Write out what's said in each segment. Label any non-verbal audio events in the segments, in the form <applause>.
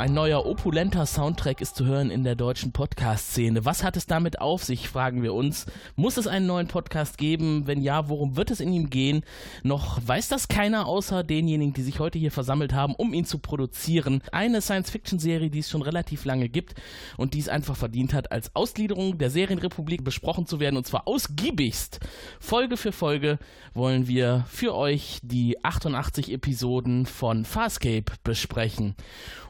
ein neuer opulenter Soundtrack ist zu hören in der deutschen Podcast-Szene. Was hat es damit auf sich, fragen wir uns. Muss es einen neuen Podcast geben? Wenn ja, worum wird es in ihm gehen? Noch weiß das keiner außer denjenigen, die sich heute hier versammelt haben, um ihn zu produzieren. Eine Science-Fiction-Serie, die es schon relativ lange gibt und die es einfach verdient hat, als Ausgliederung der Serienrepublik besprochen zu werden und zwar ausgiebigst. Folge für Folge wollen wir für euch die 88 Episoden von Farscape besprechen.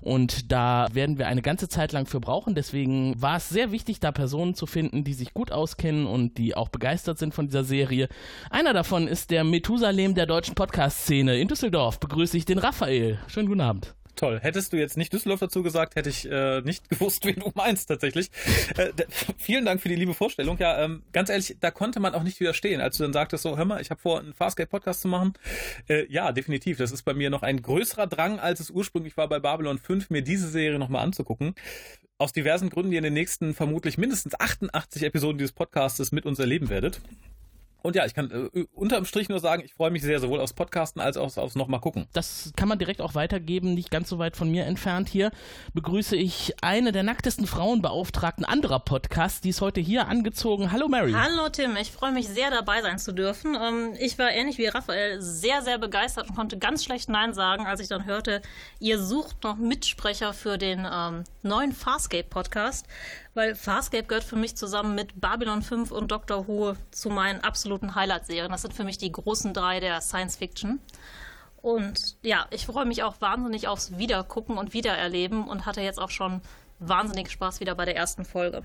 Und da werden wir eine ganze Zeit lang für brauchen. Deswegen war es sehr wichtig, da Personen zu finden, die sich gut auskennen und die auch begeistert sind von dieser Serie. Einer davon ist der Methusalem der deutschen Podcast-Szene. In Düsseldorf begrüße ich den Raphael. Schönen guten Abend. Toll. Hättest du jetzt nicht Düsseldorf dazu gesagt, hätte ich äh, nicht <laughs> gewusst, wen du meinst tatsächlich. Äh, <laughs> vielen Dank für die liebe Vorstellung. Ja, ähm, ganz ehrlich, da konnte man auch nicht widerstehen, als du dann sagtest, so, hör mal, ich habe vor, einen Farscape-Podcast zu machen. Äh, ja, definitiv. Das ist bei mir noch ein größerer Drang, als es ursprünglich war bei Babylon 5, mir diese Serie nochmal anzugucken. Aus diversen Gründen, die ihr in den nächsten vermutlich mindestens 88 Episoden dieses Podcastes mit uns erleben werdet. Und ja, ich kann äh, unterm Strich nur sagen, ich freue mich sehr sowohl aufs Podcasten als auch aufs nochmal gucken. Das kann man direkt auch weitergeben, nicht ganz so weit von mir entfernt hier. Begrüße ich eine der nacktesten Frauenbeauftragten anderer Podcasts, die ist heute hier angezogen. Hallo Mary. Hallo Tim, ich freue mich sehr dabei sein zu dürfen. Ähm, ich war ähnlich wie Raphael sehr, sehr begeistert und konnte ganz schlecht Nein sagen, als ich dann hörte, ihr sucht noch Mitsprecher für den ähm, neuen Farscape Podcast weil Farscape gehört für mich zusammen mit Babylon 5 und Doctor Who zu meinen absoluten Highlight-Serien. Das sind für mich die großen drei der Science Fiction. Und ja, ich freue mich auch wahnsinnig aufs Wiedergucken und Wiedererleben und hatte jetzt auch schon wahnsinnig Spaß wieder bei der ersten Folge.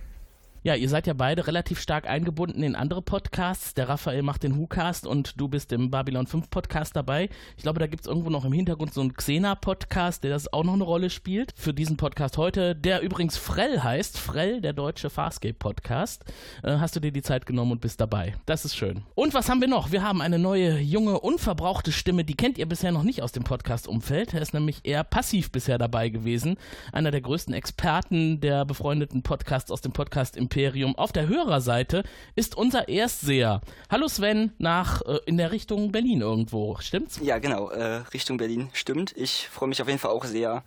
Ja, ihr seid ja beide relativ stark eingebunden in andere Podcasts. Der Raphael macht den WhoCast und du bist im Babylon 5 Podcast dabei. Ich glaube, da gibt es irgendwo noch im Hintergrund so einen Xena-Podcast, der das auch noch eine Rolle spielt. Für diesen Podcast heute, der übrigens Frell heißt. Frell, der deutsche Farscape-Podcast. Äh, hast du dir die Zeit genommen und bist dabei. Das ist schön. Und was haben wir noch? Wir haben eine neue, junge, unverbrauchte Stimme. Die kennt ihr bisher noch nicht aus dem Podcast-Umfeld. Er ist nämlich eher passiv bisher dabei gewesen. Einer der größten Experten der befreundeten Podcasts aus dem Podcast im Imperium auf der Hörerseite ist unser Erstseher. Hallo Sven, nach äh, in der Richtung Berlin irgendwo, stimmt's? Ja, genau, äh, Richtung Berlin stimmt. Ich freue mich auf jeden Fall auch sehr,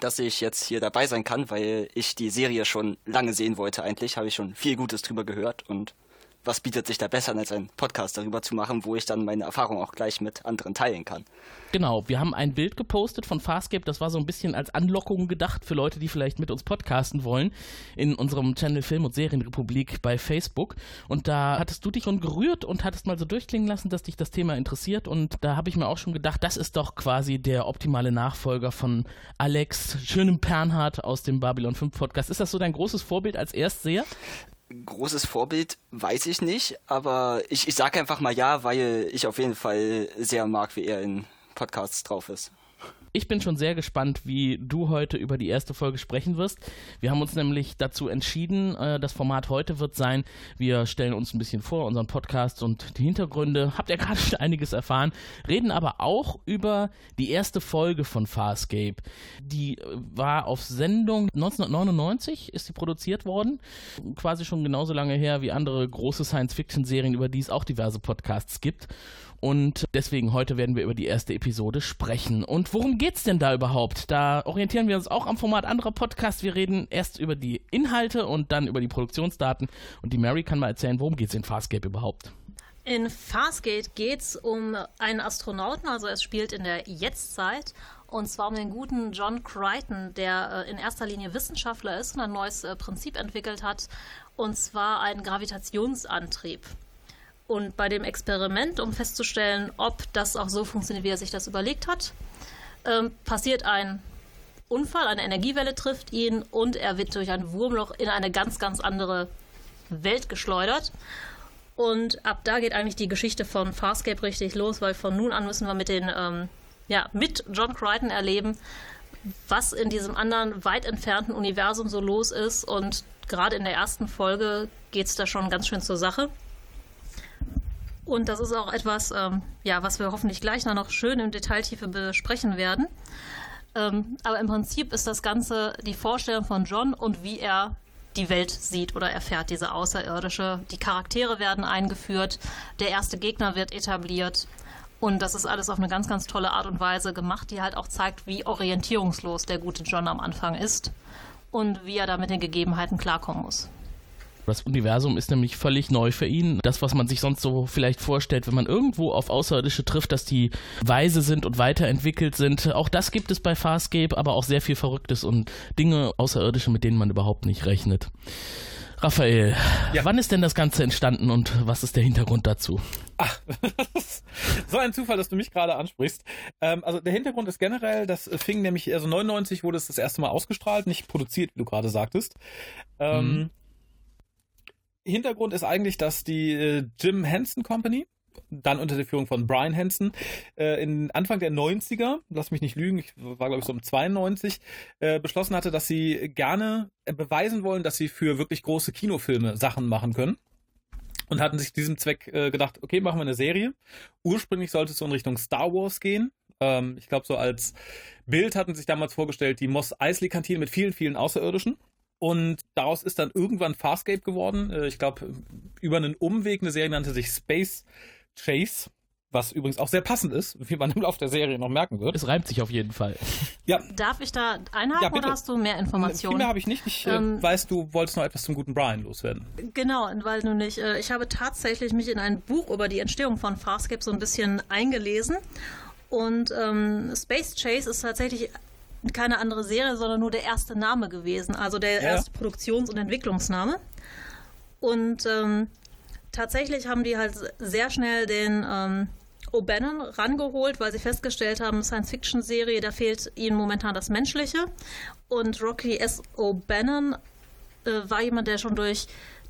dass ich jetzt hier dabei sein kann, weil ich die Serie schon lange sehen wollte eigentlich, habe ich schon viel Gutes drüber gehört und was bietet sich da besser als einen Podcast darüber zu machen, wo ich dann meine Erfahrung auch gleich mit anderen teilen kann. Genau, wir haben ein Bild gepostet von Farscape, das war so ein bisschen als Anlockung gedacht für Leute, die vielleicht mit uns podcasten wollen, in unserem Channel Film und Serienrepublik bei Facebook. Und da hattest du dich schon gerührt und hattest mal so durchklingen lassen, dass dich das Thema interessiert. Und da habe ich mir auch schon gedacht, das ist doch quasi der optimale Nachfolger von Alex, schönem Pernhardt aus dem Babylon 5 Podcast. Ist das so dein großes Vorbild als Erstseher? Großes Vorbild weiß ich nicht, aber ich, ich sage einfach mal ja, weil ich auf jeden Fall sehr mag, wie er in Podcasts drauf ist. Ich bin schon sehr gespannt, wie du heute über die erste Folge sprechen wirst. Wir haben uns nämlich dazu entschieden, äh, das Format heute wird sein, wir stellen uns ein bisschen vor, unseren Podcast und die Hintergründe. Habt ihr gerade <laughs> schon einiges erfahren, reden aber auch über die erste Folge von Farscape. Die äh, war auf Sendung 1999, ist sie produziert worden. Quasi schon genauso lange her wie andere große Science-Fiction-Serien, über die es auch diverse Podcasts gibt. Und deswegen heute werden wir über die erste Episode sprechen. Und worum geht's denn da überhaupt? Da orientieren wir uns auch am Format anderer Podcasts. Wir reden erst über die Inhalte und dann über die Produktionsdaten. Und die Mary kann mal erzählen, worum geht's in Farscape überhaupt? In Farscape geht es um einen Astronauten, also es spielt in der Jetztzeit. Und zwar um den guten John Crichton, der äh, in erster Linie Wissenschaftler ist und ein neues äh, Prinzip entwickelt hat. Und zwar einen Gravitationsantrieb. Und bei dem Experiment, um festzustellen, ob das auch so funktioniert, wie er sich das überlegt hat, ähm, passiert ein Unfall, eine Energiewelle trifft ihn und er wird durch ein Wurmloch in eine ganz, ganz andere Welt geschleudert. Und ab da geht eigentlich die Geschichte von Farscape richtig los, weil von nun an müssen wir mit den, ähm, ja, mit John Crichton erleben, was in diesem anderen weit entfernten Universum so los ist. Und gerade in der ersten Folge geht es da schon ganz schön zur Sache. Und das ist auch etwas, ähm, ja, was wir hoffentlich gleich noch schön in Detailtiefe besprechen werden. Ähm, aber im Prinzip ist das Ganze die Vorstellung von John und wie er die Welt sieht oder erfährt, diese außerirdische. Die Charaktere werden eingeführt, der erste Gegner wird etabliert Und das ist alles auf eine ganz, ganz tolle Art und Weise gemacht, die halt auch zeigt, wie orientierungslos der gute John am Anfang ist und wie er da mit den Gegebenheiten klarkommen muss. Das Universum ist nämlich völlig neu für ihn. Das, was man sich sonst so vielleicht vorstellt, wenn man irgendwo auf Außerirdische trifft, dass die weise sind und weiterentwickelt sind. Auch das gibt es bei Farscape, aber auch sehr viel Verrücktes und Dinge Außerirdische, mit denen man überhaupt nicht rechnet. Raphael, ja. wann ist denn das Ganze entstanden und was ist der Hintergrund dazu? Ach, <laughs> so ein Zufall, dass du mich gerade ansprichst. Ähm, also der Hintergrund ist generell, das fing nämlich, also 99 wurde es das erste Mal ausgestrahlt, nicht produziert, wie du gerade sagtest. Ähm, mhm. Hintergrund ist eigentlich, dass die äh, Jim Henson Company, dann unter der Führung von Brian Henson, äh, in Anfang der 90er, lass mich nicht lügen, ich war glaube ich so um 92, äh, beschlossen hatte, dass sie gerne beweisen wollen, dass sie für wirklich große Kinofilme Sachen machen können. Und hatten sich diesem Zweck äh, gedacht, okay, machen wir eine Serie. Ursprünglich sollte es so in Richtung Star Wars gehen. Ähm, ich glaube, so als Bild hatten sich damals vorgestellt, die Moss Eisley Kantine mit vielen, vielen Außerirdischen. Und daraus ist dann irgendwann Farscape geworden. Äh, ich glaube, über einen Umweg, eine Serie nannte sich Space Chase, was übrigens auch sehr passend ist, wie man im Laufe der Serie noch merken wird. Es reimt sich auf jeden Fall. Ja. Darf ich da einhaken ja, oder hast du mehr Informationen? Viel mehr habe ich nicht. Ich äh, ähm, weiß, du wolltest noch etwas zum guten Brian loswerden. Genau, weil du nicht. Äh, ich habe tatsächlich mich in ein Buch über die Entstehung von Farscape so ein bisschen eingelesen. Und ähm, Space Chase ist tatsächlich keine andere Serie, sondern nur der erste Name gewesen, also der ja. erste Produktions- und Entwicklungsname. Und ähm, tatsächlich haben die halt sehr schnell den ähm, O'Bannon rangeholt, weil sie festgestellt haben, Science-Fiction-Serie, da fehlt ihnen momentan das Menschliche. Und Rocky S. O'Bannon äh, war jemand, der schon durch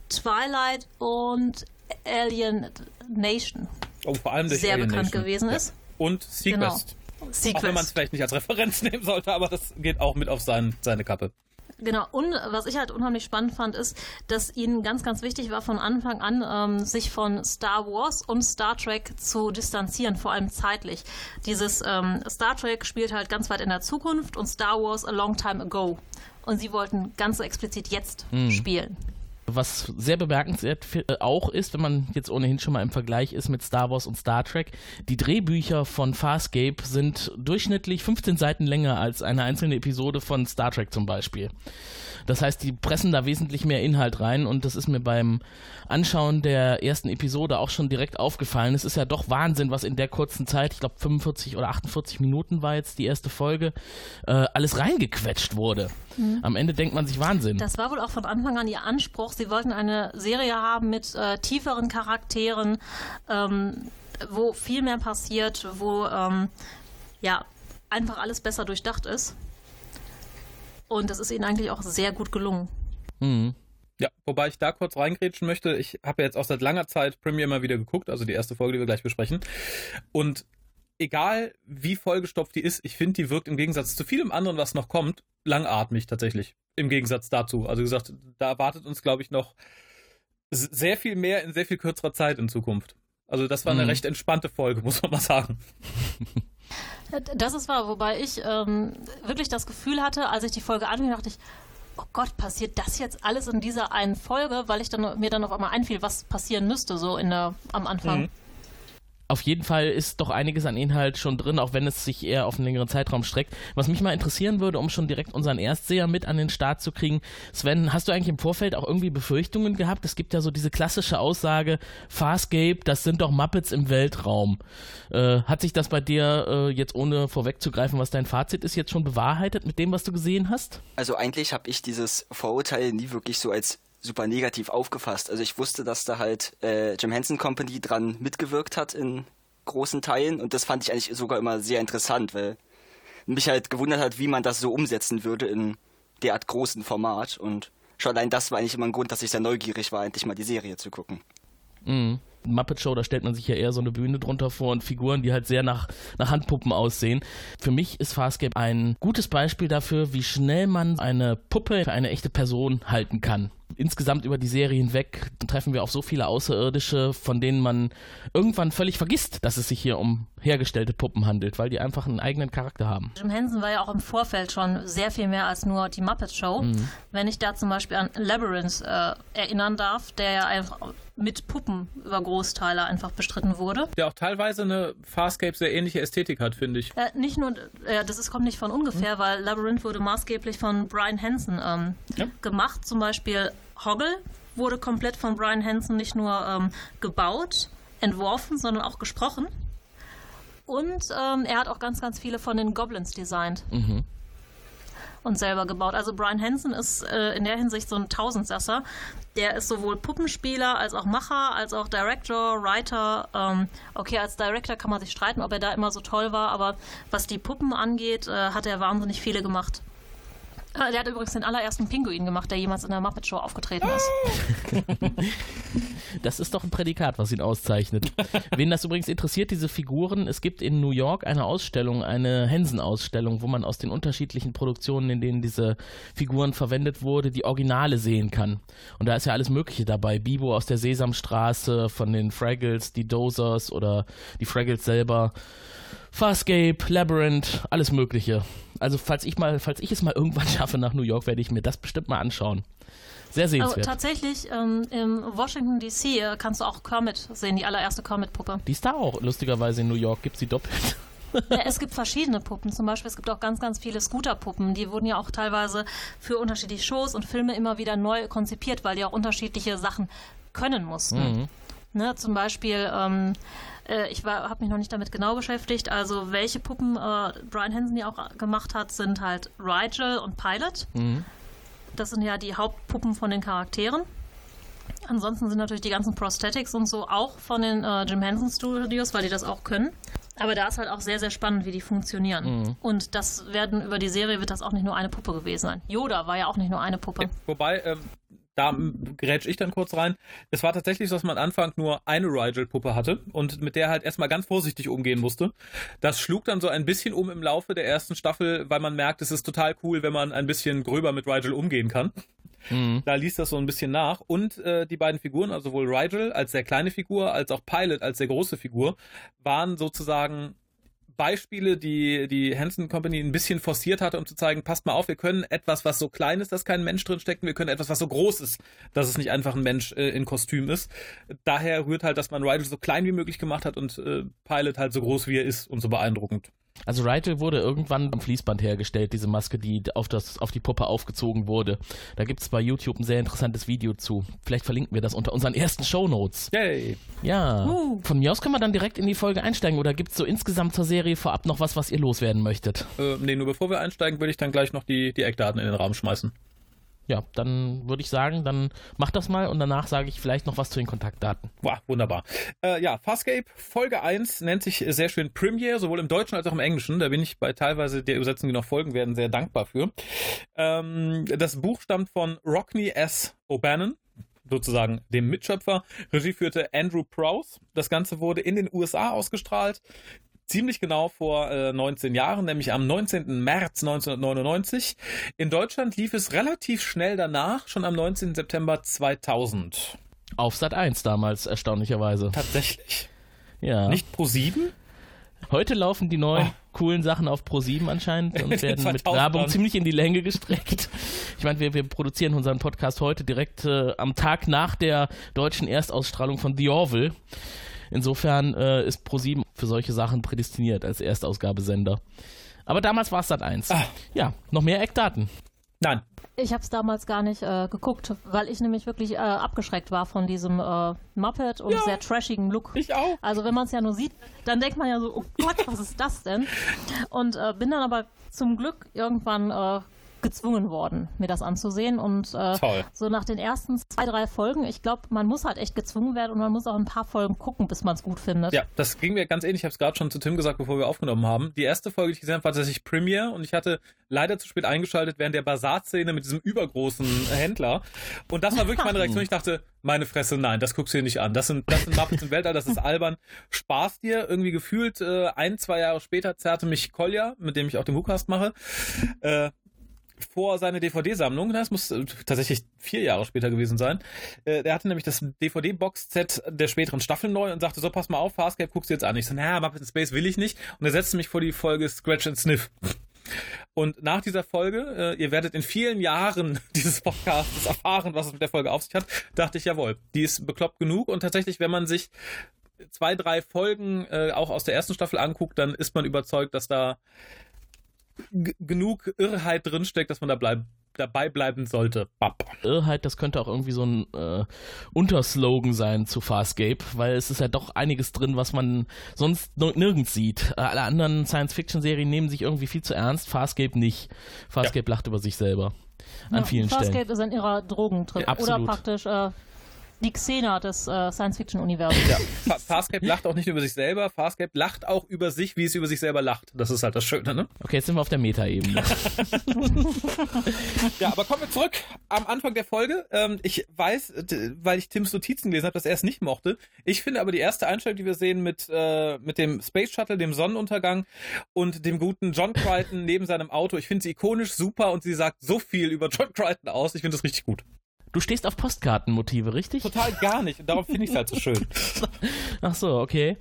Twilight und Alien Nation oh, vor allem sehr Alien bekannt Nation. gewesen ist. Ja. Und Sequest. Genau. Sequest. Auch wenn man es vielleicht nicht als Referenz <laughs> nehmen sollte, aber das geht auch mit auf sein, seine Kappe. Genau, und was ich halt unheimlich spannend fand, ist, dass ihnen ganz, ganz wichtig war, von Anfang an ähm, sich von Star Wars und Star Trek zu distanzieren, vor allem zeitlich. Dieses ähm, Star Trek spielt halt ganz weit in der Zukunft und Star Wars a long time ago. Und sie wollten ganz so explizit jetzt mhm. spielen. Was sehr bemerkenswert äh, auch ist, wenn man jetzt ohnehin schon mal im Vergleich ist mit Star Wars und Star Trek, die Drehbücher von Farscape sind durchschnittlich 15 Seiten länger als eine einzelne Episode von Star Trek zum Beispiel. Das heißt, die pressen da wesentlich mehr Inhalt rein und das ist mir beim Anschauen der ersten Episode auch schon direkt aufgefallen. Es ist ja doch Wahnsinn, was in der kurzen Zeit, ich glaube 45 oder 48 Minuten war jetzt die erste Folge, äh, alles reingequetscht wurde. Mhm. Am Ende denkt man sich Wahnsinn. Das war wohl auch von Anfang an ihr Anspruch. Sie wollten eine Serie haben mit äh, tieferen Charakteren, ähm, wo viel mehr passiert, wo ähm, ja einfach alles besser durchdacht ist. Und das ist ihnen eigentlich auch sehr gut gelungen. Mhm. Ja, wobei ich da kurz reingrätschen möchte. Ich habe jetzt auch seit langer Zeit Premiere mal wieder geguckt, also die erste Folge, die wir gleich besprechen. Und egal wie vollgestopft die ist, ich finde, die wirkt im Gegensatz zu vielem anderen, was noch kommt, langatmig tatsächlich. Im Gegensatz dazu. Also gesagt, da erwartet uns, glaube ich, noch sehr viel mehr in sehr viel kürzerer Zeit in Zukunft. Also das war eine mhm. recht entspannte Folge, <laughs> muss man mal sagen. <laughs> Das ist wahr, wobei ich ähm, wirklich das Gefühl hatte, als ich die Folge anhörte, dachte ich, oh Gott, passiert das jetzt alles in dieser einen Folge, weil ich dann mir dann auf einmal einfiel, was passieren müsste so in der am Anfang. Mhm auf jeden Fall ist doch einiges an Inhalt schon drin, auch wenn es sich eher auf einen längeren Zeitraum streckt. Was mich mal interessieren würde, um schon direkt unseren Erstseher mit an den Start zu kriegen, Sven, hast du eigentlich im Vorfeld auch irgendwie Befürchtungen gehabt? Es gibt ja so diese klassische Aussage, Farscape, das sind doch Muppets im Weltraum. Äh, hat sich das bei dir äh, jetzt ohne vorwegzugreifen, was dein Fazit ist, jetzt schon bewahrheitet mit dem, was du gesehen hast? Also eigentlich habe ich dieses Vorurteil nie wirklich so als super negativ aufgefasst. Also ich wusste, dass da halt äh, Jim Henson Company dran mitgewirkt hat in großen Teilen und das fand ich eigentlich sogar immer sehr interessant, weil mich halt gewundert hat, wie man das so umsetzen würde in derart großen Format und schon allein das war eigentlich immer ein Grund, dass ich sehr neugierig war, endlich mal die Serie zu gucken. Mhm. Muppet Show, da stellt man sich ja eher so eine Bühne drunter vor und Figuren, die halt sehr nach, nach Handpuppen aussehen. Für mich ist Farscape ein gutes Beispiel dafür, wie schnell man eine Puppe für eine echte Person halten kann. Insgesamt über die Serie hinweg treffen wir auf so viele Außerirdische, von denen man irgendwann völlig vergisst, dass es sich hier um hergestellte Puppen handelt, weil die einfach einen eigenen Charakter haben. Jim Henson war ja auch im Vorfeld schon sehr viel mehr als nur die Muppet Show. Mhm. Wenn ich da zum Beispiel an Labyrinth äh, erinnern darf, der ja einfach mit Puppen über Großteile einfach bestritten wurde. Der auch teilweise eine Farscape sehr ähnliche Ästhetik hat, finde ich. Äh, nicht nur, äh, das ist, kommt nicht von ungefähr, mhm. weil Labyrinth wurde maßgeblich von Brian Henson ähm, ja. gemacht. Zum Beispiel Hoggle wurde komplett von Brian Henson nicht nur ähm, gebaut, entworfen, sondern auch gesprochen. Und ähm, er hat auch ganz, ganz viele von den Goblins designt. Mhm. Und selber gebaut. Also Brian Hansen ist äh, in der Hinsicht so ein Tausendsasser. Der ist sowohl Puppenspieler als auch Macher, als auch Director, Writer. Ähm, okay, als Director kann man sich streiten, ob er da immer so toll war, aber was die Puppen angeht, äh, hat er wahnsinnig viele gemacht. Ah, der hat übrigens den allerersten Pinguin gemacht, der jemals in der Muppet Show aufgetreten ist. <laughs> Das ist doch ein Prädikat, was ihn auszeichnet. Wen das übrigens interessiert, diese Figuren, es gibt in New York eine Ausstellung, eine Henson-Ausstellung, wo man aus den unterschiedlichen Produktionen, in denen diese Figuren verwendet wurde, die Originale sehen kann. Und da ist ja alles Mögliche dabei. Bibo aus der Sesamstraße, von den Fraggles, die Dozers oder die Fraggles selber. Farscape, Labyrinth, alles Mögliche. Also falls ich mal, falls ich es mal irgendwann <laughs> schaffe nach New York, werde ich mir das bestimmt mal anschauen. Sehr oh, sehenswert. Oh, tatsächlich, ähm, im Washington DC äh, kannst du auch Kermit sehen, die allererste Kermit-Puppe. Die ist da auch, lustigerweise in New York, gibt es die doppelt. Ja, <laughs> es gibt verschiedene Puppen. Zum Beispiel, es gibt auch ganz, ganz viele Scooter-Puppen. Die wurden ja auch teilweise für unterschiedliche Shows und Filme immer wieder neu konzipiert, weil die auch unterschiedliche Sachen können mussten. Mhm. Ne, zum Beispiel, ähm, äh, ich habe mich noch nicht damit genau beschäftigt. Also welche Puppen äh, Brian Henson ja auch gemacht hat, sind halt Rigel und Pilot. Mhm. Das sind ja die Hauptpuppen von den Charakteren. Ansonsten sind natürlich die ganzen Prosthetics und so auch von den äh, Jim Henson Studios, weil die das auch können. Aber da ist halt auch sehr, sehr spannend, wie die funktionieren. Mhm. Und das werden über die Serie wird das auch nicht nur eine Puppe gewesen sein. Yoda war ja auch nicht nur eine Puppe. Wobei, ähm, da grätsch ich dann kurz rein. Es war tatsächlich so, dass man Anfang nur eine Rigel-Puppe hatte und mit der halt erstmal ganz vorsichtig umgehen musste. Das schlug dann so ein bisschen um im Laufe der ersten Staffel, weil man merkt, es ist total cool, wenn man ein bisschen gröber mit Rigel umgehen kann. Mhm. Da ließ das so ein bisschen nach. Und äh, die beiden Figuren, also sowohl Rigel als sehr kleine Figur, als auch Pilot als sehr große Figur, waren sozusagen Beispiele, die die Hansen Company ein bisschen forciert hatte, um zu zeigen, passt mal auf, wir können etwas, was so klein ist, dass kein Mensch drin steckt, wir können etwas, was so groß ist, dass es nicht einfach ein Mensch äh, in Kostüm ist. Daher rührt halt, dass man Rigel so klein wie möglich gemacht hat und äh, Pilot halt so groß wie er ist und so beeindruckend. Also Rigel wurde irgendwann am Fließband hergestellt, diese Maske, die auf, das, auf die Puppe aufgezogen wurde. Da gibt es bei YouTube ein sehr interessantes Video zu. Vielleicht verlinken wir das unter unseren ersten Shownotes. Yay! Ja. Uh. Von mir aus können wir dann direkt in die Folge einsteigen oder gibt es so insgesamt zur Serie vorab noch was, was ihr loswerden möchtet? Äh, nee, nur bevor wir einsteigen, würde ich dann gleich noch die, die Eckdaten in den Raum schmeißen ja, dann würde ich sagen, dann mach das mal und danach sage ich vielleicht noch was zu den Kontaktdaten. Wow, wunderbar. Äh, ja, Farscape Folge 1 nennt sich sehr schön Premiere, sowohl im Deutschen als auch im Englischen. Da bin ich bei teilweise der Übersetzung, die noch folgen werden, sehr dankbar für. Ähm, das Buch stammt von Rockney S. O'Bannon sozusagen dem Mitschöpfer. Regie führte Andrew Prowse. Das Ganze wurde in den USA ausgestrahlt ziemlich genau vor äh, 19 Jahren, nämlich am 19. März 1999. In Deutschland lief es relativ schnell danach, schon am 19. September 2000. Auf Sat 1 damals, erstaunlicherweise. Tatsächlich. Ja. Nicht Pro 7? Heute laufen die neuen oh. coolen Sachen auf Pro 7 anscheinend <laughs> und werden mit Werbung ziemlich in die Länge gestreckt. Ich meine, wir, wir produzieren unseren Podcast heute direkt äh, am Tag nach der deutschen Erstausstrahlung von The Orville. Insofern äh, ist Pro7 für solche Sachen prädestiniert als Erstausgabesender. Aber damals war es Sat 1. Ah. Ja, noch mehr Eckdaten. Nein. Ich habe es damals gar nicht äh, geguckt, weil ich nämlich wirklich äh, abgeschreckt war von diesem äh, Muppet und ja, sehr trashigen Look. Ich auch. Also wenn man es ja nur sieht, dann denkt man ja so, oh Gott, was ist das denn? Und äh, bin dann aber zum Glück irgendwann äh, gezwungen worden, mir das anzusehen. Und äh, so nach den ersten zwei, drei Folgen, ich glaube, man muss halt echt gezwungen werden und man muss auch ein paar Folgen gucken, bis man es gut findet. Ja, das ging mir ganz ähnlich. Ich habe es gerade schon zu Tim gesagt, bevor wir aufgenommen haben. Die erste Folge, die ich gesehen habe, war tatsächlich Premiere und ich hatte leider zu spät eingeschaltet während der Bazar-Szene mit diesem übergroßen Händler. Und das war wirklich meine Reaktion. Ich dachte, meine Fresse, nein, das guckst du dir nicht an. Das sind, das sind Muppets im Weltall, das ist albern. Spaß dir. Irgendwie gefühlt äh, ein, zwei Jahre später zerrte mich Kolja, mit dem ich auch den WhoCast mache, äh, vor seine DVD-Sammlung, das muss äh, tatsächlich vier Jahre später gewesen sein. Äh, der hatte nämlich das DVD-Box-Set der späteren Staffel neu und sagte, so pass mal auf, Farscape, guckst du jetzt an. Ich so, naja, Muppet in Space will ich nicht. Und er setzte mich vor die Folge Scratch and Sniff. Und nach dieser Folge, äh, ihr werdet in vielen Jahren <laughs> dieses Podcasts erfahren, was es mit der Folge auf sich hat, dachte ich, jawohl, die ist bekloppt genug und tatsächlich, wenn man sich zwei, drei Folgen äh, auch aus der ersten Staffel anguckt, dann ist man überzeugt, dass da genug Irrheit drinsteckt, dass man da bleib dabei bleiben sollte. Bap. Irrheit, das könnte auch irgendwie so ein äh, Unterslogan sein zu Farscape, weil es ist ja doch einiges drin, was man sonst nirgends sieht. Äh, alle anderen Science-Fiction-Serien nehmen sich irgendwie viel zu ernst, Farscape nicht. Farscape ja. lacht über sich selber. An ja, vielen Farscape Stellen. Farscape ist ein irrer Drogentrip. Ja, oder praktisch äh, die Xena des äh, Science-Fiction-Universums. Ja, Farscape lacht auch nicht über sich selber, Farscape lacht auch über sich, wie es über sich selber lacht. Das ist halt das Schöne, ne? Okay, jetzt sind wir auf der Meta-Ebene. <laughs> <laughs> ja, aber kommen wir zurück am Anfang der Folge. Ähm, ich weiß, weil ich Tims Notizen gelesen habe, dass er es nicht mochte. Ich finde aber die erste Einstellung, die wir sehen mit, äh, mit dem Space Shuttle, dem Sonnenuntergang und dem guten John Crichton neben seinem Auto, ich finde sie ikonisch super und sie sagt so viel über John Crichton aus. Ich finde das richtig gut. Du stehst auf Postkartenmotive, richtig? Total gar nicht. Und darum finde ich es halt so schön. <laughs> Ach so, okay.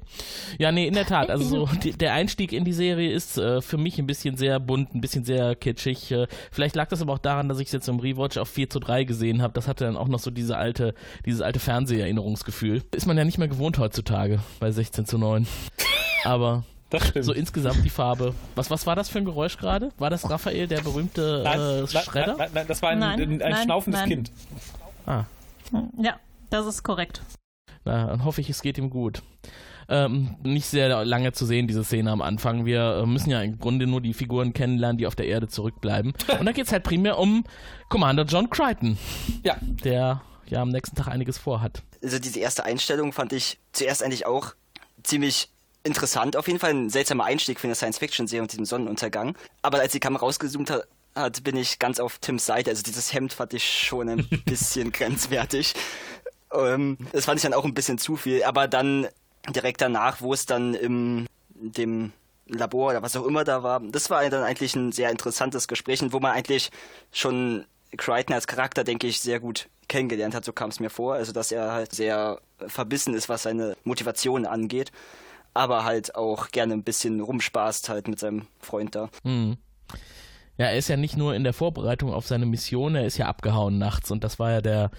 Ja, nee, in der Tat. Also so, die, der Einstieg in die Serie ist äh, für mich ein bisschen sehr bunt, ein bisschen sehr kitschig. Äh, vielleicht lag das aber auch daran, dass ich es jetzt im Rewatch auf 4 zu 3 gesehen habe. Das hatte dann auch noch so diese alte, dieses alte Fernseherinnerungsgefühl. Ist man ja nicht mehr gewohnt heutzutage bei 16 zu 9. Aber das stimmt. So insgesamt die Farbe. Was, was war das für ein Geräusch gerade? War das Raphael, der berühmte nein, äh, Schredder? Nein, nein, das war ein, nein, ein, ein schnaufendes Kind. Ah. Ja, das ist korrekt. Na, dann hoffe ich, es geht ihm gut. Ähm, nicht sehr lange zu sehen, diese Szene am Anfang. Wir äh, müssen ja im Grunde nur die Figuren kennenlernen, die auf der Erde zurückbleiben. <laughs> Und da geht es halt primär um Commander John Crichton. Ja. Der ja am nächsten Tag einiges vorhat. Also diese erste Einstellung fand ich zuerst eigentlich auch ziemlich interessant. Auf jeden Fall ein seltsamer Einstieg für eine Science-Fiction-Serie mit diesem Sonnenuntergang. Aber als die Kamera rausgezoomt hat, hat, bin ich ganz auf Tims Seite. Also dieses Hemd fand ich schon ein <laughs> bisschen grenzwertig. Ähm, das fand ich dann auch ein bisschen zu viel. Aber dann direkt danach, wo es dann im dem Labor oder was auch immer da war, das war dann eigentlich ein sehr interessantes Gespräch, wo man eigentlich schon Crichton als Charakter, denke ich, sehr gut kennengelernt hat. So kam es mir vor. Also, dass er halt sehr verbissen ist, was seine Motivation angeht aber halt auch gerne ein bisschen rumspaßt halt mit seinem Freund da. Mhm. Ja, er ist ja nicht nur in der Vorbereitung auf seine Mission, er ist ja abgehauen nachts und das war ja der,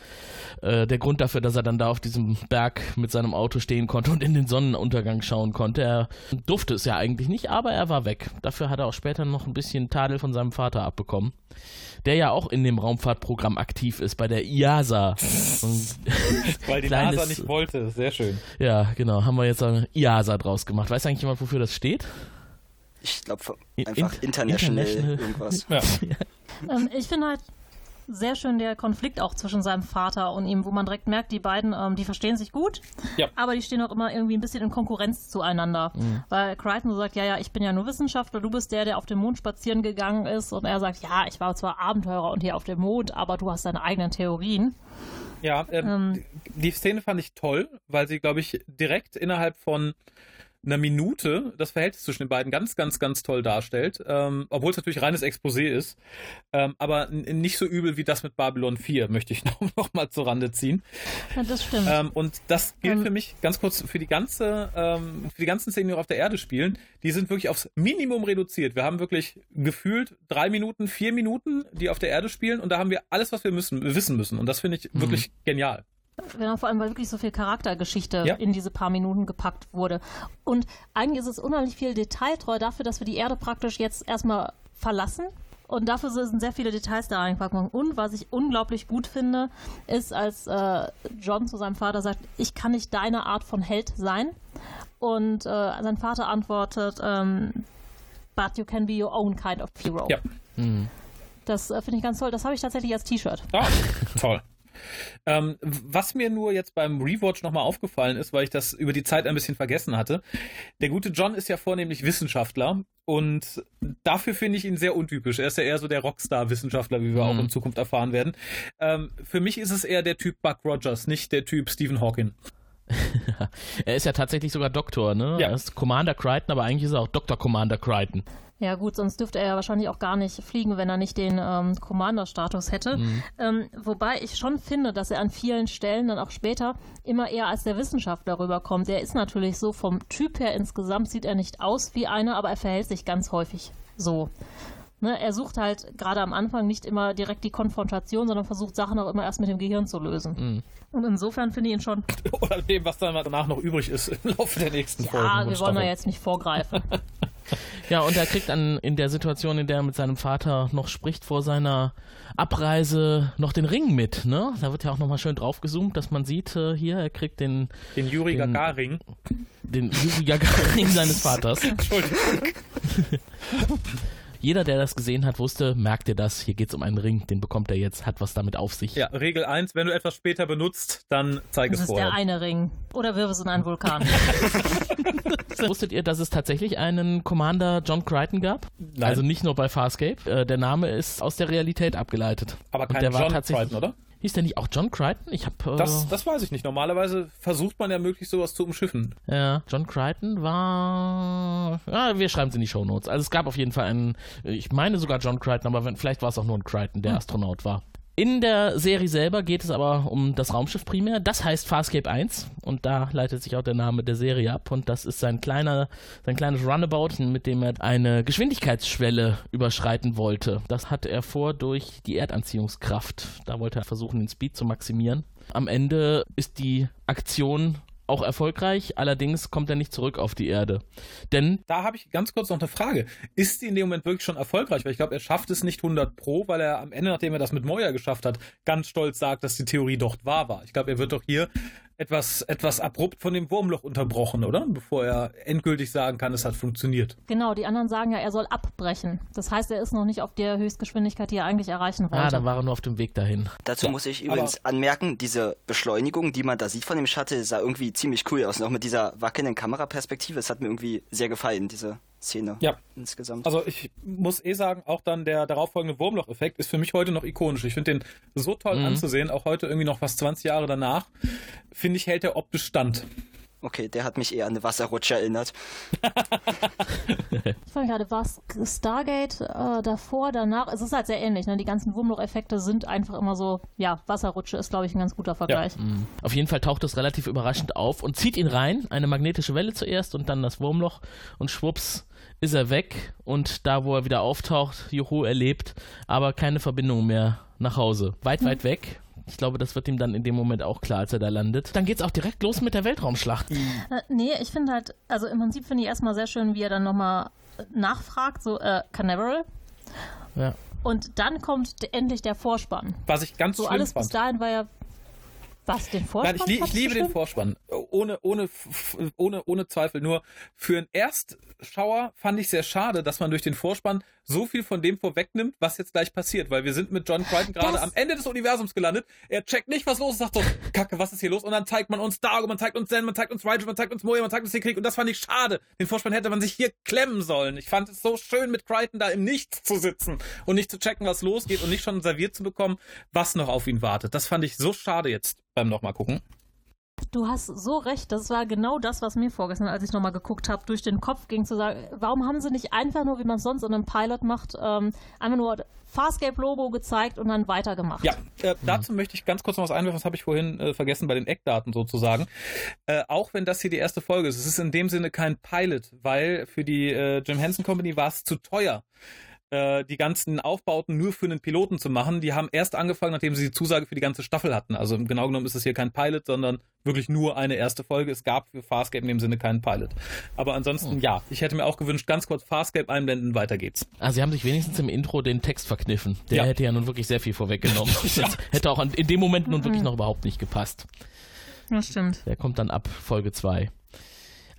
äh, der Grund dafür, dass er dann da auf diesem Berg mit seinem Auto stehen konnte und in den Sonnenuntergang schauen konnte. Er durfte es ja eigentlich nicht, aber er war weg. Dafür hat er auch später noch ein bisschen Tadel von seinem Vater abbekommen, der ja auch in dem Raumfahrtprogramm aktiv ist, bei der IASA. <laughs> Weil die kleines, NASA nicht wollte, sehr schön. Ja, genau, haben wir jetzt eine IASA draus gemacht. Weiß eigentlich jemand, wofür das steht? Ich glaube einfach In international, international, irgendwas. <laughs> Ja. <laughs> ähm, ich finde halt sehr schön der Konflikt auch zwischen seinem Vater und ihm, wo man direkt merkt, die beiden, ähm, die verstehen sich gut, ja. aber die stehen auch immer irgendwie ein bisschen in Konkurrenz zueinander. Mhm. Weil Crichton so sagt, ja, ja, ich bin ja nur Wissenschaftler, du bist der, der auf dem Mond spazieren gegangen ist und er sagt, ja, ich war zwar Abenteurer und hier auf dem Mond, aber du hast deine eigenen Theorien. Ja, ähm, ähm, die Szene fand ich toll, weil sie, glaube ich, direkt innerhalb von einer Minute das Verhältnis zwischen den beiden ganz, ganz, ganz toll darstellt. Ähm, obwohl es natürlich reines Exposé ist. Ähm, aber nicht so übel wie das mit Babylon 4, möchte ich <laughs> noch, noch mal zur Rande ziehen. Ja, das stimmt. Ähm, und das gilt ähm. für mich ganz kurz für die ganze, ähm, für die ganzen Szenen, die auf der Erde spielen. Die sind wirklich aufs Minimum reduziert. Wir haben wirklich gefühlt drei Minuten, vier Minuten, die auf der Erde spielen. Und da haben wir alles, was wir müssen, wissen müssen. Und das finde ich mhm. wirklich genial. Genau, vor allem, weil wirklich so viel Charaktergeschichte ja. in diese paar Minuten gepackt wurde. Und eigentlich ist es unheimlich viel detailtreu dafür, dass wir die Erde praktisch jetzt erstmal verlassen. Und dafür sind sehr viele Details da eingepackt worden. Und was ich unglaublich gut finde, ist, als äh, John zu seinem Vater sagt, ich kann nicht deine Art von Held sein. Und äh, sein Vater antwortet, ähm, but you can be your own kind of hero. Ja. Mhm. Das äh, finde ich ganz toll. Das habe ich tatsächlich als T-Shirt. Ah, toll. Ähm, was mir nur jetzt beim Rewatch nochmal aufgefallen ist, weil ich das über die Zeit ein bisschen vergessen hatte, der gute John ist ja vornehmlich Wissenschaftler und dafür finde ich ihn sehr untypisch. Er ist ja eher so der Rockstar-Wissenschaftler, wie wir mhm. auch in Zukunft erfahren werden. Ähm, für mich ist es eher der Typ Buck Rogers, nicht der Typ Stephen Hawking. <laughs> er ist ja tatsächlich sogar Doktor, ne? Ja. Er ist Commander Crichton, aber eigentlich ist er auch Dr. Commander Crichton. Ja gut, sonst dürfte er ja wahrscheinlich auch gar nicht fliegen, wenn er nicht den ähm, Commander-Status hätte. Mhm. Ähm, wobei ich schon finde, dass er an vielen Stellen dann auch später immer eher als der Wissenschaftler rüberkommt. Er ist natürlich so vom Typ her insgesamt, sieht er nicht aus wie einer, aber er verhält sich ganz häufig so. Ne, er sucht halt gerade am Anfang nicht immer direkt die Konfrontation, sondern versucht Sachen auch immer erst mit dem Gehirn zu lösen. Mhm. Und insofern finde ich ihn schon. <laughs> Oder dem, was dann danach noch übrig ist im Laufe der nächsten Folgen. Ja, wir wollen da jetzt nicht vorgreifen. <laughs> Ja, und er kriegt dann in der Situation, in der er mit seinem Vater noch spricht vor seiner Abreise, noch den Ring mit. Ne? Da wird ja auch nochmal schön draufgezoomt, dass man sieht, äh, hier, er kriegt den, Den Juri Den- Gagarin. den Yuri Gagarin seines Vaters. <laughs> Entschuldigung. <laughs> Jeder, der das gesehen hat, wusste, merkt ihr das, hier geht's um einen Ring, den bekommt er jetzt, hat was damit auf sich. Ja, Regel 1, wenn du etwas später benutzt, dann zeig Das es ist der vorher. eine Ring. Oder wirf es in einen Vulkan. <laughs> <laughs> Wusstet ihr, dass es tatsächlich einen Commander John Crichton gab? Nein. Also nicht nur bei Farscape. Äh, der Name ist aus der Realität abgeleitet. Aber kein der war John tatsächlich- Crichton, oder? Hieß der nicht auch John Crichton? Ich habe äh, Das, das weiß ich nicht. Normalerweise versucht man ja möglichst sowas zu umschiffen. Ja, John Crichton war. Ja, wir schreiben es in die Shownotes. Also es gab auf jeden Fall einen, ich meine sogar John Crichton, aber wenn, vielleicht war es auch nur ein Crichton, der Astronaut war. In der Serie selber geht es aber um das Raumschiff primär. Das heißt Farscape 1 und da leitet sich auch der Name der Serie ab und das ist sein kleiner, sein kleines Runabout, mit dem er eine Geschwindigkeitsschwelle überschreiten wollte. Das hat er vor durch die Erdanziehungskraft. Da wollte er versuchen, den Speed zu maximieren. Am Ende ist die Aktion auch erfolgreich, allerdings kommt er nicht zurück auf die Erde. Denn Da habe ich ganz kurz noch eine Frage. Ist die in dem Moment wirklich schon erfolgreich? Weil ich glaube, er schafft es nicht 100 pro, weil er am Ende, nachdem er das mit Moya geschafft hat, ganz stolz sagt, dass die Theorie doch wahr war. Ich glaube, er wird doch hier etwas, etwas abrupt von dem Wurmloch unterbrochen, oder? Bevor er endgültig sagen kann, es hat funktioniert. genau, die anderen sagen ja, er soll abbrechen. Das heißt, er ist noch nicht auf der Höchstgeschwindigkeit, die er eigentlich erreichen wollte. ah, da war er nur auf dem Weg dahin. Dazu Ja, muss ich übrigens anmerken, diese Beschleunigung, die man da sieht von dem Shuttle, sah irgendwie ziemlich cool aus. Und auch mit dieser wackelnden Kameraperspektive, es hat mir irgendwie sehr gefallen, diese Szene Ja. insgesamt. Also ich muss eh sagen, auch dann der darauffolgende Wurmloch-Effekt ist für mich heute noch ikonisch. Ich finde den so toll Mhm. anzusehen, auch heute irgendwie noch fast 20 Jahre danach. Finde ich, hält er optisch stand. Okay, der hat mich eher an eine Wasserrutsche erinnert. Ich fand gerade, war Stargate äh, davor, danach? Es ist halt sehr ähnlich. Ne? Die ganzen Wurmloch-Effekte sind einfach immer so, ja, Wasserrutsche ist, glaube ich, ein ganz guter Vergleich. Auf jeden Fall taucht es relativ überraschend auf und zieht ihn rein. Eine magnetische Welle zuerst und dann das Wurmloch und schwupps ist er weg und da, wo er wieder auftaucht, juhu, er lebt, aber keine Verbindung mehr nach Hause. Weit, weit weg. Ich glaube, das wird ihm dann in dem Moment auch klar, als er da landet. Dann geht's auch direkt los mit der Weltraumschlacht. Äh, nee, ich finde halt, also im Prinzip finde ich erstmal sehr schön, wie er dann nochmal nachfragt, so, äh, Canaveral. Ja. Und dann kommt endlich der Vorspann. Was ich ganz So schlimm alles bis fand. dahin war ja. Was, den Vorspann? Nein, ich, lie ich liebe den? Vorspann. Ohne, ohne, ohne, ohne Zweifel. Nur für einen Erstschauer fand ich sehr schade, dass man durch den Vorspann so viel von dem vorwegnimmt, was jetzt gleich passiert. Weil wir sind mit John Crichton gerade am Ende des Universums gelandet. Er checkt nicht, was los ist, sagt so, Kacke, was ist hier los? Und dann zeigt man uns Dargo, man zeigt uns Zen, man zeigt uns Rigel, man zeigt uns Moya, man zeigt uns den Krieg. Und das fand ich schade. Den Vorspann hätte man sich hier klemmen sollen. Ich fand es so schön, mit Crichton da im Nichts zu sitzen und nicht zu checken, was losgeht und nicht schon serviert zu bekommen, was noch auf ihn wartet. Das fand ich so schade jetzt beim nochmal gucken. Du hast so recht, das war genau das, was mir vorgestern, als ich nochmal geguckt habe, durch den Kopf ging, zu sagen, warum haben sie nicht einfach nur, wie man es sonst in einem Pilot macht, ähm, einfach nur Farscape-Logo gezeigt und dann weitergemacht? Ja, äh, dazu möchte ich ganz kurz noch was einwerfen, das habe ich vorhin äh, vergessen bei den Eckdaten sozusagen. Äh, auch wenn das hier die erste Folge ist, es ist in dem Sinne kein Pilot, weil für die äh, Jim Henson Company war es zu teuer äh, die ganzen Aufbauten nur für einen Piloten zu machen. Die haben erst angefangen, nachdem sie die Zusage für die ganze Staffel hatten. Also genau genommen ist es hier kein Pilot, sondern wirklich nur eine erste Folge. Es gab für Farscape in dem Sinne keinen Pilot. Aber ansonsten, ja, ich hätte mir auch gewünscht, ganz kurz Farscape einblenden, weiter geht's. Also sie haben sich wenigstens im Intro den Text verkniffen. Der Ja. hätte ja nun wirklich sehr viel vorweggenommen. <laughs> Das <laughs> hätte auch in dem Moment nun wirklich noch überhaupt nicht gepasst. das stimmt. Der kommt dann ab Folge 2.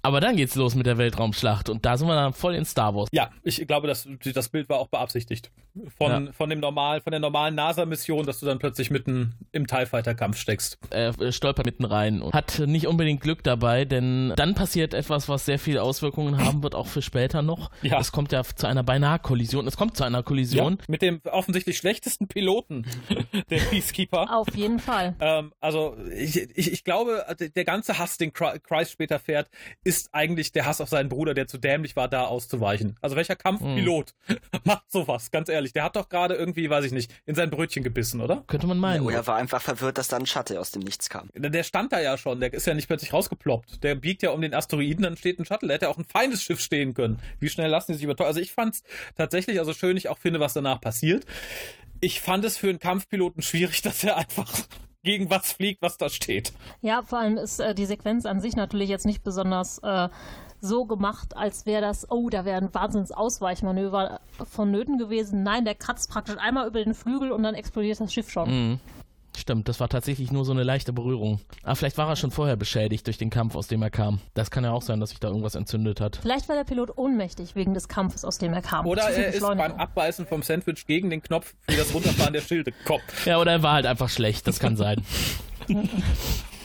Aber dann geht's los mit der Weltraumschlacht und da sind wir dann voll in Star Wars. Ja, ich glaube, das, das Bild war auch beabsichtigt. Von, Ja. von dem normal, von der normalen NASA-Mission, dass du dann plötzlich mitten im TIE Fighter-Kampf steckst. Er äh, stolpert mitten rein und hat nicht unbedingt Glück dabei, denn dann passiert etwas, was sehr viele Auswirkungen haben wird, auch für später noch. Ja. Es kommt ja zu einer beinahe Kollision. Es kommt zu einer Kollision. mit dem offensichtlich schlechtesten Piloten <laughs> der Peacekeeper. Auf jeden Fall. Ähm, also ich, ich, ich glaube, der ganze Hass, den Christ später fährt, ist eigentlich der Hass auf seinen Bruder, der zu dämlich war, da auszuweichen. Also welcher Kampfpilot Hm. <laughs> macht sowas, ganz ehrlich. Der hat doch gerade irgendwie, weiß ich nicht, in sein Brötchen gebissen, oder? Könnte man meinen. Oh, er war einfach verwirrt, dass da ein Shuttle aus dem Nichts kam. Der stand da ja schon, der ist ja nicht plötzlich rausgeploppt. Der biegt ja um den Asteroiden, dann steht ein Shuttle. Da hätte auch ein feindes Schiff stehen können. Wie schnell lassen die sich übertäuschen? Also ich fand's tatsächlich, also schön, ich auch finde, was danach passiert. Ich fand es für einen Kampfpiloten schwierig, <laughs> dass er einfach gegen was fliegt, was da steht. Ja, vor allem ist äh, die Sequenz an sich natürlich jetzt nicht besonders äh, so gemacht, als wäre das, oh, da wäre ein Wahnsinns-Ausweichmanöver vonnöten gewesen. Nein, der kratzt praktisch einmal über den Flügel und dann explodiert das Schiff schon. Mhm. Stimmt, das war tatsächlich nur so eine leichte Berührung. Aber vielleicht war er schon vorher beschädigt durch den Kampf, aus dem er kam. Das kann ja auch sein, dass sich da irgendwas entzündet hat. Vielleicht war der Pilot ohnmächtig wegen des Kampfes, aus dem er kam. Oder er ist beim Abbeißen vom Sandwich gegen den Knopf für das Runterfahren der Schilde gekommen. Ja, oder er war halt einfach schlecht, das kann sein. <laughs>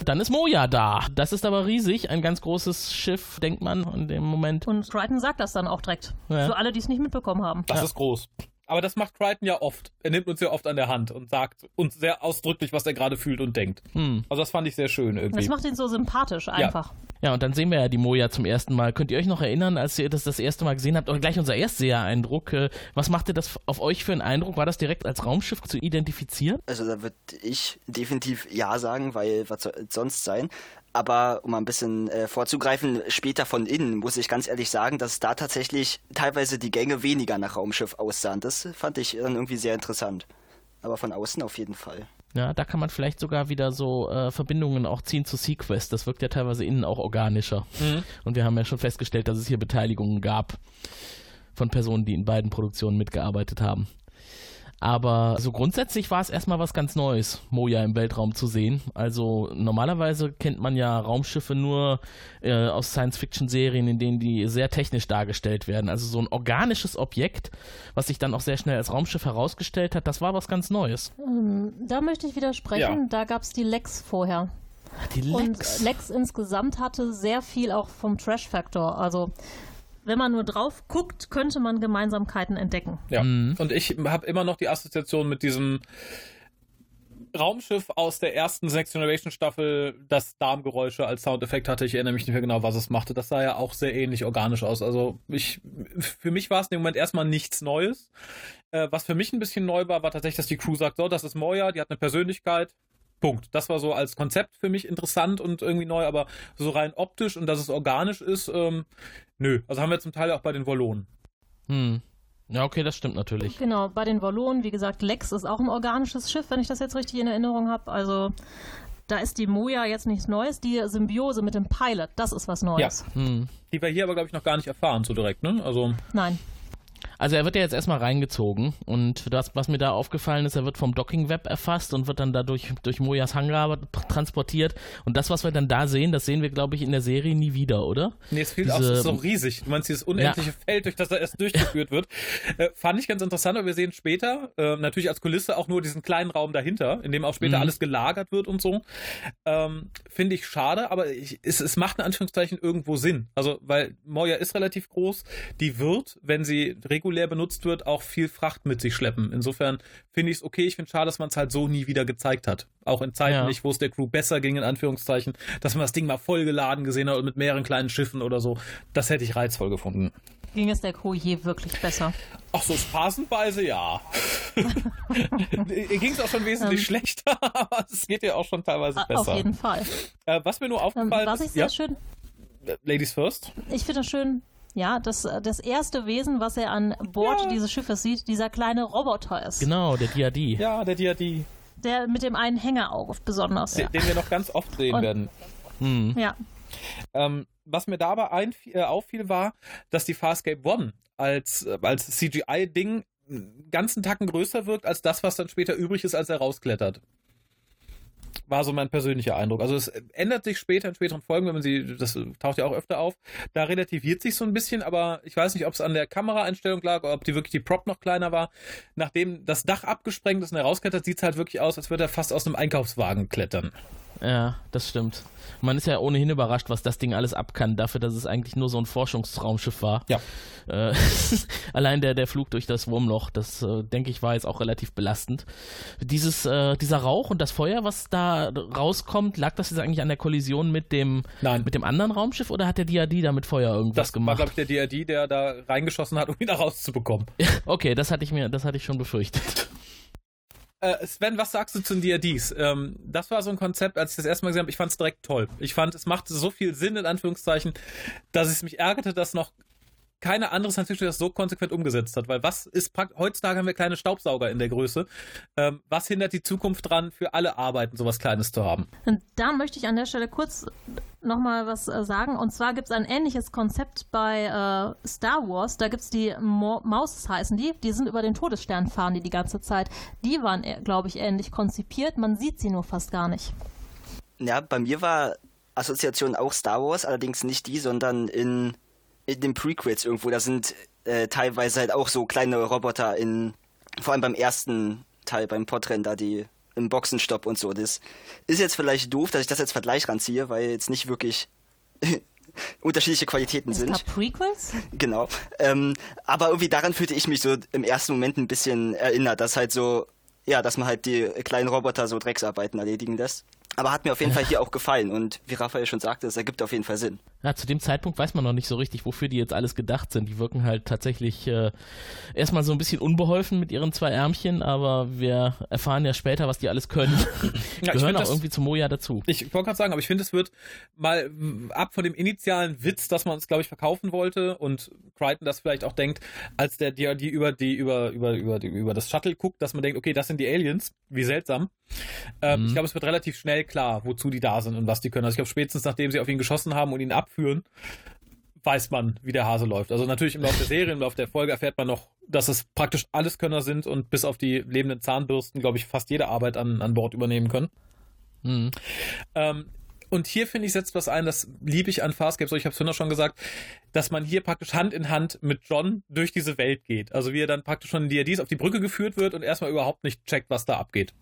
Dann ist Moja da. Das ist aber riesig, ein ganz großes Schiff, denkt man in dem Moment. Und Crichton sagt das dann auch direkt. Ja. Für alle, die es nicht mitbekommen haben. Das Ja. ist groß. Aber das macht Crichton ja oft. Er nimmt uns ja oft an der Hand und sagt uns sehr ausdrücklich, was er gerade fühlt und denkt. Hm. Also das fand ich sehr schön irgendwie. Das macht ihn so sympathisch einfach. Ja, und dann sehen wir ja die Moja zum ersten Mal. Könnt ihr euch noch erinnern, als ihr das das erste Mal gesehen habt, oder gleich unser Erstseher-Eindruck? äh, Was machte das auf euch für einen Eindruck? War das direkt als Raumschiff zu identifizieren? Also da würde ich definitiv ja sagen, weil was soll es sonst sein? Aber um mal ein bisschen äh, vorzugreifen, später von innen muss ich ganz ehrlich sagen, dass da tatsächlich teilweise die Gänge weniger nach Raumschiff aussahen. Das fand ich dann irgendwie sehr interessant. Aber von außen auf jeden Fall. Ja, da kann man vielleicht sogar wieder so äh, Verbindungen auch ziehen zu Sequest. Das wirkt ja teilweise innen auch organischer. Und wir haben ja schon festgestellt, dass es hier Beteiligungen gab von Personen, die in beiden Produktionen mitgearbeitet haben. Aber so grundsätzlich war es erstmal was ganz Neues, Moja im Weltraum zu sehen. Also normalerweise kennt man ja Raumschiffe nur äh, aus Science-Fiction-Serien, in denen die sehr technisch dargestellt werden. Also so ein organisches Objekt, was sich dann auch sehr schnell als Raumschiff herausgestellt hat, das war was ganz Neues. Da möchte ich widersprechen. Ja. Da gab es die Lex vorher. Die Und Lex. Lex insgesamt hatte sehr viel auch vom Trash-Faktor. Also, wenn man nur drauf guckt, könnte man Gemeinsamkeiten entdecken. Ja. Mhm. Und ich habe immer noch die Assoziation mit diesem Raumschiff aus der ersten Next Generation Staffel, das Darmgeräusche als Soundeffekt hatte. Ich erinnere mich nicht mehr genau, was es machte. Das sah ja auch sehr ähnlich organisch aus. Also ich, für mich war es in dem Moment erstmal nichts Neues. Äh, was für mich ein bisschen neu war, war tatsächlich, dass die Crew sagt, so, das ist Moja, die hat eine Persönlichkeit. Punkt. Das war so als Konzept für mich interessant und irgendwie neu, aber so rein optisch und dass es organisch ist, ähm, nö. Also haben wir zum Teil auch bei den Wollonen. Hm. Ja, okay, das stimmt natürlich. Genau, bei den Wallonen, wie gesagt, Lex ist auch ein organisches Schiff, wenn ich das jetzt richtig in Erinnerung habe. Also, da ist die Moja jetzt nichts Neues. Die Symbiose mit dem Pilot, das ist was Neues. Hm. Die wir hier aber, glaube ich, noch gar nicht erfahren, so direkt, ne? Also. Nein. Also er wird ja jetzt erstmal reingezogen und das, was mir da aufgefallen ist, er wird vom Docking-Web erfasst und wird dann dadurch durch Mojas Hangar transportiert. Und das, was wir dann da sehen, das sehen wir, glaube ich, in der Serie nie wieder, oder? Nee, es fehlt Diese- auch, ist so riesig. Du meinst dieses unendliche Feld, durch das er erst durchgeführt wird. <laughs> Äh, fand ich ganz interessant, aber wir sehen später, äh, natürlich als Kulisse auch nur diesen kleinen Raum dahinter, in dem auch später Mhm. alles gelagert wird und so. Ähm, Finde ich schade, aber ich, es, es macht in Anführungszeichen irgendwo Sinn. Also, weil Moja ist relativ groß, die wird, wenn sie regulär benutzt wird, auch viel Fracht mit sich schleppen. Insofern finde ich es okay. Ich finde schade, dass man es halt so nie wieder gezeigt hat. Auch in Zeiten Ja. nicht, wo es der Crew besser ging, in Anführungszeichen, dass man das Ding mal vollgeladen gesehen hat und mit mehreren kleinen Schiffen oder so. Das hätte ich reizvoll gefunden. Ging es der Crew je wirklich besser? Ach so, phasenweise ja. <laughs> Ging es auch schon wesentlich schlechter, <laughs> aber es geht ja auch schon teilweise Ah, besser. Auf jeden Fall. Äh, was mir nur Ähm, aufgefallen was ich ist, sehr ja, schön, Ladies first. ich finde das schön, ja, dass äh, das erste Wesen, was er an Bord Ja. dieses Schiffes sieht, dieser kleine Roboter ist. Genau, der DAD. Ja, der DAD, Der mit dem einen Hängerauge besonders. den, den wir noch ganz oft sehen Und- werden. Hm. Ja. Ähm, was mir dabei einf- äh, auffiel, war, dass die Farscape One als, äh, als CGI-Ding einen ganzen Tacken größer wirkt als das, was dann später übrig ist, als er rausklettert. War so mein persönlicher Eindruck. Also es ändert sich später in späteren Folgen, wenn man sie, das taucht ja auch öfter auf, da relativiert sich so ein bisschen, aber ich weiß nicht, ob es an der Kameraeinstellung lag oder ob die wirklich die Prop noch kleiner war. Nachdem das Dach abgesprengt ist und er rausklettert, sieht es halt wirklich aus, als würde er fast aus einem Einkaufswagen klettern. Ja, das stimmt. Man ist ja ohnehin überrascht, was das Ding alles ab kann, dafür, dass es eigentlich nur so ein Forschungsraumschiff war. Ja. Äh, <laughs> allein der, der Flug durch das Wurmloch, das äh, denke ich war jetzt auch relativ belastend. Dieses, äh, dieser Rauch und das Feuer, was da da rauskommt, lag das jetzt eigentlich an der Kollision mit dem, Nein. mit dem anderen Raumschiff oder hat der DAD da mit Feuer irgendwas Das war, gemacht? glaube ich, der DRD, der da reingeschossen hat, um ihn da rauszubekommen. <laughs> okay, das hatte ich mir, das hatte ich schon befürchtet. Äh, Sven, was sagst du zu den DRDs? Ähm, das war so ein Konzept, als ich das erste Mal gesehen habe, ich fand es direkt toll. Ich fand, es machte so viel Sinn, in Anführungszeichen, dass es mich ärgerte, dass noch keine andere Science Fiction das so konsequent umgesetzt hat. Weil was ist prakt heutzutage haben wir kleine Staubsauger in der Größe. Ähm, was hindert die Zukunft dran, für alle Arbeiten sowas Kleines zu haben? Und da möchte ich an der Stelle kurz nochmal was äh, sagen. Und zwar gibt es ein ähnliches Konzept bei äh, Star Wars. Da gibt es die Mo Mauses heißen die. Die sind über den Todesstern fahren die die ganze Zeit. Die waren, glaube ich, ähnlich konzipiert. Man sieht sie nur fast gar nicht. Ja, bei mir war Assoziation auch Star Wars, allerdings nicht die, sondern in, in den Prequels irgendwo. Da sind äh, teilweise halt auch so kleine Roboter in, vor allem beim ersten Teil, beim da, die im Boxenstopp und so. Das ist jetzt vielleicht doof, dass ich das als Vergleich ranziehe, weil jetzt nicht wirklich <laughs> unterschiedliche Qualitäten Es sind. gab Prequels? Genau. Ähm, aber irgendwie daran fühlte ich mich so im ersten Moment ein bisschen erinnert, dass halt so, ja, dass man halt die kleinen Roboter so Drecksarbeiten erledigen lässt. Aber hat mir auf jeden Fall hier auch gefallen und wie Raphael schon sagte, es ergibt auf jeden Fall Sinn. Ja, zu dem Zeitpunkt weiß man noch nicht so richtig, wofür die jetzt alles gedacht sind. Die wirken halt tatsächlich äh, erstmal so ein bisschen unbeholfen mit ihren zwei Ärmchen, aber wir erfahren ja später, was die alles können. <laughs> Ja, ich Gehören find auch das- irgendwie zu Moja dazu. Ich wollte gerade sagen, aber ich finde, es wird mal ab von dem initialen Witz, dass man es, glaube ich, verkaufen wollte und Crichton das vielleicht auch denkt, als der die, die über die über über über die, über das Shuttle guckt, dass man denkt, okay, das sind die Aliens, wie seltsam. Ähm, Mhm. Ich glaube, es wird relativ schnell klar, wozu die da sind und was die können. Also ich glaube, spätestens nachdem sie auf ihn geschossen haben und ihn abführen, weiß man, wie der Hase läuft. Also natürlich im Laufe der Serie, im Laufe der Folge erfährt man noch, dass es praktisch alles Könner sind und bis auf die lebenden Zahnbürsten, glaube ich, fast jede Arbeit an, an Bord übernehmen können. Mhm. Ähm, und hier finde ich setzt was ein, das liebe ich an Farscape, so ich habe es vorhin schon gesagt, dass man hier praktisch Hand in Hand mit John durch diese Welt geht. Also wie er dann praktisch von DRDs auf die Brücke geführt wird und erstmal überhaupt nicht checkt, was da abgeht.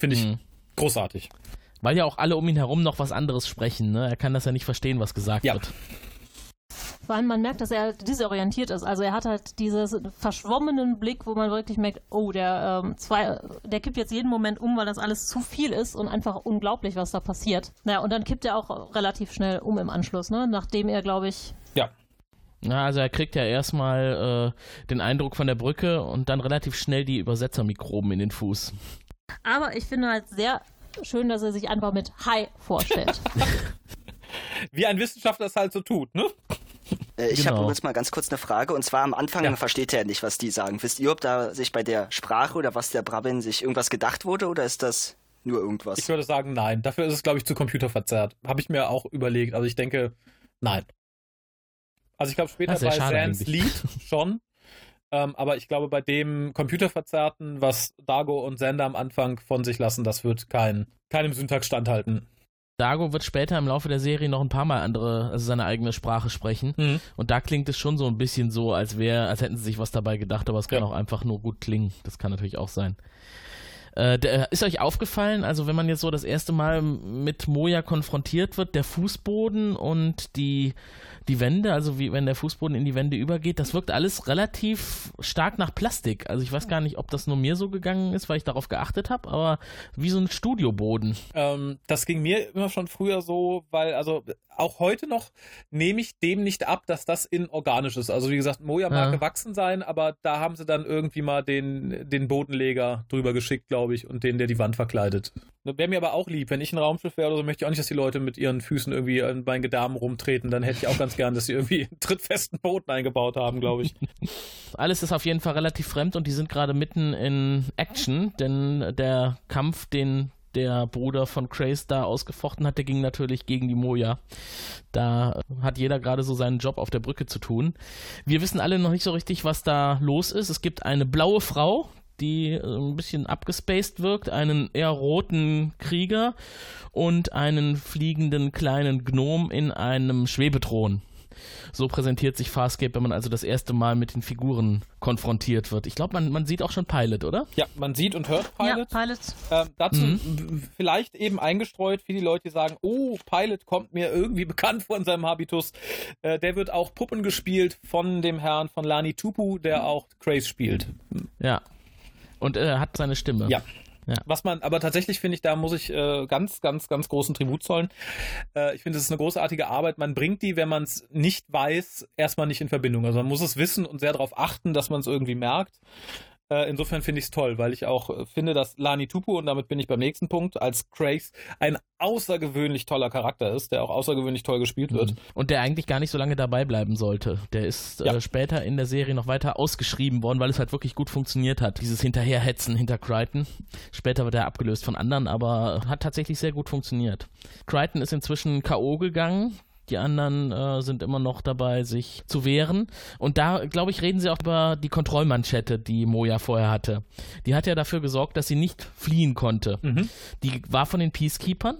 Finde ich Mhm. großartig. Weil ja auch alle um ihn herum noch was anderes sprechen. Ne? Er kann das ja nicht verstehen, was gesagt Ja. wird. Vor allem, man merkt, dass er halt desorientiert ist. Also er hat halt diesen verschwommenen Blick, wo man wirklich merkt, oh, der, ähm, zwei, der kippt jetzt jeden Moment um, weil das alles zu viel ist und einfach unglaublich, was da passiert. Naja, und dann kippt er auch relativ schnell um im Anschluss, ne? Nachdem er, glaube ich, Ja. Ja, also er kriegt ja erstmal äh, den Eindruck von der Brücke und dann relativ schnell die Übersetzermikroben in den Fuß. Aber ich finde halt sehr schön, dass er sich einfach mit Hi vorstellt. <laughs> Wie ein Wissenschaftler es halt so tut, ne? Äh, ich Genau. habe jetzt mal ganz kurz eine Frage und zwar am Anfang Ja. versteht er nicht, was die sagen. Wisst ihr, ob da sich bei der Sprache oder was der Brabbeln sich irgendwas gedacht wurde oder ist das nur irgendwas? Ich würde sagen, nein. Dafür ist es, glaube ich, zu computerverzerrt. Habe ich mir auch überlegt. Also ich denke, nein. Also ich glaube später bei schade Sans. Lied schon. Ähm, aber ich glaube, bei dem Computerverzerrten, was Dago und Sender am Anfang von sich lassen, das wird kein, keinem Syntax standhalten. Dago wird später im Laufe der Serie noch ein paar Mal andere, also seine eigene Sprache sprechen. Mhm. Und da klingt es schon so ein bisschen so, als wäre, als hätten sie sich was dabei gedacht, aber es kann Ja. auch einfach nur gut klingen. Das kann natürlich auch sein. Äh, der, ist euch aufgefallen, also wenn man jetzt so das erste Mal mit Moja konfrontiert wird, der Fußboden und die, die Wände, also wie wenn der Fußboden in die Wände übergeht, das wirkt alles relativ stark nach Plastik. Also ich weiß gar nicht, ob das nur mir so gegangen ist, weil ich darauf geachtet habe, aber wie so ein Studioboden. Ähm, das ging mir immer schon früher so, weil, also auch heute noch nehme ich dem nicht ab, dass das inorganisch ist. Also wie gesagt, Moja mag Ja. gewachsen sein, aber da haben sie dann irgendwie mal den, den Bodenleger drüber geschickt, glaube ich, und den, der die Wand verkleidet. Wäre mir aber auch lieb, wenn ich ein Raumschiff wäre oder so, möchte ich auch nicht, dass die Leute mit ihren Füßen irgendwie an meinen Gedärmen rumtreten. Dann hätte ich auch ganz gern, dass sie irgendwie <laughs> einen trittfesten Boden eingebaut haben, glaube ich. <laughs> Alles ist auf jeden Fall relativ fremd und die sind gerade mitten in Action, denn der Kampf, den der Bruder von Craze da ausgefochten hat, der ging natürlich gegen die Moja. Da hat jeder gerade so seinen Job auf der Brücke zu tun. Wir wissen alle noch nicht so richtig, was da los ist. Es gibt eine blaue Frau, die äh, ein bisschen abgespaced wirkt, einen eher roten Krieger und einen fliegenden kleinen Gnom in einem Schwebethron. So präsentiert sich Farscape, wenn man also das erste Mal mit den Figuren konfrontiert wird. Ich glaube, man, man sieht auch schon Pilot, oder? Ja, man sieht und hört Pilot. Ja, Pilot. Ähm, dazu Mhm. vielleicht eben eingestreut für die Leute, die sagen, oh, Pilot kommt mir irgendwie <laughs> bekannt vor in seinem Habitus. Äh, der wird auch Puppen gespielt von dem Herrn von Lani Tupu, der auch Craze spielt. Ja. Und er hat seine Stimme. Ja. Ja. Was man, aber tatsächlich finde ich, da muss ich äh, ganz, ganz, ganz großen Tribut zollen. Äh, ich finde, es ist eine großartige Arbeit. Man bringt die, wenn man es nicht weiß, erstmal nicht in Verbindung. Also man muss es wissen und sehr darauf achten, dass man es irgendwie merkt. Äh, insofern finde ich es toll, weil ich auch äh, finde, dass Lani Tupu, und damit bin ich beim nächsten Punkt, als Craze ein außergewöhnlich toller Charakter ist, der auch außergewöhnlich toll gespielt wird. Und der eigentlich gar nicht so lange dabei bleiben sollte. Der ist Ja. äh, später in der Serie noch weiter ausgeschrieben worden, weil es halt wirklich gut funktioniert hat. Dieses Hinterherhetzen hinter Crichton. Später wird er abgelöst von anderen, aber hat tatsächlich sehr gut funktioniert. Crichton ist inzwischen K.O. gegangen. Die anderen äh, sind immer noch dabei, sich zu wehren. Und da, glaube ich, reden sie auch über die Kontrollmanschette, die Moja vorher hatte. Die hat ja dafür gesorgt, dass sie nicht fliehen konnte. Die war von den Peacekeepers.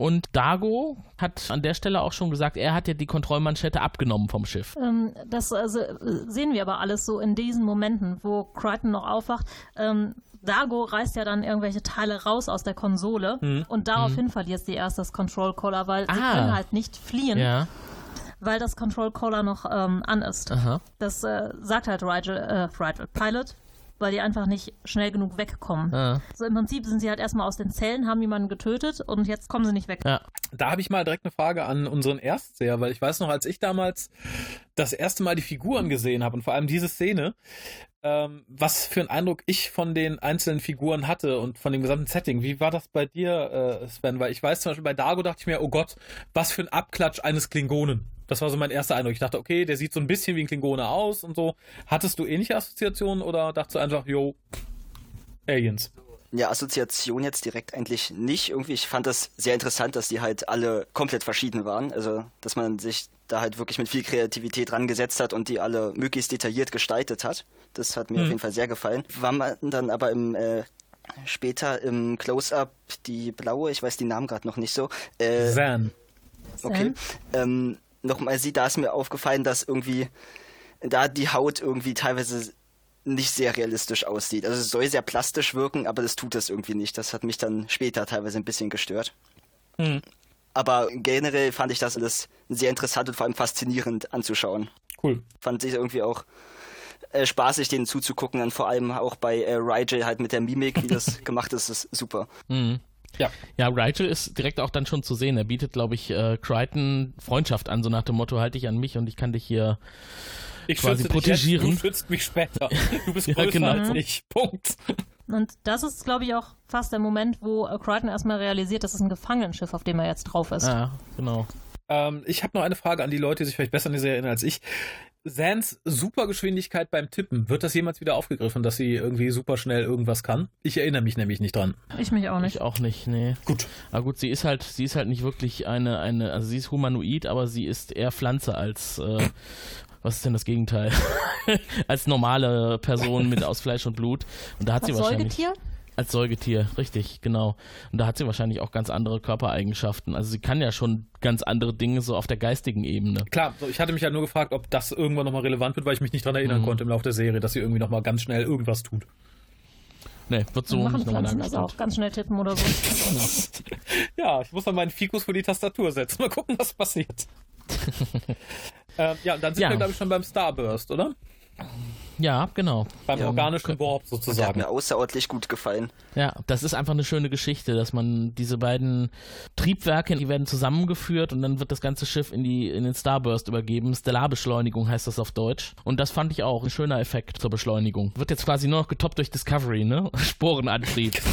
Und Dago hat an der Stelle auch schon gesagt, er hat ja die Kontrollmanschette abgenommen vom Schiff. Ähm, das also, äh, sehen wir aber alles so in diesen Momenten, wo Crichton noch aufwacht. Ähm, Dago reißt ja dann irgendwelche Teile raus aus der Konsole und daraufhin verliert sie erst das Control Collar, weil sie Ah. können halt nicht fliehen, Ja, weil das Control Collar noch ähm, an ist. aha. Das äh, sagt halt Rigel, äh, Rigel Pilot, weil die einfach nicht schnell genug wegkommen. Ah. So im Prinzip sind sie halt erstmal aus den Zellen, haben jemanden getötet und jetzt kommen sie nicht weg. Ja. Da habe ich mal direkt eine Frage an unseren Erstseher, weil ich weiß noch, als ich damals das erste Mal die Figuren gesehen habe und vor allem diese Szene, ähm, was für einen Eindruck ich von den einzelnen Figuren hatte und von dem gesamten Setting. Wie war das bei dir, äh, Sven? Weil ich weiß zum Beispiel bei Dago dachte ich mir, oh Gott, was für ein Abklatsch eines Klingonen. Das war so mein erster Eindruck. Ich dachte, okay, der sieht so ein bisschen wie ein Klingone aus und so. Hattest du ähnliche Assoziationen oder dachtest du einfach, yo, Aliens? Ja, Assoziation jetzt direkt eigentlich nicht. Irgendwie, ich fand das sehr interessant, dass die halt alle komplett verschieden waren. Also, dass man sich da halt wirklich mit viel Kreativität rangesetzt hat und die alle möglichst detailliert gestaltet hat. Das hat mir auf jeden Fall sehr gefallen. War man dann aber im äh, später im Close-Up die blaue, ich weiß die Namen gerade noch nicht so. Äh, Zan. Okay. Ähm, Nochmal sie, da ist mir aufgefallen, dass irgendwie da die Haut irgendwie teilweise nicht sehr realistisch aussieht. Also es soll sehr plastisch wirken, aber das tut es irgendwie nicht. Das hat mich dann später teilweise ein bisschen gestört. Aber generell fand ich das alles sehr interessant und vor allem faszinierend anzuschauen. Cool. Fand ich irgendwie auch äh, spaßig, denen zuzugucken. Dann vor allem auch bei äh, Rigel halt mit der Mimik, wie das <laughs> gemacht ist, ist super. Ja. Ja, Rigel ist direkt auch dann schon zu sehen. Er bietet, glaube ich, äh, Crichton Freundschaft an, so nach dem Motto, halt dich an mich und ich kann dich hier. Ich quasi schütze protegieren. Dich jetzt, du schützt mich später. <laughs> Du bist Ja, größer genau. als ich. Punkt. Und das ist, glaube ich, auch fast der Moment, wo äh, Crichton erstmal realisiert, das ist ein Gefangenenschiff, auf dem er jetzt drauf ist. Ah, genau. Ähm, ich habe noch eine Frage an die Leute, die sich vielleicht besser an die Serie erinnern als ich. Sans Supergeschwindigkeit beim Tippen, wird das jemals wieder aufgegriffen, dass sie irgendwie super schnell irgendwas kann? Ich erinnere mich nämlich nicht dran. Ich mich auch nicht. Ich auch nicht, nee. Gut. Aber gut, sie ist halt, sie ist halt nicht wirklich eine, eine, also sie ist humanoid, aber sie ist eher Pflanze als, äh, was ist denn das Gegenteil? <laughs> als normale Person mit aus Fleisch und Blut. Und da hat sie Als wahrscheinlich. Säugetier? Als Säugetier, richtig, genau. Und da hat sie wahrscheinlich auch ganz andere Körpereigenschaften. Also sie kann ja schon ganz andere Dinge so auf der geistigen Ebene. Klar, so, ich hatte mich ja nur gefragt, ob das irgendwann nochmal relevant wird, weil ich mich nicht dran erinnern Mhm. konnte im Laufe der Serie, dass sie irgendwie nochmal ganz schnell irgendwas tut. Nee, wird so machen nicht nochmal Pflanzen also auch ganz schnell tippen oder so. <laughs> Ja, ich muss dann meinen Fikus vor die Tastatur setzen. Mal gucken, was passiert. <laughs> ähm, ja, und dann sind Ja. wir, glaube ich, schon beim Starburst, oder? Ja, genau. Beim Ja, organischen Warp Der hat sozusagen. mir außerordentlich gut gefallen. Ja, das ist einfach eine schöne Geschichte, dass man diese beiden Triebwerke, die werden zusammengeführt und dann wird das ganze Schiff in die in den Starburst übergeben. Stellarbeschleunigung heißt das auf Deutsch. Und das fand ich auch ein schöner Effekt zur Beschleunigung. Wird jetzt quasi nur noch getoppt durch Discovery, ne? <laughs> Sporenantrieb. <laughs>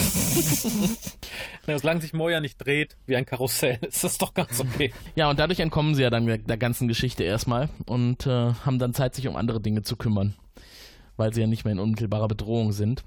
Ja, solange sich Moja nicht dreht wie ein Karussell, ist das doch ganz okay. ja, und dadurch entkommen sie ja dann der, der ganzen Geschichte erstmal und äh, haben dann Zeit, sich um andere Dinge zu kümmern. Weil sie ja nicht mehr in unmittelbarer Bedrohung sind.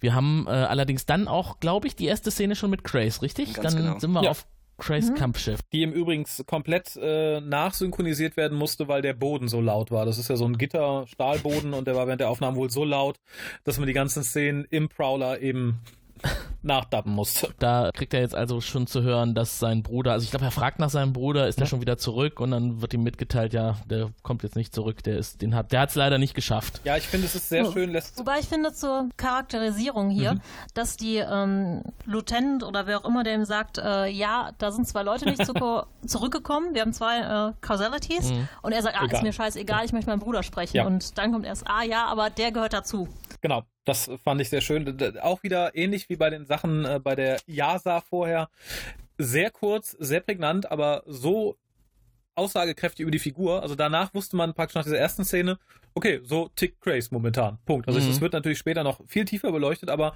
Wir haben äh, allerdings dann auch, glaube ich, die erste Szene schon mit Craze, richtig? Ganz dann genau. sind wir Ja. auf Craze Kampfschiff. Die ihm übrigens komplett äh, nachsynchronisiert werden musste, weil der Boden so laut war. Das ist ja so ein Gitter-Stahlboden und der war während der Aufnahmen wohl so laut, dass man die ganzen Szenen im Prowler eben <laughs> nachdappen musste. Da kriegt er jetzt also schon zu hören, dass sein Bruder, also ich glaube, er fragt nach seinem Bruder, ist ja. er schon wieder zurück und dann wird ihm mitgeteilt, ja, der kommt jetzt nicht zurück, der ist, den hat, der hat es leider nicht geschafft. Ja, ich finde, es ist sehr schön. Lässt Wobei ich finde zur Charakterisierung hier, mhm. dass die ähm, Lieutenant oder wer auch immer, der ihm sagt, äh, ja, da sind zwei Leute nicht zu <laughs> zurückgekommen, wir haben zwei äh, Causalities mhm. und er sagt, ah, egal. ist mir scheißegal, ich möchte meinen Bruder sprechen ja. und dann kommt erst, ah ja, aber der gehört dazu. Genau, das fand ich sehr schön. Auch wieder ähnlich wie bei den Sachen äh, bei der Yasa vorher. Sehr kurz, sehr prägnant, aber so aussagekräftig über die Figur. Also danach wusste man praktisch nach dieser ersten Szene, okay, so tickt Grace momentan. Punkt. Also es mhm. wird natürlich später noch viel tiefer beleuchtet, aber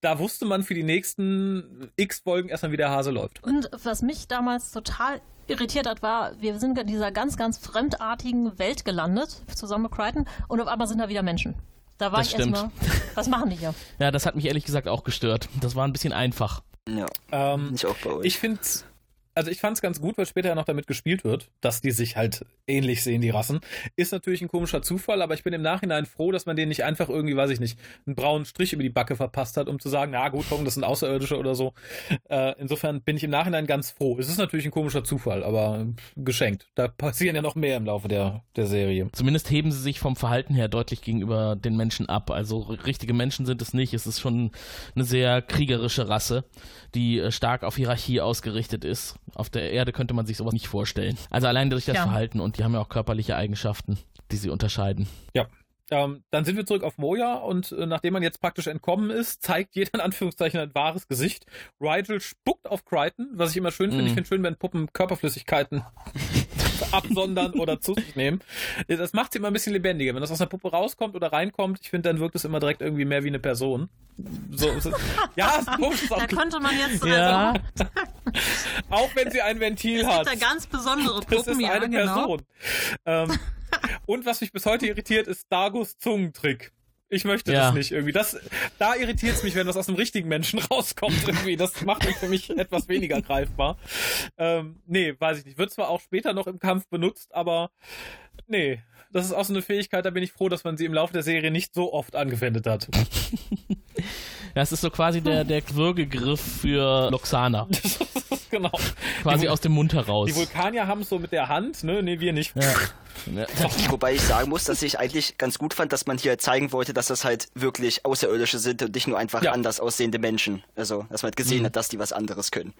da wusste man für die nächsten x Folgen erstmal, wie der Hase läuft. Und was mich damals total irritiert hat, war, wir sind in dieser ganz, ganz fremdartigen Welt gelandet, zusammen mit Crichton, und auf einmal sind da wieder Menschen. Da war das ich stimmt. erstmal, was machen die hier? Ja, das hat mich ehrlich gesagt auch gestört. Das war ein bisschen einfach. Ja. Ähm, ich auch bei euch. Ich finde also ich fand es ganz gut, weil später ja noch damit gespielt wird, dass die sich halt ähnlich sehen, die Rassen. Ist natürlich ein komischer Zufall, aber ich bin im Nachhinein froh, dass man denen nicht einfach irgendwie, weiß ich nicht, einen braunen Strich über die Backe verpasst hat, um zu sagen, na gut, komm, das sind Außerirdische oder so. Äh, insofern bin ich im Nachhinein ganz froh. Es ist natürlich ein komischer Zufall, aber geschenkt. Da passieren ja noch mehr im Laufe der, der Serie. Zumindest heben sie sich vom Verhalten her deutlich gegenüber den Menschen ab. Also richtige Menschen sind es nicht. Es ist schon eine sehr kriegerische Rasse, die äh, stark auf Hierarchie ausgerichtet ist auf der Erde könnte man sich sowas nicht vorstellen. Also allein durch das ja. Verhalten und die haben ja auch körperliche Eigenschaften, die sie unterscheiden. Ja. Ähm, dann sind wir zurück auf Moja und äh, nachdem man jetzt praktisch entkommen ist, zeigt jeder in Anführungszeichen ein wahres Gesicht. Rigel spuckt auf Crichton, was ich immer schön finde. Mm. Ich finde schön, wenn Puppen Körperflüssigkeiten absondern oder zu sich nehmen. Das macht sie immer ein bisschen lebendiger. Wenn das aus einer Puppe rauskommt oder reinkommt, ich finde, dann wirkt es immer direkt irgendwie mehr wie eine Person. So, so. Ja, <laughs> ist komisch. Da konnte man jetzt ja. <laughs> auch wenn sie ein Ventil es hat. Das ist eine ganz besondere Puppen, Das ist ja, eine genau. Person. Ähm, und was mich bis heute irritiert, ist Dagos Zungentrick. Ich möchte ja. das nicht irgendwie. Das, da irritiert es mich, wenn das aus einem richtigen Menschen <laughs> rauskommt irgendwie. Das macht mich für mich etwas weniger greifbar. Ähm, nee, weiß ich nicht. Wird zwar auch später noch im Kampf benutzt, aber nee. Das ist auch so eine Fähigkeit, da bin ich froh, dass man sie im Laufe der Serie nicht so oft angewendet hat. <laughs> Ja, es ist so quasi der, der Würgegriff für Loxana. <laughs> genau. Quasi aus dem Mund heraus. Die Vulkanier haben es so mit der Hand, ne? Nee, wir nicht. <laughs> Ja. Wobei ich sagen muss, dass ich eigentlich ganz gut fand, dass man hier zeigen wollte, dass das halt wirklich Außerirdische sind und nicht nur einfach ja. anders aussehende Menschen. Also, dass man halt gesehen mhm. hat, dass die was anderes können.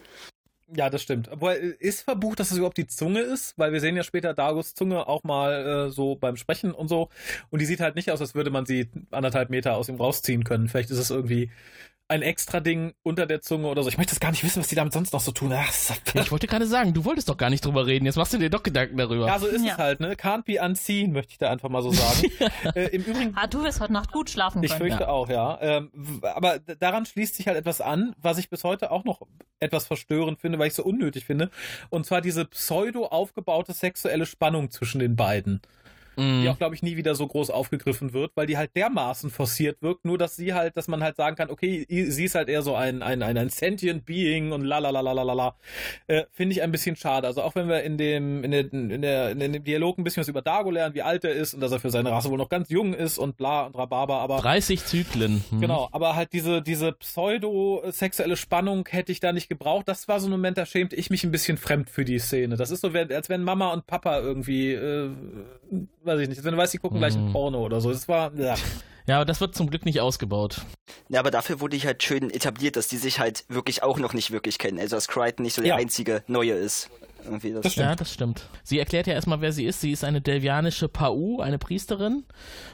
Ja, das stimmt. Aber ist verbucht, dass es überhaupt die Zunge ist? Weil wir sehen ja später Dagos Zunge auch mal äh, so beim Sprechen und so. Und die sieht halt nicht aus, als würde man sie anderthalb Meter aus ihm rausziehen können. Vielleicht ist es irgendwie ein extra Ding unter der Zunge oder so. Ich möchte das gar nicht wissen, was die damit sonst noch so tun. Ach, ich wollte gerade sagen, du wolltest doch gar nicht drüber reden. Jetzt machst du dir doch Gedanken darüber. Ja, so ist ja. es halt, ne? Can't be unseen, möchte ich da einfach mal so sagen. <laughs> äh, Im Übrigen. Ah, du wirst heute Nacht gut schlafen können. Ich fürchte ja. auch, ja. Ähm, aber daran schließt sich halt etwas an, was ich bis heute auch noch etwas verstörend finde, weil ich so unnötig finde. Und zwar diese pseudo aufgebaute sexuelle Spannung zwischen den beiden mhm. die auch, glaube ich, nie wieder so groß aufgegriffen wird, weil die halt dermaßen forciert wirkt, nur dass sie halt, dass man halt sagen kann, okay, sie ist halt eher so ein, ein, ein, ein sentient Being und la la la la la la äh, finde ich ein bisschen schade. Also auch wenn wir in dem, in, der, in, der, in dem Dialog ein bisschen was über Dago lernen, wie alt er ist und dass er für seine Rasse wohl noch ganz jung ist und bla und rababa, aber 30 Zyklen. Mhm. Genau, aber halt diese, diese pseudo-sexuelle Spannung hätte ich da nicht gebraucht. Das war so ein Moment, da schämte ich mich ein bisschen fremd für die Szene. Das ist so, als wenn Mama und Papa irgendwie äh, weiß ich nicht, wenn du weißt, die gucken gleich ein mhm. Porno oder so. Das war, ja. Ja, aber das wird zum Glück nicht ausgebaut. Ja, aber dafür wurde ich halt schön etabliert, dass die sich halt wirklich auch noch nicht wirklich kennen. Also dass Crichton nicht so ja. der einzige Neue ist. Das, das ja, das stimmt. Sie erklärt ja erstmal, wer sie ist. Sie ist eine delvianische Pau, eine Priesterin.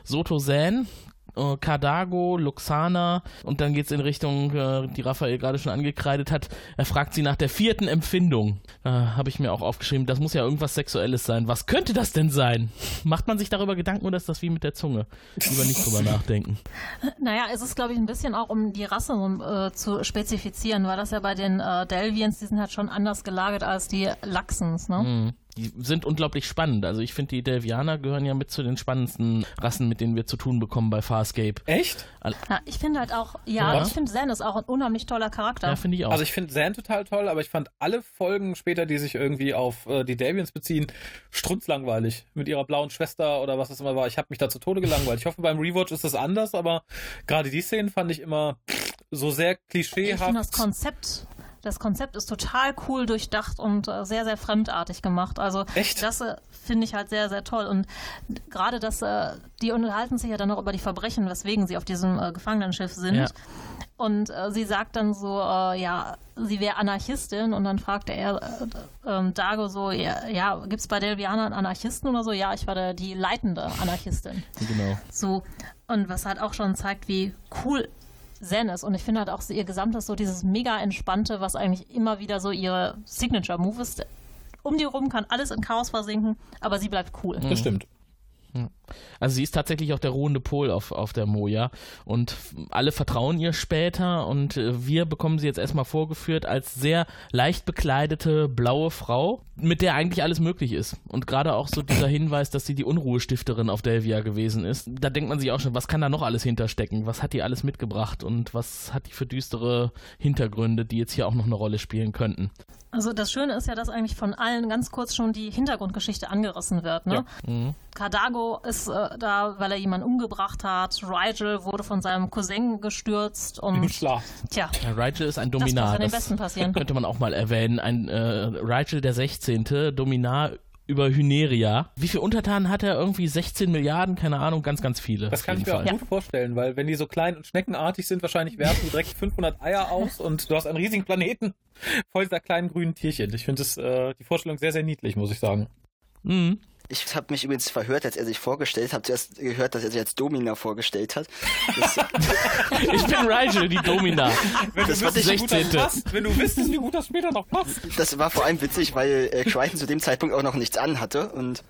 Soto Zen, äh, Cardago, Luxana und dann geht es in Richtung, äh, die Raphael gerade schon angekreidet hat. Er fragt sie nach der vierten Empfindung. Da habe ich mir auch aufgeschrieben, das muss ja irgendwas Sexuelles sein. Was könnte das denn sein? Macht man sich darüber Gedanken oder ist das wie mit der Zunge? Lieber nicht drüber <laughs> nachdenken. Naja, es ist, glaube ich, ein bisschen auch, um die Rasse äh, zu spezifizieren, weil das ja bei den äh, Delvians, die sind halt schon anders gelagert als die Lachsens, ne? Mhm die sind unglaublich spannend. Also ich finde, die Delvianer gehören ja mit zu den spannendsten Rassen, mit denen wir zu tun bekommen bei Farscape. Echt? Ja, ich finde halt auch, ja, ja. ich finde Zen ist auch ein unheimlich toller Charakter. Ja, finde ich auch. Also ich finde Zen total toll, aber ich fand alle Folgen später, die sich irgendwie auf äh, die Delvians beziehen, strunzlangweilig. Mit ihrer blauen Schwester oder was es immer war. Ich habe mich da zu Tode gelangweilt. Ich hoffe, beim Rewatch ist das anders, aber gerade die Szenen fand ich immer so sehr Ich finde das klischeehaft. Konzept, das Konzept ist total cool durchdacht und äh, sehr, sehr fremdartig gemacht. Also Echt? das äh, finde ich halt sehr, sehr toll. Und gerade das, äh, die unterhalten sich ja dann noch über die Verbrechen, weswegen sie auf diesem äh, Gefangenenschiff sind. Ja. Und äh, sie sagt dann so, äh, ja, sie wäre Anarchistin und dann fragte er äh, ähm, Dago so, ja, ja gibt es bei Delviana Anarchisten oder so? Ja, ich war der, die leitende Anarchistin. Genau. So, und was halt auch schon zeigt, wie cool Zen ist. Und ich finde halt auch so ihr gesamtes, so dieses mega entspannte, was eigentlich immer wieder so ihre Signature-Move ist. Um die rum kann alles in Chaos versinken, aber sie bleibt cool. Das stimmt. Also sie ist tatsächlich auch der ruhende Pol auf, auf der Moja und alle vertrauen ihr später und äh, wir bekommen sie jetzt erstmal vorgeführt als sehr leicht bekleidete blaue Frau, mit der eigentlich alles möglich ist. Und gerade auch so dieser Hinweis, dass sie die Unruhestifterin auf Delvia gewesen ist, da denkt man sich auch schon, was kann da noch alles hinterstecken? Was hat die alles mitgebracht und was hat die für düstere Hintergründe, die jetzt hier auch noch eine Rolle spielen könnten? Also das Schöne ist ja, dass eigentlich von allen ganz kurz schon die Hintergrundgeschichte angerissen wird. Ne? Cardago ist äh, da, weil er jemanden umgebracht hat. Rigel wurde von seinem Cousin gestürzt Im und Schlaf. tja, Ja, Rigel ist ein das Dominar. Das Besten passieren. könnte man auch mal erwähnen. Ein äh, Rigel der 16. Dominar über Hyneria. Wie viele Untertanen hat er? Irgendwie 16 Milliarden? Keine Ahnung, ganz, ganz viele. Das kann ich mir auch Fall. gut vorstellen, weil wenn die so klein und schneckenartig sind, wahrscheinlich werfen die direkt 500 Eier aus und du hast einen riesigen Planeten <laughs> voll dieser kleinen grünen Tierchen. Ich finde das, äh, die Vorstellung sehr, sehr niedlich, muss ich sagen. Mhm. Ich habe mich übrigens verhört, als er sich vorgestellt hat. Zuerst gehört, dass er sich als Domina vorgestellt hat. Das, <laughs> Ich bin Rigel, die Domina. Wenn Das du wüsstest, ich- wie gut das 16.. passt, wenn du wüsstest, wie gut das später noch passt. das war vor allem witzig, weil äh, Crichton zu dem Zeitpunkt auch noch nichts anhatte. Und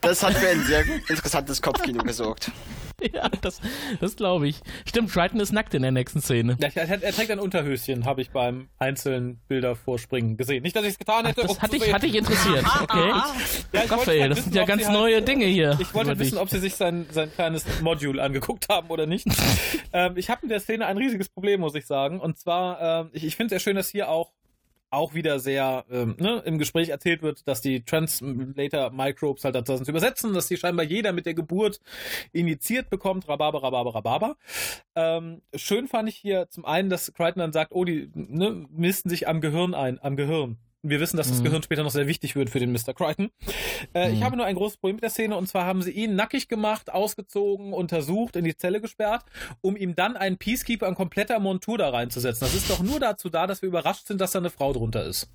das hat für ein sehr interessantes Kopfkino gesorgt. <laughs> Ja, das, das glaube ich. Stimmt, Triton ist nackt in der nächsten Szene. Ja, er, er trägt ein Unterhöschen, habe ich beim einzelnen Bilder vorspringen gesehen. Nicht, dass ich es getan hätte. Das um hatte ich, hatte ich interessiert. <laughs> Okay. Ja, ich Raphael, halt das sind ja ganz halt- neue Dinge hier. Ich wollte wissen, dich. ob sie sich sein, sein kleines Module angeguckt haben oder nicht. <laughs> ähm, ich habe in der Szene ein riesiges Problem, muss ich sagen. Und zwar, ähm, ich, ich finde es sehr schön, dass hier auch auch wieder sehr ähm, ne, im Gespräch erzählt wird, dass die Translator Microbes halt dazu sind zu übersetzen, dass die scheinbar jeder mit der Geburt injiziert bekommt, Rhabarber, Rhabarber, Rhabarber. Ähm, schön fand ich hier zum einen, dass Crichton dann sagt, oh, die ne, misten sich am Gehirn ein, am Gehirn. Wir wissen, dass das Mhm. Gehirn später noch sehr wichtig wird für den Mr. Crichton. Äh, Ich Mhm. habe nur ein großes Problem mit der Szene und zwar haben sie ihn nackig gemacht, ausgezogen, untersucht, in die Zelle gesperrt, um ihm dann einen Peacekeeper in kompletter Montur da reinzusetzen. Das ist doch nur dazu da, dass wir überrascht sind, dass da eine Frau drunter ist.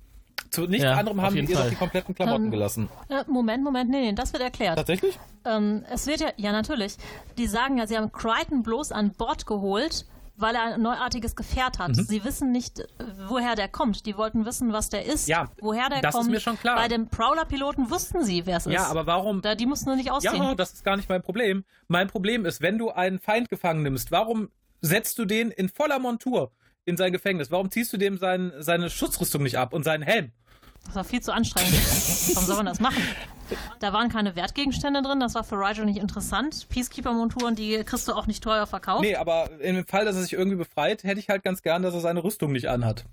Zu nichts Ja, anderem haben die ihr doch die kompletten Klamotten Ähm, gelassen. äh, Moment, Moment, nee, nee, das wird erklärt. Tatsächlich? Ähm, es wird ja, ja natürlich. Die sagen ja, sie haben Crichton bloß an Bord geholt, weil er ein neuartiges Gefährt hat. Mhm. Sie wissen nicht, äh, woher der kommt. Die wollten wissen, was der ist. Ja, woher der das ist kommt. mir schon klar. Bei dem Prowler-Piloten wussten sie, wer es ist. Ja, aber warum? Da, die mussten nur nicht ausziehen. Ja, das ist gar nicht mein Problem. Mein Problem ist, wenn du einen Feind gefangen nimmst, warum setzt du den in voller Montur in sein Gefängnis? Warum ziehst du dem sein, seine Schutzrüstung nicht ab und seinen Helm? Das war viel zu anstrengend. Warum soll man das machen? <laughs> Da waren keine Wertgegenstände drin, das war für Rigel nicht interessant. Peacekeeper-Monturen, die kriegst du auch nicht teuer verkauft. Nee, aber im Fall, dass er sich irgendwie befreit, hätte ich halt ganz gern, dass er seine Rüstung nicht anhat.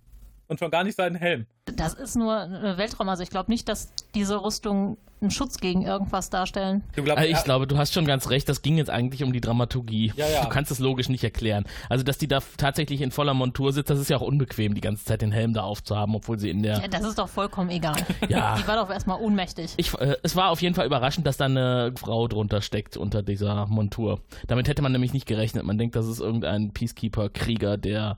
Und schon gar nicht seinen Helm. Das ist nur ein Weltraum. Also ich glaube nicht, dass diese Rüstungen einen Schutz gegen irgendwas darstellen. Du glaubst, Also ich er- glaube, du hast schon ganz recht, das ging jetzt eigentlich um die Dramaturgie. Ja, ja. Du kannst es logisch nicht erklären. Also, dass die da tatsächlich in voller Montur sitzt, das ist ja auch unbequem, die ganze Zeit den Helm da aufzuhaben, obwohl sie in der... Ja, das ist doch vollkommen egal. Ja. Die war doch erstmal ohnmächtig. Ich, äh, es war auf jeden Fall überraschend, dass da eine Frau drunter steckt unter dieser Montur. Damit hätte man nämlich nicht gerechnet. Man denkt, das ist irgendein Peacekeeper-Krieger, der.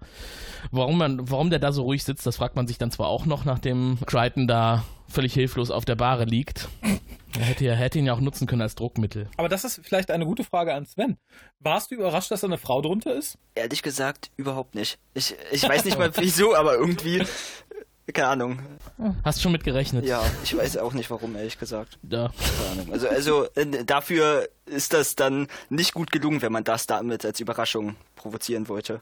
Warum, man, warum der da so ruhig sitzt, das fragt man sich dann zwar auch noch, nachdem Crichton da völlig hilflos auf der Bahre liegt. Er hätte, ja- hätte ihn ja auch nutzen können als Druckmittel. aber das ist vielleicht eine gute Frage an Sven. Warst du überrascht, dass da eine Frau drunter ist? Ehrlich gesagt, überhaupt nicht. Ich, ich weiß nicht mal <laughs> wieso, aber irgendwie. Keine Ahnung. Hast du schon mit gerechnet? Ja, ich weiß auch nicht warum, ehrlich gesagt. Ja. Keine Ahnung. Also, also äh, dafür ist das dann nicht gut gelungen, wenn man das damit als Überraschung provozieren wollte.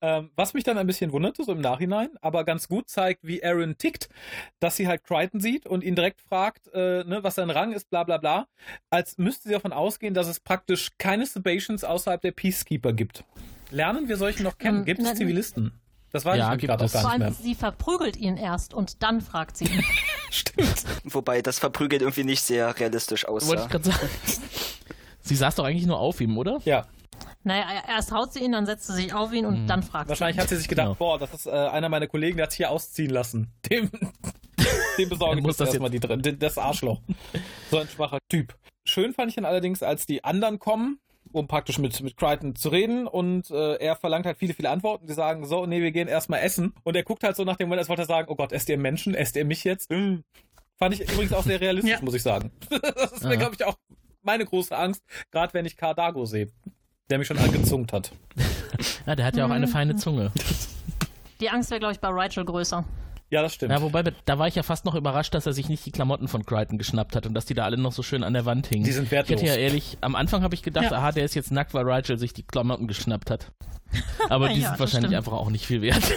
Ähm, was mich dann ein bisschen wunderte, so im Nachhinein, aber ganz gut zeigt, wie Aaron tickt, dass sie halt Crichton sieht und ihn direkt fragt, äh, ne, was sein Rang ist, bla bla bla, als müsste sie davon ausgehen, dass es praktisch keine Sebaceans außerhalb der Peacekeeper gibt. Lernen wir solche noch kennen? Ähm, Gibt es Zivilisten? Das weiß Ja, ich gerade auch gar Vor nicht allem, mehr. sie verprügelt ihn erst und dann fragt sie ihn. <laughs> Stimmt. Wobei das verprügelt irgendwie nicht sehr realistisch Wollte aussah. ich gerade sagen. <laughs> Sie saß doch eigentlich nur auf ihm, oder? Ja. Naja, erst haut sie ihn, dann setzt sie sich auf ihn und dann fragt Wahrscheinlich sie. hat sie sich gedacht, Genau. boah, das ist äh, einer meiner Kollegen, der hat hier ausziehen lassen. <laughs> Dem, dem besorge <laughs> ich Muss das erstmal die drin. Das Arschloch. <laughs> So ein schwacher Typ. Schön fand ich ihn allerdings, als die anderen kommen, um praktisch mit, mit Crichton zu reden und äh, er verlangt halt viele, viele Antworten. Die sagen, so, nee, wir gehen erstmal essen. Und er guckt halt so nach dem Moment, als wollte er sagen, oh Gott, esst ihr Menschen? Esst ihr mich jetzt? Fand ich übrigens auch sehr realistisch, Ja. muss ich sagen. Das ist mir, glaube ich, auch meine große Angst, gerade wenn ich Cardago sehe, der mich schon angezungt hat. <laughs> Ja, der hat ja auch eine feine Zunge. Die Angst wäre, glaube ich, bei Rachel größer. Ja, das stimmt. Ja, wobei, da war ich ja fast noch überrascht, dass er sich nicht die Klamotten von Crichton geschnappt hat und dass die da alle noch so schön an der Wand hingen. Die sind wertlos. Ich hätte ja ehrlich, am Anfang habe ich gedacht, Ja. aha, der ist jetzt nackt, weil Rachel sich die Klamotten geschnappt hat. <laughs> Aber die Ja, sind wahrscheinlich stimmt. einfach auch nicht viel wert. <laughs>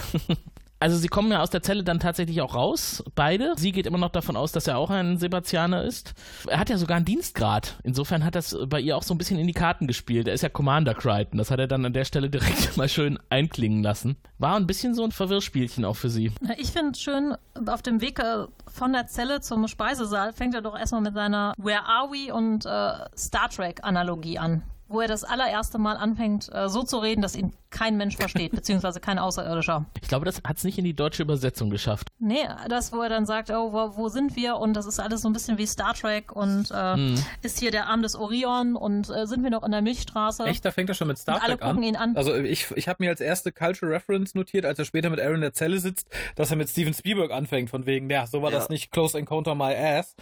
Also sie kommen ja aus der Zelle dann tatsächlich auch raus, beide. Sie geht immer noch davon aus, dass er auch ein Sebastianer ist. Er hat ja sogar einen Dienstgrad. Insofern hat das bei ihr auch so ein bisschen in die Karten gespielt. Er ist ja Commander Crichton. Das hat er dann an der Stelle direkt <laughs> mal schön einklingen lassen. War ein bisschen so ein Verwirrspielchen auch für sie. Ich finde es schön, auf dem Weg äh, von der Zelle zum Speisesaal fängt er doch erstmal mit seiner Where Are We und äh, Star Trek Analogie an. Wo er das allererste Mal anfängt, äh, so zu reden, dass ihn kein Mensch versteht, beziehungsweise kein Außerirdischer. Ich glaube, das hat es nicht in die deutsche Übersetzung geschafft. Nee, das, wo er dann sagt, oh, wo, wo sind wir? Und das ist alles so ein bisschen wie Star Trek und äh, ist hier der Arm des Orion und äh, sind wir noch in der Milchstraße? Echt, da fängt er schon mit Star Und alle Trek an. gucken ihn an. Also ich, ich habe mir als erste Cultural Reference notiert, als er später mit Aaron in der Zelle sitzt, dass er mit Steven Spielberg anfängt, von wegen, ja, so war Ja. das nicht Close Encounter My Ass.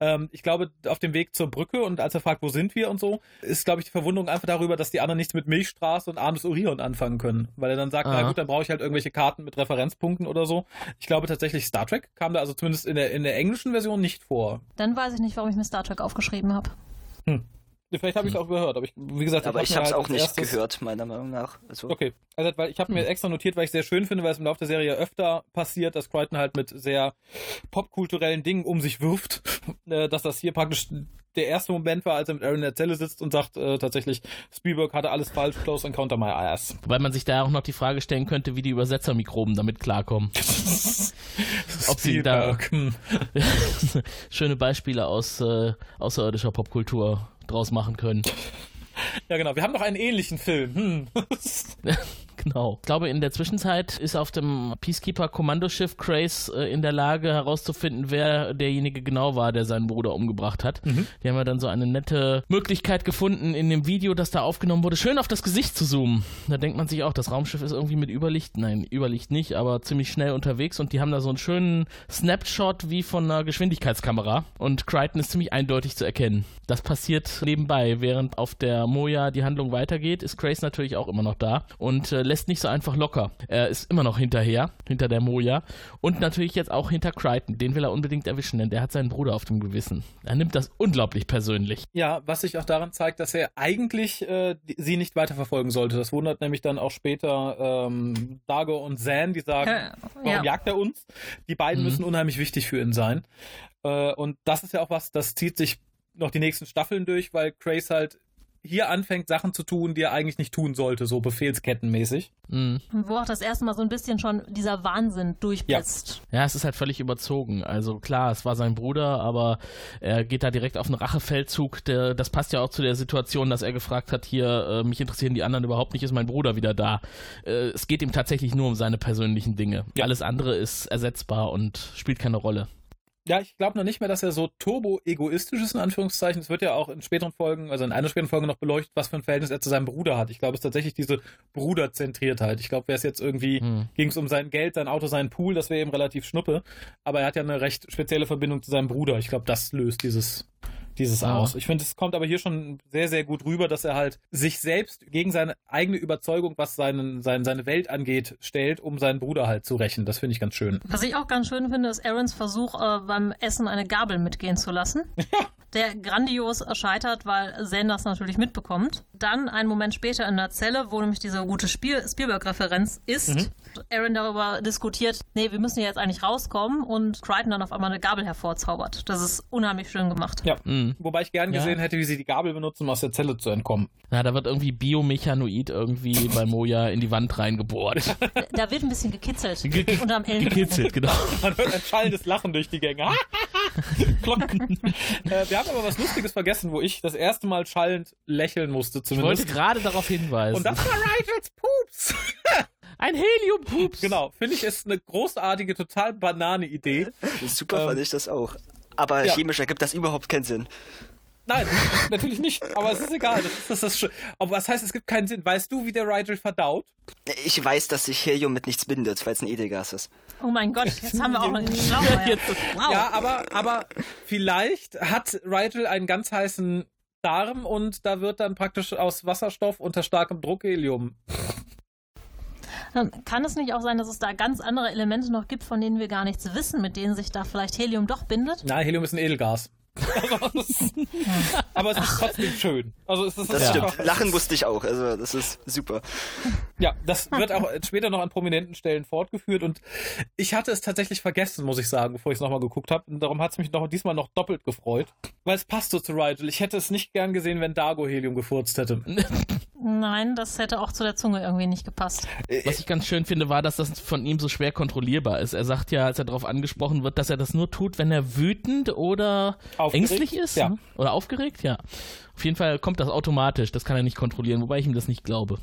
Ähm, ich glaube, auf dem Weg zur Brücke und als er fragt, wo sind wir und so, ist, glaube ich, die Verwunderung einfach darüber, dass die anderen nichts mit Milchstraße und Arm des Orion anfangen können. Weil er dann sagt, na Aha. gut, dann brauche ich halt irgendwelche Karten mit Referenzpunkten oder so. Ich glaube tatsächlich, Star Trek kam da also zumindest in der, in der englischen Version nicht vor. Dann weiß ich nicht, warum ich mir Star Trek aufgeschrieben habe. Vielleicht habe ich es auch gehört, aber ich, wie gesagt, Aber ich habe es halt auch nicht erstes- gehört, meiner Meinung nach. Also, Okay, also weil ich habe mir extra notiert, weil ich sehr schön finde, weil es im Laufe der Serie öfter passiert, dass Crichton halt mit sehr popkulturellen Dingen um sich wirft, <laughs> äh, dass das hier praktisch der erste Moment war, als er mit Aaron in der Zelle sitzt und sagt äh, tatsächlich, Spielberg hatte alles falsch, Close Encounter My Ass. Wobei man sich da auch noch die Frage stellen könnte, wie die Übersetzermikroben damit klarkommen. <laughs> Ob sie da Spielberg, hm. <laughs> schöne Beispiele aus äh, außerirdischer Popkultur draus machen können. Ja genau, wir haben noch einen ähnlichen Film. Hm. <laughs> Genau. Ich glaube, in der Zwischenzeit ist auf dem Peacekeeper-Kommandoschiff Crace äh, in der Lage herauszufinden, wer derjenige genau war, der seinen Bruder umgebracht hat. Die haben ja dann so eine nette Möglichkeit gefunden, in dem Video, das da aufgenommen wurde, schön auf das Gesicht zu zoomen. Da denkt man sich auch, das Raumschiff ist irgendwie mit Überlicht, nein, Überlicht nicht, aber ziemlich schnell unterwegs und die haben da so einen schönen Snapshot wie von einer Geschwindigkeitskamera und Crichton ist ziemlich eindeutig zu erkennen. Das passiert nebenbei, während auf der Moja die Handlung weitergeht, ist Grace natürlich auch immer noch da und äh, lässt nicht so einfach locker. Er ist immer noch hinterher, hinter der Moja und natürlich jetzt auch hinter Crichton. Den will er unbedingt erwischen, denn der hat seinen Bruder auf dem Gewissen. Er nimmt das unglaublich persönlich. Ja, was sich auch daran zeigt, dass er eigentlich äh, sie nicht weiterverfolgen sollte. Das wundert nämlich dann auch später ähm, Dago und Zan, die sagen, Ja, warum ja. jagt er uns? Die beiden Mhm. müssen unheimlich wichtig für ihn sein. Äh, und das ist ja auch was, das zieht sich noch die nächsten Staffeln durch, weil Grace halt hier anfängt, Sachen zu tun, die er eigentlich nicht tun sollte, so befehlskettenmäßig. Mhm. Wo auch das erste Mal so ein bisschen schon dieser Wahnsinn durchblitzt. Ja, es ist halt völlig überzogen. Also klar, es war sein Bruder, aber er geht da direkt auf einen Rachefeldzug. Der, das passt ja auch zu der Situation, dass er gefragt hat, hier, äh, mich interessieren die anderen überhaupt nicht, ist mein Bruder wieder da. Äh, es geht ihm tatsächlich nur um seine persönlichen Dinge. Ja. Alles andere ist ersetzbar und spielt keine Rolle. Ja, ich glaube noch nicht mehr, dass er so turbo-egoistisch ist, in Anführungszeichen. Es wird ja auch in späteren Folgen, also in einer späteren Folge noch beleuchtet, was für ein Verhältnis er zu seinem Bruder hat. Ich glaube, es ist tatsächlich diese Bruderzentriertheit. Ich glaube, wäre es jetzt irgendwie, Hm. ging es um sein Geld, sein Auto, seinen Pool, das wäre eben relativ schnuppe. Aber er hat ja eine recht spezielle Verbindung zu seinem Bruder. Ich glaube, das löst dieses, dieses Ah. aus. Ich finde, es kommt aber hier schon sehr, sehr gut rüber, dass er halt sich selbst gegen seine eigene Überzeugung, was seinen, sein, seine Welt angeht, stellt, um seinen Bruder halt zu rächen. Das finde ich ganz schön. Was ich auch ganz schön finde, ist Aarons Versuch, äh, beim Essen eine Gabel mitgehen zu lassen. <laughs> Der grandios scheitert, weil Zen das natürlich mitbekommt. Dann einen Moment später in der Zelle, wo nämlich diese gute Spiel Spielberg-Referenz ist, Aaron darüber diskutiert, nee, wir müssen ja jetzt eigentlich rauskommen und Crichton dann auf einmal eine Gabel hervorzaubert. Das ist unheimlich schön gemacht. Ja. Mhm. Wobei ich gern Ja. gesehen hätte, wie sie die Gabel benutzen, um aus der Zelle zu entkommen. Na, da wird irgendwie Biomechanoid irgendwie <laughs> bei Moja in die Wand reingebohrt. <laughs> Da wird ein bisschen gekitzelt Ge- unterm Ellbogen. Gekitzelt, genau. Man hört ein schallendes Lachen durch die Gänge. <laughs> äh, wir haben aber was Lustiges vergessen, wo ich das erste Mal schallend lächeln musste Ich zumindest. wollte gerade darauf hinweisen. Und das war Rigels Pups. <laughs> Ein Helium-Pups. genau, finde ich, ist eine großartige, total banane Idee. Super Ähm, fand ich das auch. Aber ja. chemisch ergibt das überhaupt keinen Sinn. Nein, natürlich nicht, aber es ist egal. Das ist das, das Sch- aber was heißt, es gibt keinen Sinn? Weißt du, wie der Rigel verdaut? Ich weiß, dass sich Helium mit nichts bindet, weil es ein Edelgas ist. Oh mein Gott, <laughs> jetzt haben wir auch einen Schlauer. Jetzt- Wow. Ja, aber, aber vielleicht hat Rigel einen ganz heißen Darm und da wird dann praktisch aus Wasserstoff unter starkem Druck Helium. Kann es nicht auch sein, dass es da ganz andere Elemente noch gibt, von denen wir gar nichts wissen, mit denen sich da vielleicht Helium doch bindet? Na, Helium ist ein Edelgas. Also, es ist- aber es ist trotzdem schön. Also es ist Das stimmt. Lachen musste ich auch. Also das ist super. Ja, das wird auch später noch an prominenten Stellen fortgeführt und ich hatte es tatsächlich vergessen, muss ich sagen, bevor ich es nochmal geguckt habe. Und darum hat es mich noch diesmal noch doppelt gefreut, weil es passt so zu Rigel. Ich hätte es nicht gern gesehen, wenn Dargo Helium gefurzt hätte. Nein, das hätte auch zu der Zunge irgendwie nicht gepasst. Was ich ganz schön finde, war, dass das von ihm so schwer kontrollierbar ist. Er sagt ja, als er darauf angesprochen wird, dass er das nur tut, wenn er wütend oder Aufgeregt? ängstlich ist. Ja. ne? Oder aufgeregt, ja. Auf jeden Fall kommt das automatisch. Das kann er nicht kontrollieren, wobei ich ihm das nicht glaube.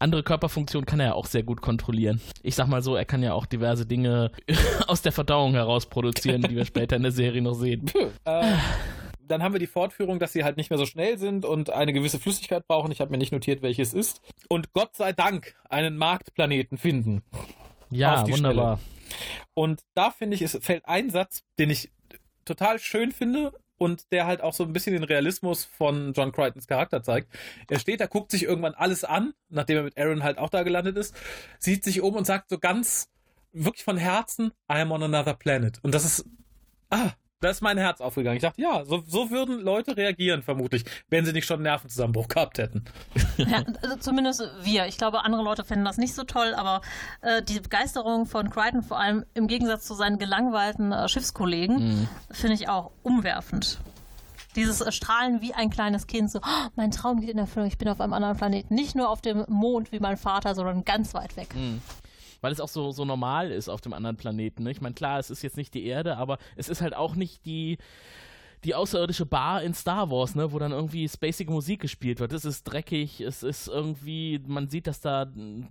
Andere Körperfunktionen kann er ja auch sehr gut kontrollieren. Ich sag mal so, er kann ja auch diverse Dinge <laughs> aus der Verdauung heraus produzieren, die wir später in der Serie noch sehen. Äh, dann haben wir die Fortführung, dass sie halt nicht mehr so schnell sind und eine gewisse Flüssigkeit brauchen. Ich habe mir nicht notiert, welches ist. Und Gott sei Dank einen Marktplaneten finden. Ja, wunderbar. Und da finde ich, es fällt ein Satz, den ich total schön finde und der halt auch so ein bisschen den Realismus von John Crichtons Charakter zeigt. Er steht da, guckt sich irgendwann alles an, nachdem er mit Aaron halt auch da gelandet ist, sieht sich um und sagt so ganz, wirklich von Herzen, I am on another planet. Und das ist, ah, da ist mein Herz aufgegangen. Ich dachte, ja, so, so würden Leute reagieren, vermutlich, wenn sie nicht schon einen Nervenzusammenbruch gehabt hätten. <laughs> Ja, also zumindest wir. Ich glaube, andere Leute finden das nicht so toll, aber äh, die Begeisterung von Crichton, vor allem im Gegensatz zu seinen gelangweilten äh, Schiffskollegen, finde ich auch umwerfend. Dieses äh, Strahlen wie ein kleines Kind, so, oh, mein Traum geht in Erfüllung, ich bin auf einem anderen Planeten. Nicht nur auf dem Mond wie mein Vater, sondern ganz weit weg. Weil es auch so, so normal ist auf dem anderen Planeten. Ne? Ich meine, klar, es ist jetzt nicht die Erde, aber es ist halt auch nicht die, die außerirdische Bar in Star Wars, ne, wo dann irgendwie spacige Musik gespielt wird. Es ist dreckig, es ist irgendwie, man sieht, dass da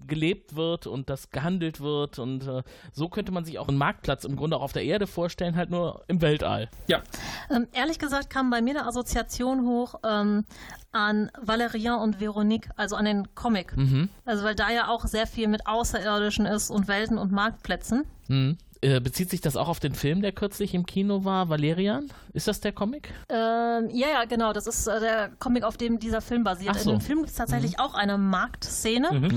gelebt wird und dass gehandelt wird und äh, so könnte man sich auch einen Marktplatz im Grunde auch auf der Erde vorstellen, halt nur im Weltall. Ja, Ähm, ehrlich gesagt kam bei mir eine Assoziation hoch ähm, an Valerian und Veronique, also an den Comic. Also weil da ja auch sehr viel mit Außerirdischen ist und Welten und Marktplätzen. Mhm. Äh, bezieht sich das auch auf den Film, der kürzlich im Kino war, Valerian? Ist das der Comic? Ähm, ja, ja, genau. Das ist äh, der Comic, auf dem dieser Film basiert. Ach so. In dem Film gibt es tatsächlich auch eine Marktszene,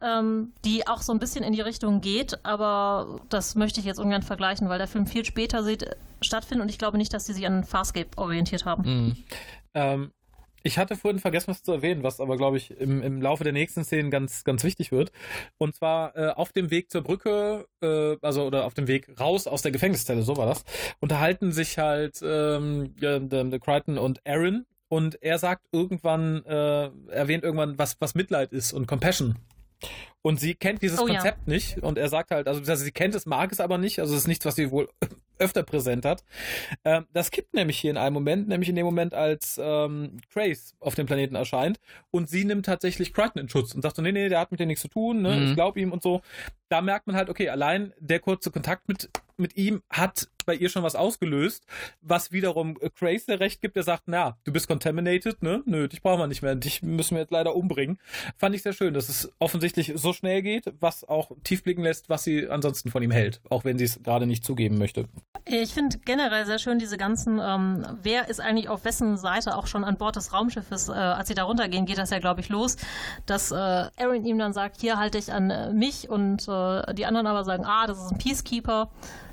ähm, die auch so ein bisschen in die Richtung geht, aber das möchte ich jetzt ungern vergleichen, weil der Film viel später sieht, stattfindet und ich glaube nicht, dass sie sich an Farscape orientiert haben. Mhm. Ähm, ich hatte vorhin vergessen, was zu erwähnen, was aber, glaube ich, im, im Laufe der nächsten Szenen ganz, ganz wichtig wird. Und zwar äh, auf dem Weg zur Brücke, äh, also oder auf dem Weg raus aus der Gefängniszelle, so war das, unterhalten sich halt ähm, der, der Crichton und Aaron. Und er sagt irgendwann, äh, erwähnt irgendwann, was, was Mitleid ist und Compassion. Und sie kennt dieses Oh ja. Konzept nicht. Und er sagt halt, also sie kennt es, mag es aber nicht. Also es ist nichts, was sie wohl <laughs> öfter präsent hat. Ähm, das kippt nämlich hier in einem Moment, nämlich in dem Moment, als ähm, Grace auf dem Planeten erscheint und sie nimmt tatsächlich Crichton in Schutz und sagt so, nee, nee, der hat mit dir nichts zu tun, ne? Mhm. ich glaube ihm und so. Da merkt man halt, okay, allein der kurze Kontakt mit, mit ihm hat bei ihr schon was ausgelöst, was wiederum äh, Grace der Recht gibt, der sagt, na, du bist contaminated, ne? Nö, dich brauchen wir nicht mehr, dich müssen wir jetzt leider umbringen. Fand ich sehr schön, dass es offensichtlich so schnell geht, was auch tief blicken lässt, was sie ansonsten von ihm hält, auch wenn sie es gerade nicht zugeben möchte. Ich finde generell sehr schön diese ganzen, ähm, wer ist eigentlich auf wessen Seite auch schon an Bord des Raumschiffes, äh, als sie da runtergehen, geht das ja, glaube ich, los, dass äh, Aaron ihm dann sagt, hier halte ich an äh, mich und äh, die anderen aber sagen, ah, das ist ein Peacekeeper.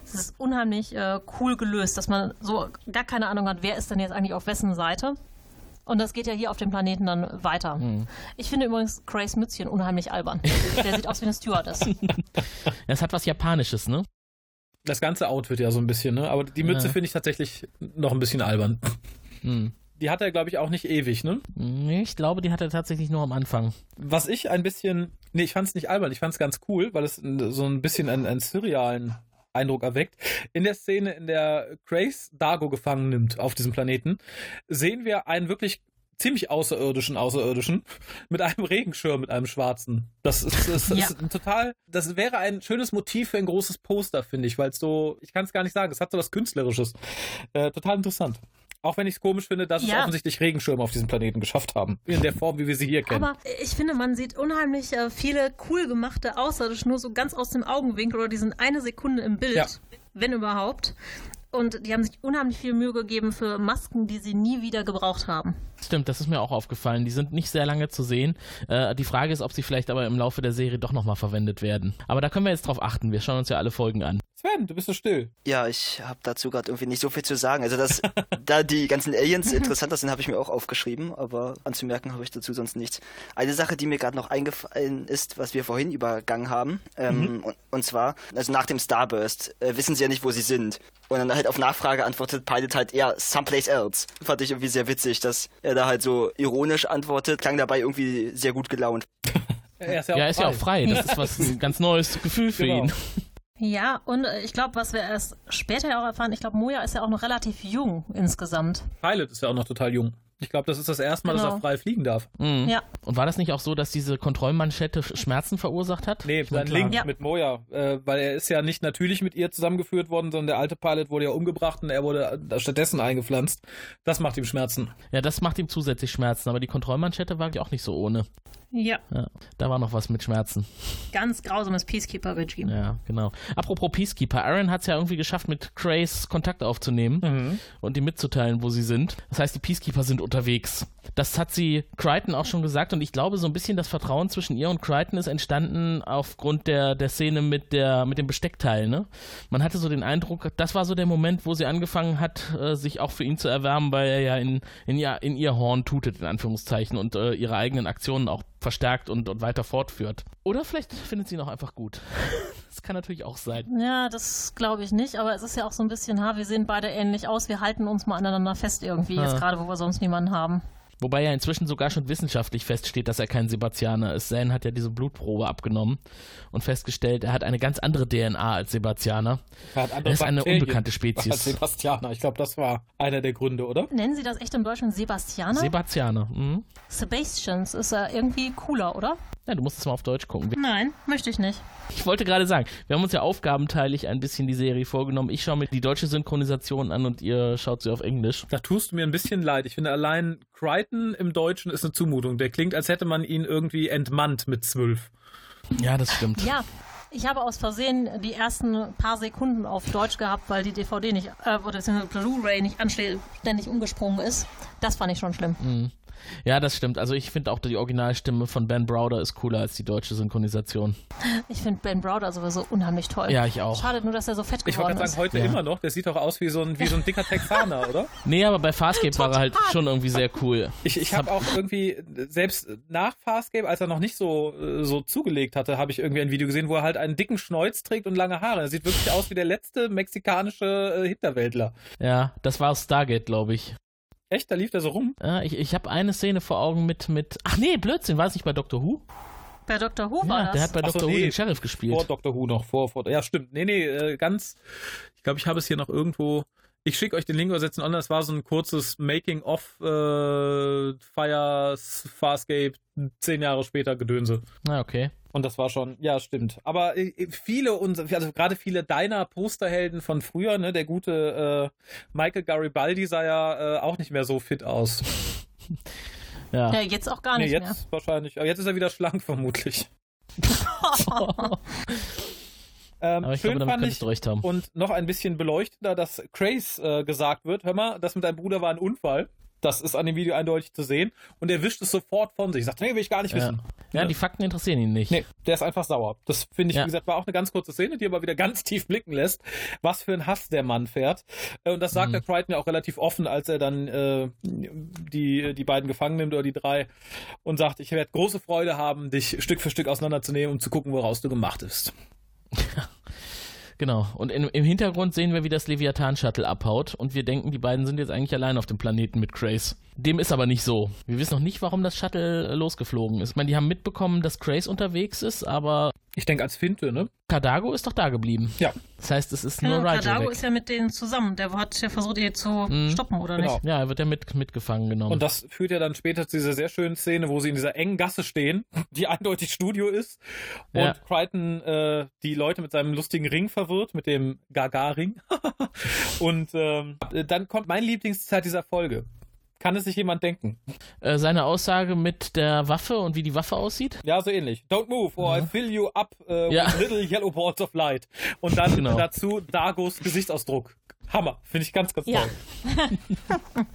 Es ist unheimlich äh, cool gelöst, dass man so gar keine Ahnung hat, wer ist denn jetzt eigentlich auf wessen Seite. Und das geht ja hier auf dem Planeten dann weiter. Ich finde übrigens Grace Mützchen unheimlich albern. <laughs> Der sieht aus wie eine Stewardess. <laughs> Das hat was Japanisches, ne? Das ganze Outfit ja so ein bisschen, ne? Aber die Mütze Ja. finde ich tatsächlich noch ein bisschen albern. Mhm. Die hat er, glaube ich, auch nicht ewig, ne? Nee, ich glaube, die hat er tatsächlich nur am Anfang. Was ich ein bisschen, nee, ich fand es nicht albern, ich fand es ganz cool, weil es so ein bisschen einen, einen surrealen Eindruck erweckt. In der Szene, in der Grace Dargo gefangen nimmt auf diesem Planeten, sehen wir einen wirklich ziemlich außerirdischen Außerirdischen <laughs> mit einem Regenschirm, mit einem schwarzen. Das ist, ist, Ja. ist total, das wäre ein schönes Motiv für ein großes Poster, finde ich, weil es so, ich kann es gar nicht sagen, es hat so was Künstlerisches. Äh, total interessant. Auch wenn ich es komisch finde, dass es Ja. offensichtlich Regenschirme auf diesem Planeten geschafft haben. In der Form, wie wir sie hier kennen. Aber ich finde, man sieht unheimlich äh, viele cool gemachte Außerirdische nur so ganz aus dem Augenwinkel oder die sind eine Sekunde im Bild, Ja. wenn überhaupt. Und die haben sich unheimlich viel Mühe gegeben für Masken, die sie nie wieder gebraucht haben. Stimmt, das ist mir auch aufgefallen. Die sind nicht sehr lange zu sehen. Äh, die Frage ist, ob sie vielleicht aber im Laufe der Serie doch nochmal verwendet werden. Aber da können wir jetzt drauf achten. Wir schauen uns ja alle Folgen an. Sven, du bist so still. Ja, ich habe dazu gerade irgendwie nicht so viel zu sagen. Also, dass <laughs> da die ganzen Aliens interessanter sind, habe ich mir auch aufgeschrieben, aber anzumerken habe ich dazu sonst nichts. Eine Sache, die mir gerade noch eingefallen ist, was wir vorhin übergangen haben, ähm, und, und zwar, also nach dem Starburst äh, wissen sie ja nicht, wo sie sind. Und dann halt auf Nachfrage antwortet Pilot halt eher someplace else. Fand ich irgendwie sehr witzig, dass er da halt so ironisch antwortet, klang dabei irgendwie sehr gut gelaunt. <laughs> Er ist Ja, ist ja auch frei. Das ist was ein ganz neues Gefühl für <laughs> Genau. ihn. Ja, und äh, ich glaube, was wir erst später ja auch erfahren, ich glaube, Moja ist ja auch noch relativ jung insgesamt. Pilot ist ja auch noch total jung. Ich glaube, das ist das erste Mal, dass Genau. er frei fliegen darf. Mhm. Ja. Und war das nicht auch so, dass diese Kontrollmanschette Schmerzen verursacht hat? Nee, Ich sein klar. Link Ja. mit Moja, äh, weil er ist ja nicht natürlich mit ihr zusammengeführt worden, sondern der alte Pilot wurde ja umgebracht und er wurde äh, stattdessen eingepflanzt. Das macht ihm Schmerzen. Ja, das macht ihm zusätzlich Schmerzen. Aber die Kontrollmanschette war auch nicht so ohne. Ja, Ja, da war noch was mit Schmerzen. ganz grausames Peacekeeper-Regime. Ja, genau. Apropos Peacekeeper, Aaron hat es ja irgendwie geschafft, mit Grace Kontakt aufzunehmen und ihm mitzuteilen, wo sie sind. Das heißt, die Peacekeeper sind unterwegs. Das hat sie Crichton auch schon gesagt und ich glaube, so ein bisschen das Vertrauen zwischen ihr und Crichton ist entstanden aufgrund der, der Szene mit, der, mit dem Besteckteil. Ne? Man hatte so den Eindruck, das war so der Moment, wo sie angefangen hat, äh, sich auch für ihn zu erwärmen, weil er ja in, in, ihr, in ihr Horn tutet, in Anführungszeichen, und äh, ihre eigenen Aktionen auch verstärkt und, und weiter fortführt. Oder vielleicht findet sie ihn auch einfach gut. <laughs> Das kann natürlich auch sein. Ja, das glaube ich nicht, aber es ist ja auch so ein bisschen, ha, wir sehen beide ähnlich aus, wir halten uns mal aneinander fest irgendwie, Ah. jetzt gerade, wo wir sonst niemanden haben. Wobei ja inzwischen sogar schon wissenschaftlich feststeht, dass er kein Sebastianer ist. Zane hat ja diese Blutprobe abgenommen und festgestellt, er hat eine ganz andere DNA als Sebastianer. Er, hat andere Er ist eine Bakterien unbekannte als Spezies. Sebastianer. Ich glaube, das war einer der Gründe, oder? Nennen Sie das echt im Deutschen Sebastianer? Sebastianer. Mhm. Sebastians ist ja irgendwie cooler, oder? Ja, du musst es mal auf Deutsch gucken. Nein, möchte ich nicht. Ich wollte gerade sagen, wir haben uns ja aufgabenteilig ein bisschen die Serie vorgenommen. Ich schaue mir die deutsche Synchronisation an und ihr schaut sie auf Englisch. Da tust du mir ein bisschen leid. Ich finde allein Crichton im Deutschen ist eine Zumutung. Der klingt, als hätte man ihn irgendwie entmannt mit zwölf. Ja, das stimmt. Ja, ich habe aus Versehen die ersten paar Sekunden auf Deutsch gehabt, weil die DVD nicht, äh, oder Blu-ray nicht anständig umgesprungen ist. Das fand ich schon schlimm. Mhm. Ja, das stimmt. Also ich finde auch, die Originalstimme von Ben Browder ist cooler als die deutsche Synchronisation. Ich finde Ben Browder sowieso unheimlich toll. Ja, ich auch. Schade nur, dass er so fett Ich wollte geworden gerade ist. sagen, heute Ja. immer noch. Der sieht doch aus wie so ein, wie so ein dicker Texaner, oder? <laughs> Nee, aber bei Farscape war er halt schon irgendwie sehr cool. Ich, ich habe auch irgendwie, selbst nach Farscape, als er noch nicht so, so zugelegt hatte, habe ich irgendwie ein Video gesehen, wo er halt einen dicken Schnäuz trägt und lange Haare. Er sieht wirklich aus wie der letzte mexikanische äh, Hinterwäldler. Ja, das war aus Stargate, glaube ich. Echt? Da lief der so rum? Ja, ich ich habe eine Szene vor Augen mit, mit. Ach nee, Blödsinn, war es nicht bei Doctor Who? Bei Dr. Who war Ja, das. der hat bei Ach so, Doctor Who nee. den Sheriff Vor gespielt. Doctor Who noch, vor, vor. Ja, stimmt. Nee, nee, äh, ganz. Ich glaube, ich habe es hier noch irgendwo. Ich schicke euch den Link oder setzen online. Das war so ein kurzes Making-of äh, Fires Farscape zehn Jahre später Gedönse. Na, okay. Und das war schon, ja, stimmt. Aber äh, viele unserer, also gerade viele deiner Posterhelden von früher, ne, der gute äh, Michael Garibaldi sah ja äh, auch nicht mehr so fit aus. <laughs> Ja. ja, jetzt auch gar nee, nicht jetzt mehr. wahrscheinlich. Aber jetzt ist er wieder schlank, vermutlich. <laughs> <laughs> Ähm, Aber ich schön glaube, damit fand ich, recht haben. und noch ein bisschen beleuchtender, dass Grace äh, gesagt wird, hör mal, das mit deinem Bruder war ein Unfall. Das ist an dem Video eindeutig zu sehen. Und er wischt es sofort von sich. Sagt, nee, will ich gar nicht Ja. wissen. ja, die Fakten interessieren ihn nicht. Nee, der ist einfach sauer. Das finde ich, Ja. wie gesagt, war auch eine ganz kurze Szene, die aber wieder ganz tief blicken lässt, was für ein Hass der Mann fährt. Äh, Und das sagt Mhm. der Crichton ja auch relativ offen, als er dann äh, die, die beiden gefangen nimmt oder die drei und sagt, ich werde große Freude haben, dich Stück für Stück auseinanderzunehmen, um zu gucken, woraus du gemacht bist. <laughs> Genau. Und in, im Hintergrund sehen wir, wie das Leviathan-Shuttle abhaut und wir denken, die beiden sind jetzt eigentlich allein auf dem Planeten mit Grace. Dem ist aber nicht so. Wir wissen noch nicht, warum das Shuttle äh, losgeflogen ist. Ich meine, die haben mitbekommen, dass Grace unterwegs ist, aber Ich denke als Finte, ne? Cardago ist doch da geblieben. Ja. Das heißt, es ist Genau, nur Rigel Cardago weg. ist ja mit denen zusammen. Der hat ja versucht, ihr zu Mhm. stoppen, oder Genau. nicht? Ja, er wird ja mit, mitgefangen genommen. Und das führt ja dann später zu dieser sehr schönen Szene, wo sie in dieser engen Gasse stehen, <laughs> die eindeutig Studio ist. Und Ja. Crichton äh, die Leute mit seinem lustigen Ring verwirrt, mit dem Gaga-Ring. <laughs> und ähm, dann kommt mein Lieblingszeit dieser Folge. Kann es sich jemand denken? äh, seine Aussage mit der Waffe und wie die Waffe aussieht. Ja, so ähnlich. Don't move or I fill you up uh, Ja. with little yellow balls of light. Und dann <laughs> Genau. dazu Dagos Gesichtsausdruck. Hammer. Finde ich ganz, ganz Ja. toll.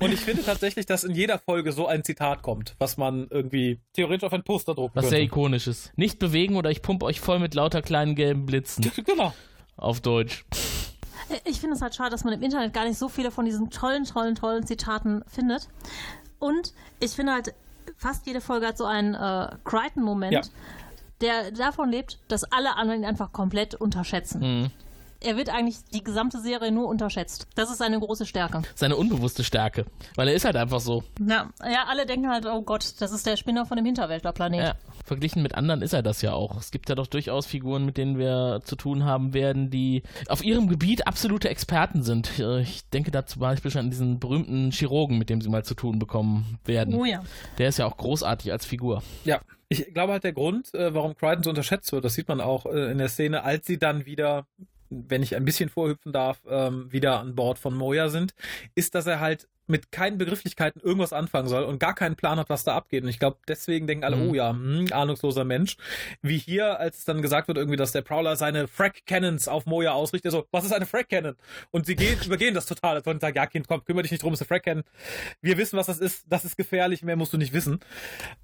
Und ich finde tatsächlich, dass in jeder Folge so ein Zitat kommt, was man irgendwie theoretisch auf ein Poster drucken Was sehr könnte. ikonisch ist. Nicht bewegen oder ich pump euch voll mit lauter kleinen gelben Blitzen. <laughs> Genau. Auf Deutsch. Ich finde es halt schade, dass man im Internet gar nicht so viele von diesen tollen, tollen, tollen Zitaten findet. Und ich finde halt, fast jede Folge hat so einen äh, Crichton-Moment, Ja. der davon lebt, dass alle anderen ihn einfach komplett unterschätzen. Mhm. Er wird eigentlich die gesamte Serie nur unterschätzt. Das ist seine große Stärke. Seine unbewusste Stärke. Weil er ist halt einfach so. Ja, ja alle denken halt, oh Gott, das ist der Spinner von dem Hinterwäldlerplanet. Ja. Verglichen mit anderen ist er das ja auch. Es gibt ja doch durchaus Figuren, mit denen wir zu tun haben werden, die auf ihrem Gebiet absolute Experten sind. Ich denke da zum Beispiel schon an diesen berühmten Chirurgen, mit dem sie mal zu tun bekommen werden. Oh ja. Der ist ja auch großartig als Figur. Ja. Ich glaube halt der Grund, äh, warum Crichton so unterschätzt wird, das sieht man auch äh, in der Szene, als sie dann wieder, wenn ich ein bisschen vorhüpfen darf, ähm, wieder an Bord von Moja sind, ist, dass er halt mit keinen Begrifflichkeiten irgendwas anfangen soll und gar keinen Plan hat, was da abgeht. Und ich glaube, deswegen denken alle, Mhm. oh ja, hm, ahnungsloser Mensch. Wie hier, als es dann gesagt wird, irgendwie, dass der Prowler seine Frag Cannons auf Moja ausrichtet, so, was ist eine Frag Cannon? Und sie gehen, <laughs> übergehen das total. Und sagen, ja, Kind, komm, kümmere dich nicht drum, ist eine Frag Cannon. Wir wissen, was das ist. Das ist gefährlich, mehr musst du nicht wissen.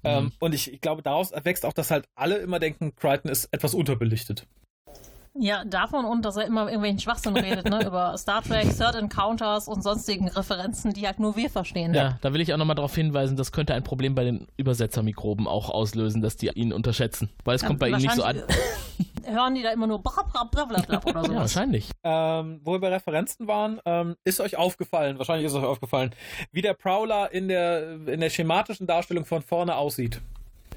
Ähm, und ich, ich glaube, daraus erwächst auch, dass halt alle immer denken, Crichton ist etwas unterbelichtet. Ja, davon und dass er immer irgendwelchen Schwachsinn redet, ne? <laughs> Über Star Trek, Third Encounters und sonstigen Referenzen, die halt nur wir verstehen. Ja, da will ich auch nochmal darauf hinweisen, das könnte ein Problem bei den Übersetzermikroben auch auslösen, dass die ihn unterschätzen. Weil es kommt bei ihnen nicht so an. Wahrscheinlich Hören die da immer nur bla bla bla bla bla oder Ja, sowas. wahrscheinlich. Ähm, wo wir bei Referenzen waren, ähm, ist euch aufgefallen, wahrscheinlich ist euch aufgefallen, wie der Prowler in der, in der schematischen Darstellung von vorne aussieht.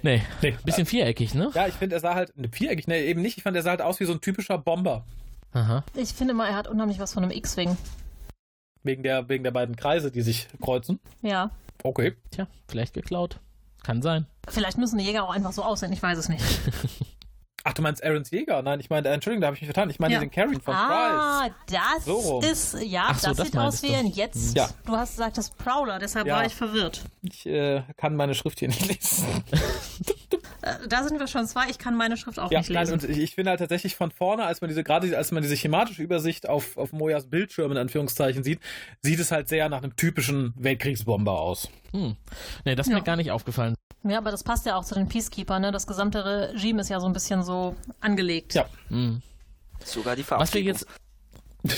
Nee, Nee. bisschen viereckig, ne? Ja, ich finde, er sah halt, ne, viereckig, ne, eben nicht, ich fand, er sah halt aus wie so ein typischer Bomber. Aha. Ich finde immer, er hat unheimlich was von einem X-Wing. Wegen der, wegen der beiden Kreise, die sich kreuzen. Ja. Okay. Tja, vielleicht geklaut. Kann sein. Vielleicht müssen die Jäger auch einfach so aussehen, ich weiß es nicht. <laughs> Ach, du meinst Aarons Jäger? Nein, ich meine, äh, Entschuldigung, da habe ich mich vertan. Ich meine Ja. den Carrion von ah, Price. das So ist, ja, so, das, das sieht aus wie ein Jetzt. Ja. Du hast gesagt, das Prowler, deshalb Ja. war ich verwirrt. Ich äh, kann meine Schrift hier nicht lesen. <laughs> Äh, da sind wir schon zwei, ich kann meine Schrift auch Ja, nicht nein, lesen. und ich, ich finde halt tatsächlich von vorne, als man diese, gerade als man diese schematische Übersicht auf, auf Mojas Bildschirm in Anführungszeichen sieht, sieht es halt sehr nach einem typischen Weltkriegsbomber aus. Hm. Nee, das ist Ja. mir gar nicht aufgefallen. ja, aber das passt ja auch zu den Peacekeepers, ne? Das gesamte Regime ist ja so ein bisschen so angelegt. Ja. Hm. Sogar die Was wir jetzt. <laughs>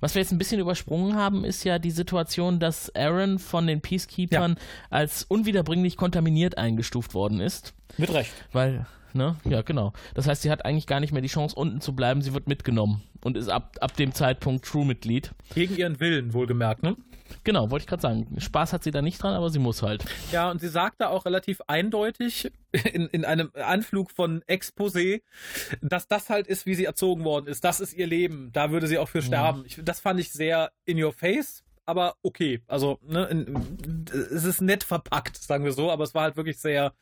Was wir jetzt ein bisschen übersprungen haben, ist ja die Situation, dass Aaron von den Peacekeepers als unwiederbringlich kontaminiert eingestuft worden ist. Mit Recht. Weil, ne? Ja, genau. Das heißt, sie hat eigentlich gar nicht mehr die Chance, unten zu bleiben. Sie wird mitgenommen und ist ab, ab dem Zeitpunkt True-Mitglied. Gegen ihren Willen, wohlgemerkt, ne? Genau, wollte ich gerade sagen. Spaß hat sie da nicht dran, aber sie muss halt. Ja, und sie sagte auch relativ eindeutig <laughs> in, in einem Anflug von Exposé, dass das halt ist, wie sie erzogen worden ist. Das ist ihr Leben. Da würde sie auch für sterben. Ich, das fand ich sehr in your face, aber okay. Also, ne, in, es ist nett verpackt, sagen wir so, aber es war halt wirklich sehr,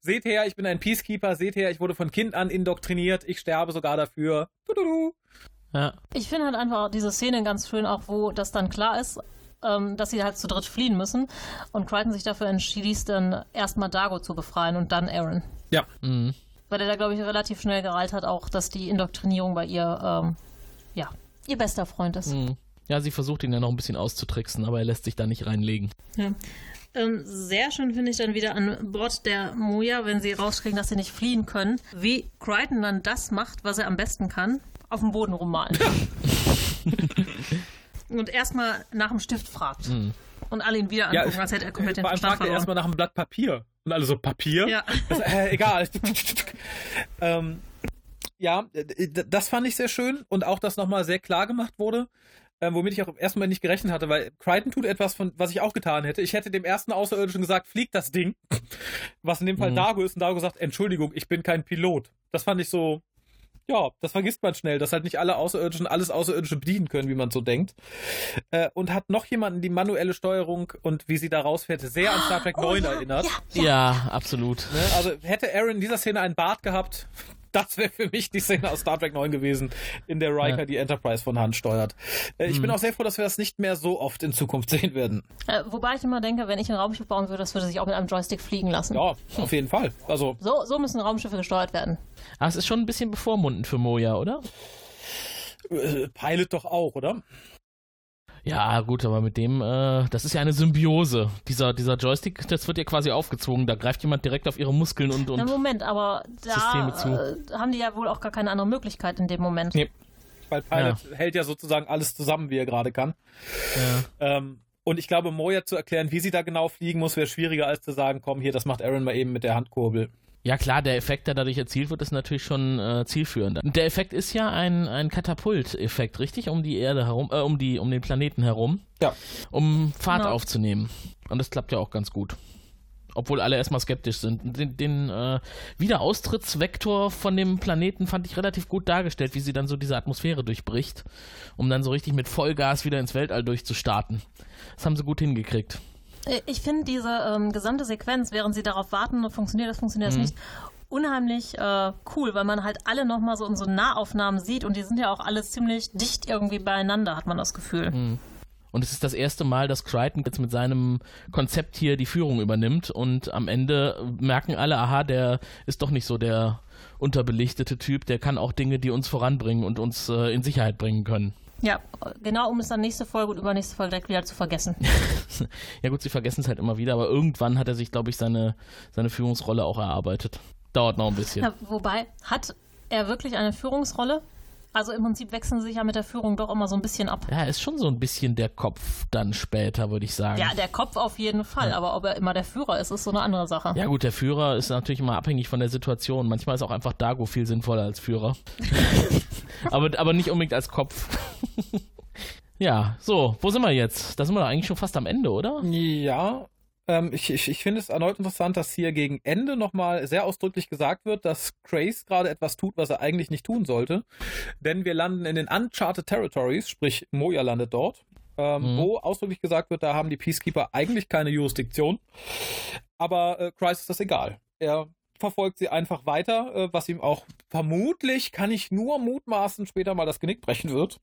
seht her, ich bin ein Peacekeeper, seht her, ich wurde von Kind an indoktriniert, ich sterbe sogar dafür. Tududu. Ja. Ich finde halt einfach diese Szene ganz schön, auch wo das dann klar ist, ähm, dass sie halt zu dritt fliehen müssen und Crichton sich dafür entschließt, dann erstmal Dago zu befreien und dann Aaron. Ja, Mhm. Weil er da, glaube ich, relativ schnell gereilt hat, auch, dass die Indoktrinierung bei ihr, ähm, ja, ihr bester Freund ist. Mhm. Ja, sie versucht ihn ja noch ein bisschen auszutricksen, aber er lässt sich da nicht reinlegen. Ja. Ähm, sehr schön finde ich dann wieder an Bord der Moja, wenn sie rauskriegen, dass sie nicht fliehen können, wie Crichton dann das macht, was er am besten kann, auf dem Boden rummalen. <laughs> Und erstmal nach dem Stift fragt. Und alle ihn wieder angucken, als hätte er komplett den Verstand er verloren. erstmal nach einem Blatt Papier. Und alle so, Papier? Ja. Das, äh, egal. <laughs> ähm, ja, d- das fand ich sehr schön und auch, dass nochmal sehr klar gemacht wurde, äh, womit ich auch im ersten Mal nicht gerechnet hatte, weil Crichton tut etwas, von was ich auch getan hätte. Ich hätte dem ersten Außerirdischen gesagt, flieg das Ding. <laughs> Was in dem Fall Mhm. Dago ist und Dago sagt, Entschuldigung, ich bin kein Pilot. Das fand ich so, ja, das vergisst man schnell, dass halt nicht alle Außerirdischen alles Außerirdische bedienen können, wie man so denkt. Äh, und hat noch jemanden die manuelle Steuerung und wie sie da rausfährt, sehr an Star Trek 9 erinnert. Ja, absolut. Ne? Also hätte Aaron in dieser Szene einen Bart gehabt, das wäre für mich die Szene aus Star Trek 9 gewesen, in der Riker Ja. die Enterprise von Hand steuert. Äh, ich bin Mhm. auch sehr froh, dass wir das nicht mehr so oft in Zukunft sehen werden. Äh, wobei ich immer denke, wenn ich ein Raumschiff bauen würde, das würde sich auch mit einem Joystick fliegen lassen. Ja, auf jeden Fall. Also So, so müssen Raumschiffe gesteuert werden. Aber es ist schon ein bisschen bevormundend für Moja, oder? äh, Pilot doch auch, oder? Ja, gut, aber mit dem, äh, das ist ja eine Symbiose. Dieser, dieser Joystick, das wird ja quasi aufgezwungen. Da greift jemand direkt auf ihre Muskeln und, Na, und Moment, aber Systeme da zu. äh, haben die ja wohl auch gar keine andere Möglichkeit in dem Moment. Nee. Weil Pilot hält ja sozusagen alles zusammen, wie er gerade kann. ja. Ähm, und ich glaube, Moja zu erklären, wie sie da genau fliegen muss, wäre schwieriger als zu sagen, komm hier, das macht Aaron mal eben mit der Handkurbel. Ja klar, der Effekt, der dadurch erzielt wird, ist natürlich schon äh, zielführend. Der Effekt ist ja ein, ein Katapult-Effekt, richtig? Um die Erde herum, äh, um die, um den Planeten herum, Ja. um Fahrt Genau. aufzunehmen. Und das klappt ja auch ganz gut. Obwohl alle erstmal skeptisch sind. Den, den äh, Wiederaustrittsvektor von dem Planeten fand ich relativ gut dargestellt, wie sie dann so diese Atmosphäre durchbricht, um dann so richtig mit Vollgas wieder ins Weltall durchzustarten. Das haben sie gut hingekriegt. Äh, Ich finde diese ähm, gesamte Sequenz, während sie darauf warten, funktioniert das, funktioniert das Mhm. nicht, unheimlich äh, cool, weil man halt alle nochmal so in so Nahaufnahmen sieht und die sind ja auch alle ziemlich dicht irgendwie beieinander, hat man das Gefühl. Mhm. Und es ist das erste Mal, dass Crichton jetzt mit seinem Konzept hier die Führung übernimmt und am Ende merken alle, aha, der ist doch nicht so der unterbelichtete Typ, der kann auch Dinge, die uns voranbringen und uns äh, in Sicherheit bringen können. Ja, genau, um es dann nächste Folge und übernächste Folge direkt wieder zu vergessen. <laughs> Ja gut, sie vergessen es halt immer wieder, aber irgendwann hat er sich, glaube ich, seine, seine Führungsrolle auch erarbeitet. Dauert noch ein bisschen. Ja, wobei, hat er wirklich eine Führungsrolle? Also im Prinzip wechseln sie sich ja mit der Führung doch immer so ein bisschen ab. Ja, er ist schon so ein bisschen der Kopf dann später, würde ich sagen. Ja, der Kopf auf jeden Fall, aber ob er immer der Führer ist, ist so eine andere Sache. Ja gut, der Führer ist natürlich immer abhängig von der Situation. Manchmal ist auch einfach Dago viel sinnvoller als Führer. <laughs> aber, aber nicht unbedingt als Kopf. <laughs> ja, so, wo sind wir jetzt? Da sind wir doch eigentlich schon fast am Ende, oder? Ja, ähm, ich, ich, ich finde es erneut interessant, dass hier gegen Ende nochmal sehr ausdrücklich gesagt wird, dass Grace gerade etwas tut, was er eigentlich nicht tun sollte. Denn wir landen in den Uncharted Territories, sprich Moja landet dort, ähm, Mhm. wo ausdrücklich gesagt wird, da haben die Peacekeeper eigentlich keine Jurisdiktion. Aber äh, Christ ist das egal. Er verfolgt sie einfach weiter, äh, was ihm auch vermutlich, kann ich nur mutmaßen, später mal das Genick brechen wird.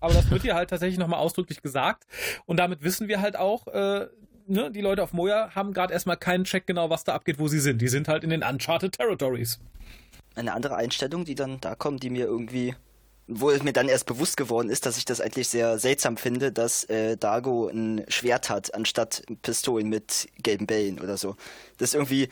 Aber das wird hier halt tatsächlich nochmal ausdrücklich gesagt. Und damit wissen wir halt auch, äh, ne, die Leute auf Moja haben gerade erstmal keinen Check genau, was da abgeht, wo sie sind. Die sind halt in den Uncharted Territories. Eine andere Einstellung, die dann da kommt, die mir irgendwie, wo es mir dann erst bewusst geworden ist, dass ich das eigentlich sehr seltsam finde, dass äh, Dago ein Schwert hat, anstatt Pistolen mit gelben Bällen oder so. Das ist irgendwie,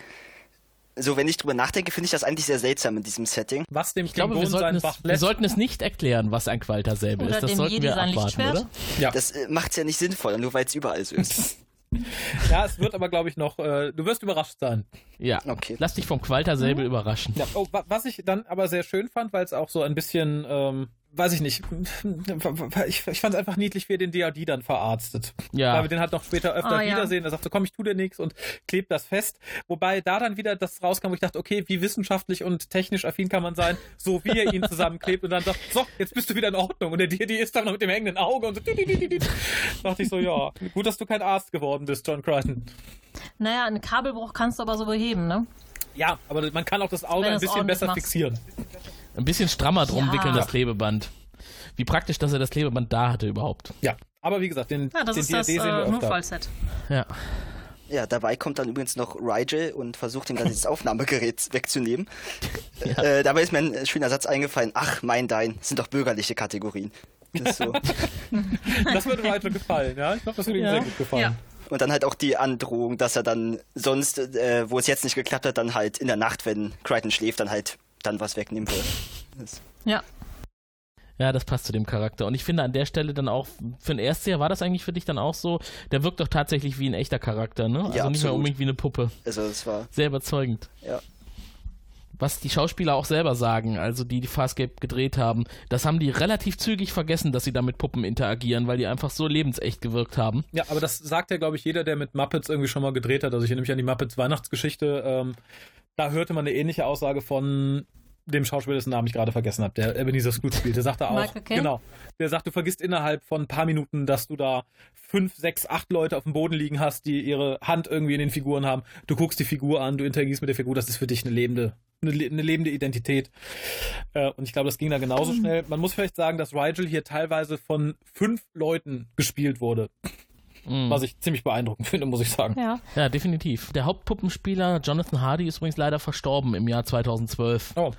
so wenn ich drüber nachdenke, finde ich das eigentlich sehr seltsam in diesem Setting. Was dem Ich glaube, wir sollten, es, wir sollten es nicht erklären, was ein Qualter-Säbel Oder ist. Das sollten Jedi wir abwarten, oder? Ja. Das äh, macht es ja nicht sinnvoller, nur weil es überall so ist. <laughs> <laughs> ja, es wird aber, glaube ich, noch, äh, du wirst überrascht sein. Ja. Okay. Lass dich vom Qualter-Säbel überraschen. Ja, oh, wa- was ich dann aber sehr schön fand, weil es auch so ein bisschen, ähm, weiß ich nicht, <laughs> ich, ich fand es einfach niedlich, wie er den DRD dann verarztet. Ja. Weil wir den halt noch später öfter ja. wiedersehen. Er sagt so, komm, ich tu dir nichts und klebt das fest. Wobei da dann wieder das rauskam, wo ich dachte, okay, wie wissenschaftlich und technisch affin kann man sein, so wie er ihn zusammenklebt und dann sagt, so, jetzt bist du wieder in Ordnung. Und der DRD ist dann noch mit dem hängenden Auge und so, di, di, di, di, di. dachte ich so, ja, gut, dass du kein Arzt geworden bist, John Crichton. Naja, einen Kabelbruch kannst du aber so beheben, ne? Ja, aber man kann auch das Auge Wenn ein bisschen besser machst. fixieren. Ein bisschen strammer drum Ja. wickeln, das Klebeband. Wie praktisch, dass er das Klebeband da hatte überhaupt. Ja, aber wie gesagt, den, Ja, das den ist das DRD sehen wir äh. Notfallset. Ja. Ja, dabei kommt dann übrigens noch Rigel und versucht ihm dann dieses <laughs> Aufnahmegerät wegzunehmen. Ja. Äh, dabei ist mir ein schöner Satz eingefallen. Ach, mein, dein, das sind doch bürgerliche Kategorien. Das so. <laughs> Das würde Nigel gefallen, ja. Ich glaube, das würde ihm Ja. sehr gut gefallen. Ja. Und dann halt auch die Androhung, dass er dann sonst, äh, wo es jetzt nicht geklappt hat, dann halt in der Nacht, wenn Crichton schläft, dann halt dann was wegnehmen. Das- Ja. Ja, das passt zu dem Charakter. Und ich finde an der Stelle dann auch, für ein Erstseher war das eigentlich für dich dann auch so, der wirkt doch tatsächlich wie ein echter Charakter, ne? Also Ja, nicht mehr absolut. unbedingt wie eine Puppe. Also es war, Sehr überzeugend. ja. was die Schauspieler auch selber sagen, also die die Farscape gedreht haben, das haben die relativ zügig vergessen, dass sie da mit Puppen interagieren, weil die einfach so lebensecht gewirkt haben. Ja, aber das sagt ja, glaube ich, jeder, der mit Muppets irgendwie schon mal gedreht hat. Also ich erinnere mich an die Muppets Weihnachtsgeschichte. Ähm, da hörte man eine ähnliche Aussage von dem Schauspieler, dessen Namen ich gerade vergessen habe, der Ebenezer Scrooge spielt, der sagte auch, genau, der sagt, du vergisst innerhalb von ein paar Minuten, dass du da fünf, sechs, acht Leute auf dem Boden liegen hast, die ihre Hand irgendwie in den Figuren haben. Du guckst die Figur an, du interagierst mit der Figur, das ist für dich eine lebende, eine, eine lebende Identität. Äh, und ich glaube, das ging da genauso schnell. Man muss vielleicht sagen, dass Rigel hier teilweise von fünf Leuten gespielt wurde, Mhm. was ich ziemlich beeindruckend finde, muss ich sagen. Ja. Ja, definitiv. Der Hauptpuppenspieler Jonathan Hardy ist übrigens leider verstorben im Jahr 2012. Oh.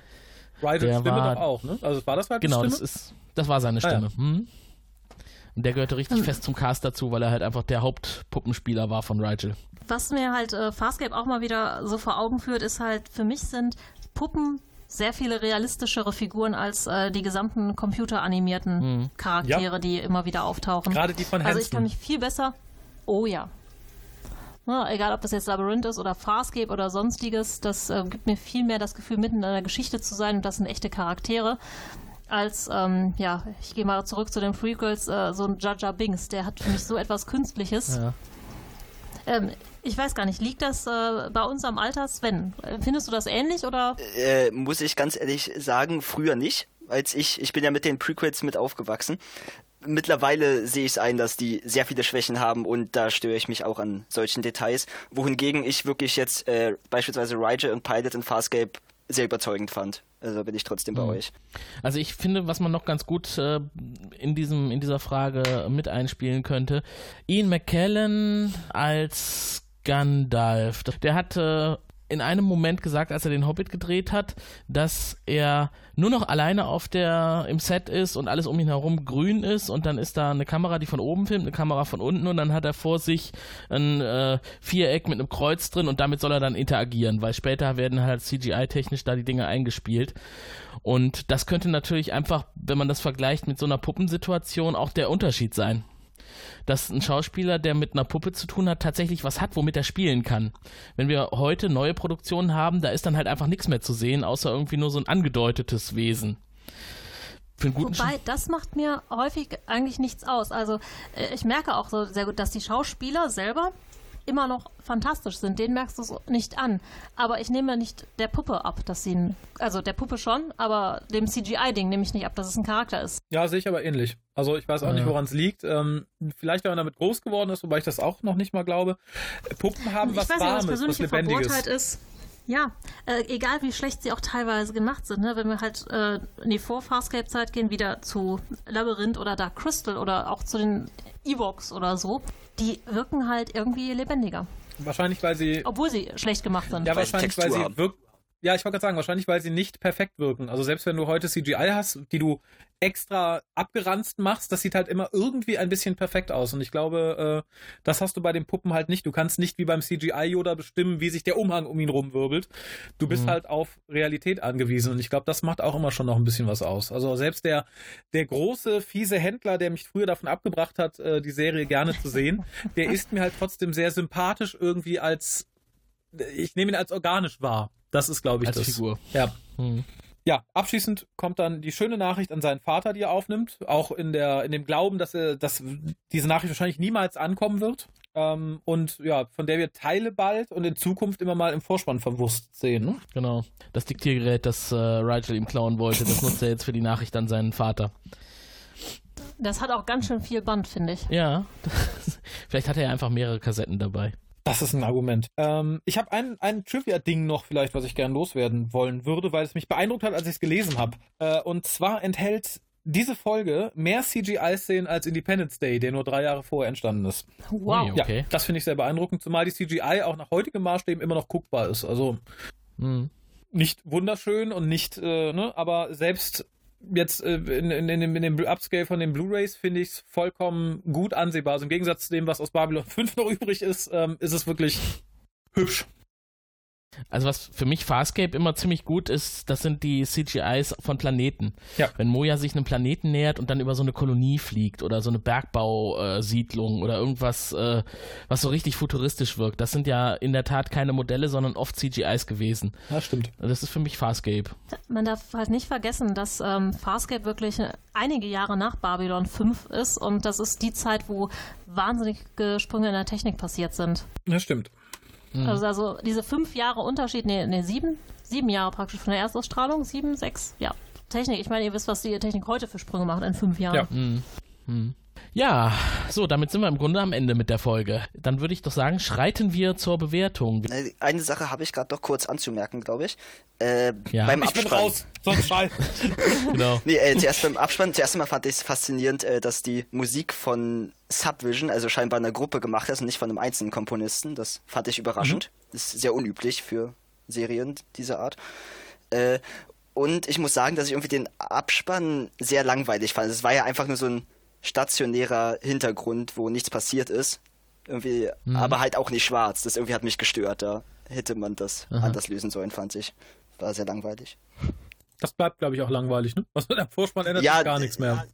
Rigels Der Stimme war- doch auch, ne? Also war das Rigels Genau, Stimme? das ist, das war seine Ah, ja. Stimme. Hm? Und der gehörte richtig fest zum Cast dazu, weil er halt einfach der Hauptpuppenspieler war von Rigel. Was mir halt äh, Farscape auch mal wieder so vor Augen führt, ist halt, für mich sind Puppen sehr viele realistischere Figuren als äh, die gesamten computeranimierten Charaktere, die immer wieder auftauchen. Gerade die von Also ich kann mich viel besser. Oh ja. Na, egal, ob das jetzt Labyrinth ist oder Farscape oder sonstiges, das äh, gibt mir viel mehr das Gefühl, mitten in einer Geschichte zu sein und das sind echte Charaktere. Als, ähm, ja, ich gehe mal zurück zu den Prequels, äh, so ein Jaja Binks, der hat für mich so etwas Künstliches. Ja. Ähm, ich weiß gar nicht, liegt das äh, bei uns am Alter, Sven? Findest du das ähnlich oder? Äh, muss ich ganz ehrlich sagen, früher nicht. Als ich, ich bin ja mit den Prequels mit aufgewachsen. Mittlerweile sehe ich es ein, dass die sehr viele Schwächen haben und da störe ich mich auch an solchen Details. Wohingegen ich wirklich jetzt äh, beispielsweise Rigel und Pilot in Farscape sehr überzeugend fand. Also bin ich trotzdem bei euch. Also ich finde, was man noch ganz gut äh, in, diesem, in dieser Frage mit einspielen könnte, Ian McKellen als Gandalf. Der hat äh, in einem Moment gesagt, als er den Hobbit gedreht hat, dass er nur noch alleine auf der im Set ist und alles um ihn herum grün ist und dann ist da eine Kamera, die von oben filmt, eine Kamera von unten und dann hat er vor sich ein äh, Viereck mit einem Kreuz drin und damit soll er dann interagieren, weil später werden halt CGI-technisch da die Dinge eingespielt. Und das könnte natürlich einfach, wenn man das vergleicht mit so einer Puppensituation, auch der Unterschied sein dass ein Schauspieler, der mit einer Puppe zu tun hat, tatsächlich was hat, womit er spielen kann. Wenn wir heute neue Produktionen haben, da ist dann halt einfach nichts mehr zu sehen, außer irgendwie nur so ein angedeutetes Wesen. Wobei, das macht mir häufig eigentlich nichts aus. Also äh, ich merke auch so sehr gut, dass die Schauspieler selber immer noch fantastisch sind. Den merkst du so nicht an. Aber ich nehme nicht der Puppe ab, dass sie ein, also der Puppe schon, aber dem CGI-Ding nehme ich nicht ab, dass es ein Charakter ist. Ja, sehe ich aber ähnlich. Also ich weiß auch Ja. nicht, woran es liegt. Ähm, vielleicht, wenn man damit groß geworden ist, wobei ich das auch noch nicht mal glaube. Puppen haben was ich weiß nicht, was Warmes, was persönliche Lebendiges. Verbohrtheit ist. Ja, äh, egal wie schlecht sie auch teilweise gemacht sind, ne? wenn wir halt äh, in die Vor-Farscape-Zeit gehen, wieder zu Labyrinth oder Dark Crystal oder auch zu den Evox oder so, die wirken halt irgendwie lebendiger. Wahrscheinlich, weil sie Obwohl sie schlecht gemacht sind. Ja, Weil wahrscheinlich, weil sie wirkt. Ja, ich wollte gerade sagen, wahrscheinlich, weil sie nicht perfekt wirken. Also selbst wenn du heute CGI hast, die du extra abgeranzt machst, das sieht halt immer irgendwie ein bisschen perfekt aus. Und ich glaube, äh, das hast du bei den Puppen halt nicht. Du kannst nicht wie beim CGI-Yoda bestimmen, wie sich der Umhang um ihn rumwirbelt. Du bist halt auf Realität angewiesen. Und ich glaube, das macht auch immer schon noch ein bisschen was aus. Also selbst der, der große, fiese Händler, der mich früher davon abgebracht hat, äh, die Serie gerne zu sehen, <laughs> der ist mir halt trotzdem sehr sympathisch irgendwie als ich nehme ihn als organisch wahr. Das ist, glaube ich, Als das. Figur. Ja. Hm. Ja, abschließend kommt dann die schöne Nachricht an seinen Vater, die er aufnimmt, auch in der in dem Glauben, dass er, dass diese Nachricht wahrscheinlich niemals ankommen wird. Ähm, und ja, von der wir Teile bald und in Zukunft immer mal im Vorspann verwurst sehen. Ne? Genau. Das Diktiergerät, das äh, Rigel ihm klauen wollte, das nutzt er jetzt für die Nachricht an seinen Vater. Das hat auch ganz schön viel Band, finde ich. Ja. <laughs> Vielleicht hat er ja einfach mehrere Kassetten dabei. Das ist ein Argument. Ähm, ich habe ein, ein Trivia-Ding noch vielleicht, was ich gern loswerden wollen würde, weil es mich beeindruckt hat, als ich es gelesen habe. Äh, und zwar enthält diese Folge mehr CGI-Szenen als Independence Day, der nur drei Jahre vorher entstanden ist. Wow. Okay. Ja, das finde ich sehr beeindruckend, zumal die CGI auch nach heutigem Maßstäben immer noch guckbar ist. Also Hm. nicht wunderschön und nicht, äh, ne, aber selbst jetzt äh, in, in, dem, in dem Upscale von den Blu-Rays finde ich es vollkommen gut ansehbar. Also im Gegensatz zu dem, was aus Babylon 5 <laughs> noch übrig ist, ähm, ist es wirklich hübsch. Also was für mich Farscape immer ziemlich gut ist, das sind die CGIs von Planeten. Ja. Wenn Moja sich einem Planeten nähert und dann über so eine Kolonie fliegt oder so eine Bergbausiedlung oder irgendwas, äh, was so richtig futuristisch wirkt. Das sind ja in der Tat keine Modelle, sondern oft CGIs gewesen. Ja, stimmt. Das ist für mich Farscape. Man darf halt nicht vergessen, dass ähm, Farscape wirklich einige Jahre nach Babylon 5 ist und das ist die Zeit, wo wahnsinnige Sprünge in der Technik passiert sind. Ja, stimmt. Also, also diese fünf Jahre Unterschied, nee, nee, sieben, sieben Jahre praktisch von der Erstausstrahlung, sieben, sechs, ja. Technik, ich meine, ihr wisst, was die Technik heute für Sprünge macht in fünf Jahren. Ja. Ja, so, damit sind wir im Grunde am Ende mit der Folge. Dann würde ich doch sagen, schreiten wir zur Bewertung. Äh, Eine Sache habe ich gerade noch kurz anzumerken, glaube ich. Äh, Ja. beim Ich bin Abspann. raus, sonst <laughs> scheiß. Genau. Nee, äh, zuerst beim Abspann, zuerst einmal fand ich es faszinierend, äh, dass die Musik von Subvision, also scheinbar einer Gruppe gemacht ist und nicht von einem einzelnen Komponisten. Das fand ich überraschend. Das ist sehr unüblich für Serien dieser Art. Äh, und ich muss sagen, dass ich irgendwie den Abspann sehr langweilig fand. Es war ja einfach nur so ein stationärer Hintergrund, wo nichts passiert ist. Irgendwie, aber halt auch nicht schwarz. Das irgendwie hat mich gestört. Da hätte man das anders lösen sollen, fand ich. War sehr langweilig. Das bleibt, glaube ich, auch langweilig, ne? Was mit dem Vorspann ändert Ja, sich gar nichts mehr.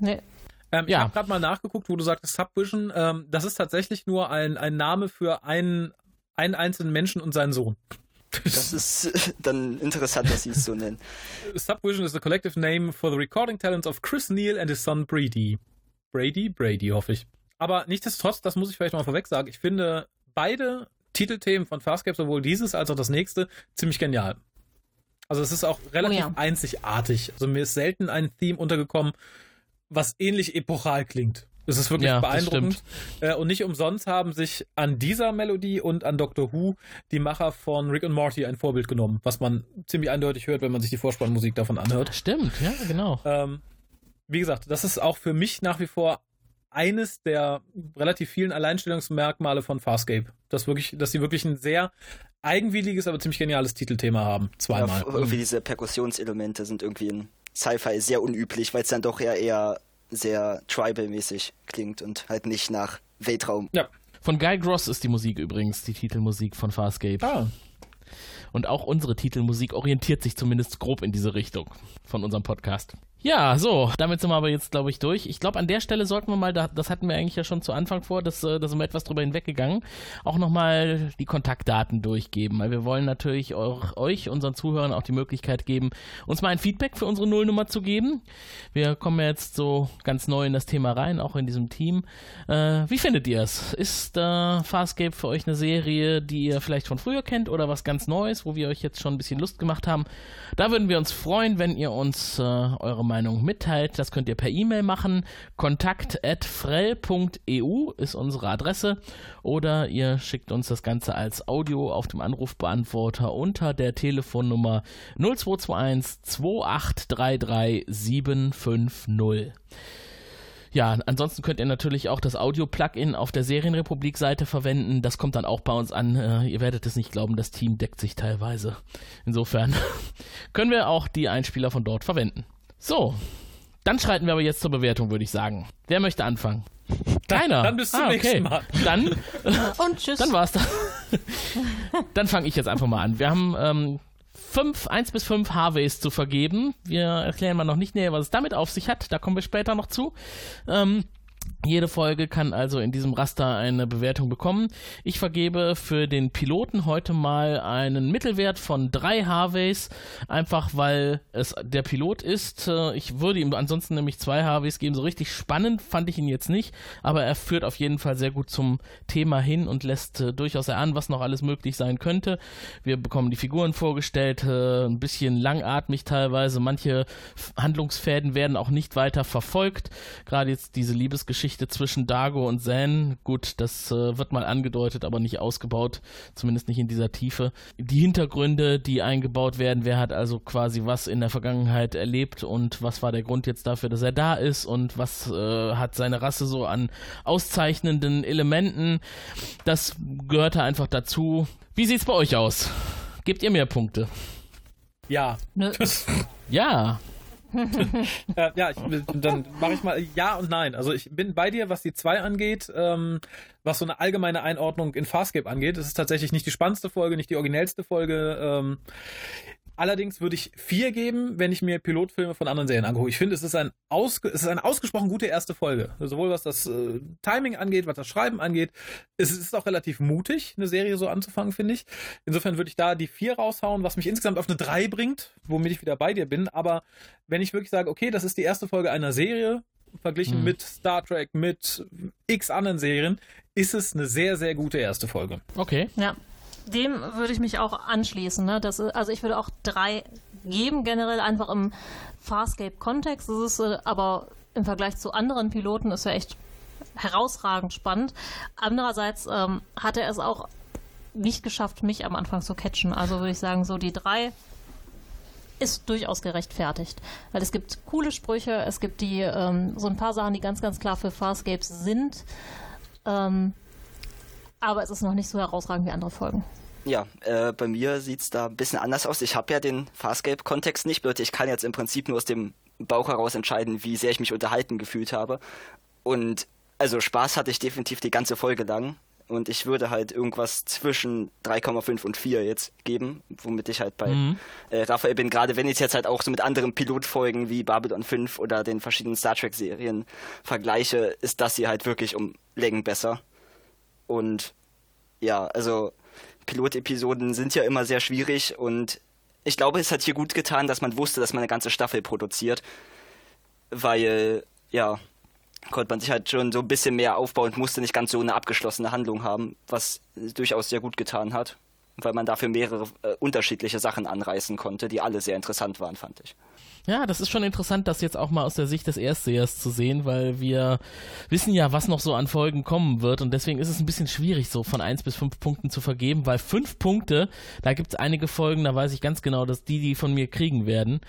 Nee. Ähm, Ja. Ich habe gerade mal nachgeguckt, wo du sagtest Subvision. Ähm, das ist tatsächlich nur ein, ein Name für einen, einen einzelnen Menschen und seinen Sohn. Das ist äh, dann interessant, dass sie es so nennen. Subvision is the collective name for the recording talents of Chris Neal and his son Brady. Brady? Brady, hoffe ich. Aber nichtsdestotrotz, das muss ich vielleicht mal vorweg sagen, ich finde beide Titelthemen von Farscape, sowohl dieses als auch das nächste, ziemlich genial. Also es ist auch relativ ja. einzigartig. Also mir ist selten ein Theme untergekommen, was ähnlich epochal klingt. Es ist wirklich Ja, beeindruckend. Äh, und nicht umsonst haben sich an dieser Melodie und an Doctor Who die Macher von Rick und Morty ein Vorbild genommen, was man ziemlich eindeutig hört, wenn man sich die Vorspannmusik davon anhört. Stimmt, ja, genau. Ähm, wie gesagt, das ist auch für mich nach wie vor eines der relativ vielen Alleinstellungsmerkmale von Farscape. Dass wirklich, dass sie wirklich ein sehr eigenwilliges, aber ziemlich geniales Titelthema haben. Ja, Zweimal. f- irgendwie diese Perkussionselemente sind irgendwie in Sci-Fi sehr unüblich, weil es dann doch eher eher sehr tribal-mäßig klingt und halt nicht nach Weltraum. ja. Von Guy Gross ist die Musik übrigens, die Titelmusik von Farscape. Ah, Und auch unsere Titelmusik orientiert sich zumindest grob in diese Richtung von unserem Podcast. Ja, so, damit sind wir aber jetzt, glaube ich, durch. Ich glaube, an der Stelle sollten wir mal, da- das hatten wir eigentlich ja schon zu Anfang vor, dass, äh, da sind wir etwas drüber hinweggegangen, auch nochmal die Kontaktdaten durchgeben, weil wir wollen natürlich auch euch, unseren Zuhörern, auch die Möglichkeit geben, uns mal ein Feedback für unsere Nullnummer zu geben. Wir kommen ja jetzt so ganz neu in das Thema rein, auch in diesem Team. Äh, wie findet ihr es? Ist äh, Farscape für euch eine Serie, die ihr vielleicht von früher kennt oder was ganz Neues, wo wir euch jetzt schon ein bisschen Lust gemacht haben? Da würden wir uns freuen, wenn ihr uns äh, eure Meinung mitteilt. Das könnt ihr per E-Mail machen. kontakt.frell.eu ist unsere Adresse. Oder ihr schickt uns das Ganze als Audio auf dem Anrufbeantworter unter der Telefonnummer 0221 2833 750. Ja, ansonsten könnt ihr natürlich auch das Audio-Plugin auf der Serienrepublik-Seite verwenden. Das kommt dann auch bei uns an. Äh, ihr werdet es nicht glauben, das Team deckt sich teilweise. Insofern <laughs> können wir auch die Einspieler von dort verwenden. So, dann schreiten wir aber jetzt zur Bewertung, würde ich sagen. Wer möchte anfangen? <laughs> Keiner. dann bis zum ah, okay. nächsten Mal. Dann <laughs> Und tschüss. dann war's das. <laughs> Dann fange ich jetzt einfach mal an. Wir haben ähm, fünf, eins bis fünf Harveys zu vergeben. Wir erklären mal noch nicht näher, was es damit auf sich hat. Da kommen wir später noch zu. Ähm, jede Folge kann also in diesem Raster eine Bewertung bekommen. Ich vergebe für den Piloten heute mal einen Mittelwert von drei Harveys, einfach weil es der Pilot ist. Äh, Ich würde ihm ansonsten nämlich zwei Harveys geben. So richtig spannend fand ich ihn jetzt nicht, aber er führt auf jeden Fall sehr gut zum Thema hin und lässt äh, durchaus erahnen, was noch alles möglich sein könnte. Wir bekommen die Figuren vorgestellt, äh, ein bisschen langatmig teilweise. Manche Handlungsfäden werden auch nicht weiter verfolgt. Gerade jetzt diese Liebesgeschichte zwischen Dago und Zan, gut, das äh, wird mal angedeutet, aber nicht ausgebaut, zumindest nicht in dieser Tiefe. Die Hintergründe, die eingebaut werden, wer hat also quasi was in der Vergangenheit erlebt und was war der Grund jetzt dafür, dass er da ist und was äh, hat seine Rasse so an auszeichnenden Elementen, das gehörte einfach dazu. Wie sieht's bei euch aus? Gebt ihr mehr Punkte? Ja. <laughs> Ja, <laughs> äh, ja, ich, dann mache ich mal ja und nein. Also ich bin bei dir, was die zwei angeht, ähm, was so eine allgemeine Einordnung in Farscape angeht. Es ist tatsächlich nicht die spannendste Folge, nicht die originellste Folge. Ähm, Allerdings würde ich vier geben, wenn ich mir Pilotfilme von anderen Serien angucke. Ich finde, es ist, ein ausge es ist eine ausgesprochen gute erste Folge. Sowohl was das äh, Timing angeht, was das Schreiben angeht. Es ist auch relativ mutig, eine Serie so anzufangen, finde ich. Insofern würde ich da die vier raushauen, was mich insgesamt auf eine drei bringt, womit ich wieder bei dir bin. Aber wenn ich wirklich sage, okay, das ist die erste Folge einer Serie, verglichen mhm. mit Star Trek, mit x anderen Serien, ist es eine sehr, sehr gute erste Folge. Okay. Ja, dem würde ich mich auch anschließen. Ne? Das also ich würde auch drei geben, generell einfach im Farscape-Kontext. Das ist äh, aber im Vergleich zu anderen Piloten ist ja echt herausragend spannend. Andererseits ähm, hat er es auch nicht geschafft, mich am Anfang zu catchen. Also würde ich sagen, so die drei ist durchaus gerechtfertigt. Weil es gibt coole Sprüche, es gibt die ähm, so ein paar Sachen, die ganz, ganz klar für Farscapes sind. Ähm, aber es ist noch nicht so herausragend wie andere Folgen. Ja, äh, bei mir sieht es da ein bisschen anders aus. Ich habe ja den Farscape-Kontext nicht, bedeutet, ich kann jetzt im Prinzip nur aus dem Bauch heraus entscheiden, wie sehr ich mich unterhalten gefühlt habe. Und also Spaß hatte ich definitiv die ganze Folge lang. Und ich würde halt irgendwas zwischen 3,5 und 4 jetzt geben, womit ich halt bei mhm. äh, Raphael bin. Gerade wenn ich es jetzt halt auch so mit anderen Pilotfolgen wie Babylon 5 oder den verschiedenen Star Trek-Serien vergleiche, ist das hier halt wirklich um Längen besser. Und ja, also Pilotepisoden sind ja immer sehr schwierig und ich glaube, es hat hier gut getan, dass man wusste, dass man eine ganze Staffel produziert, weil ja, konnte man sich halt schon so ein bisschen mehr aufbauen und musste nicht ganz so eine abgeschlossene Handlung haben, was durchaus sehr gut getan hat, weil man dafür mehrere äh, unterschiedliche Sachen anreißen konnte, die alle sehr interessant waren, fand ich. Ja, das ist schon interessant, das jetzt auch mal aus der Sicht des Erstsehers zu sehen, weil wir wissen ja, was noch so an Folgen kommen wird und deswegen ist es ein bisschen schwierig, so von 1 bis 5 Punkten zu vergeben, weil 5 Punkte, da gibt es einige Folgen, da weiß ich ganz genau, dass die, die von mir kriegen werden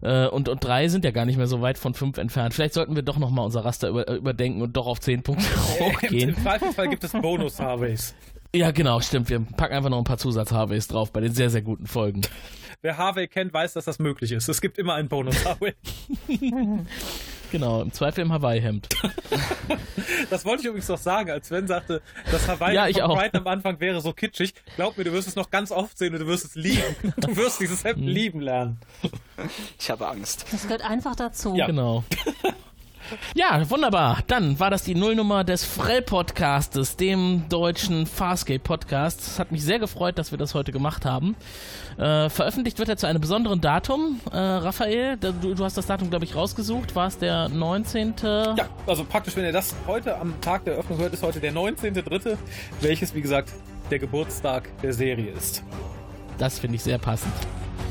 äh, und, und drei sind ja gar nicht mehr so weit von 5 entfernt. Vielleicht sollten wir doch nochmal unser Raster über, äh, überdenken und doch auf 10 Punkte <laughs> hochgehen. Im Zweifelsfall gibt es <laughs> Bonus-Harveys. Ja, genau, stimmt. Wir packen einfach noch ein paar Zusatz-Harveys drauf bei den sehr, sehr guten Folgen. Wer Harvey kennt, weiß, dass das möglich ist. Es gibt immer einen Bonus Harvey. <laughs> <laughs> genau, im Zweifel im Hawaii-Hemd. <laughs> das wollte ich übrigens noch sagen, als Sven sagte, das Hawaii ja, von Brighton am Anfang wäre so kitschig. Glaub mir, du wirst es noch ganz oft sehen und du wirst es lieben. Du wirst dieses Hemd hm. lieben lernen. Ich habe Angst. Das gehört einfach dazu. Ja, genau. Ja, wunderbar. Dann war das die Nullnummer des Frell-Podcastes, dem deutschen Farscape-Podcast. Es hat mich sehr gefreut, dass wir das heute gemacht haben. Äh, veröffentlicht wird er zu einem besonderen Datum. Äh, Raphael, du, du, hast das Datum, glaube ich, rausgesucht. War es der 19.? Ja, also praktisch, wenn ihr das heute am Tag der Eröffnung hört, ist heute der 19.3., welches, wie gesagt, der Geburtstag der Serie ist. Das finde ich sehr passend.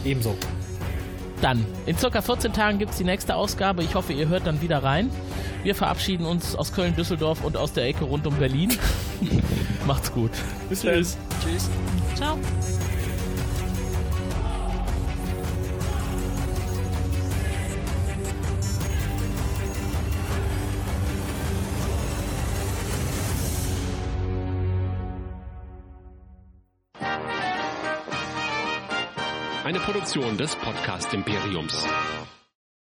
Ebenso. Dann, in circa 14 Tagen gibt es die nächste Ausgabe. Ich hoffe, ihr hört dann wieder rein. Wir verabschieden uns aus Köln, Düsseldorf und aus der Ecke rund um Berlin. <laughs> Macht's gut. Bis dann. Tschüss. Ciao. Produktion des Podcast Imperiums.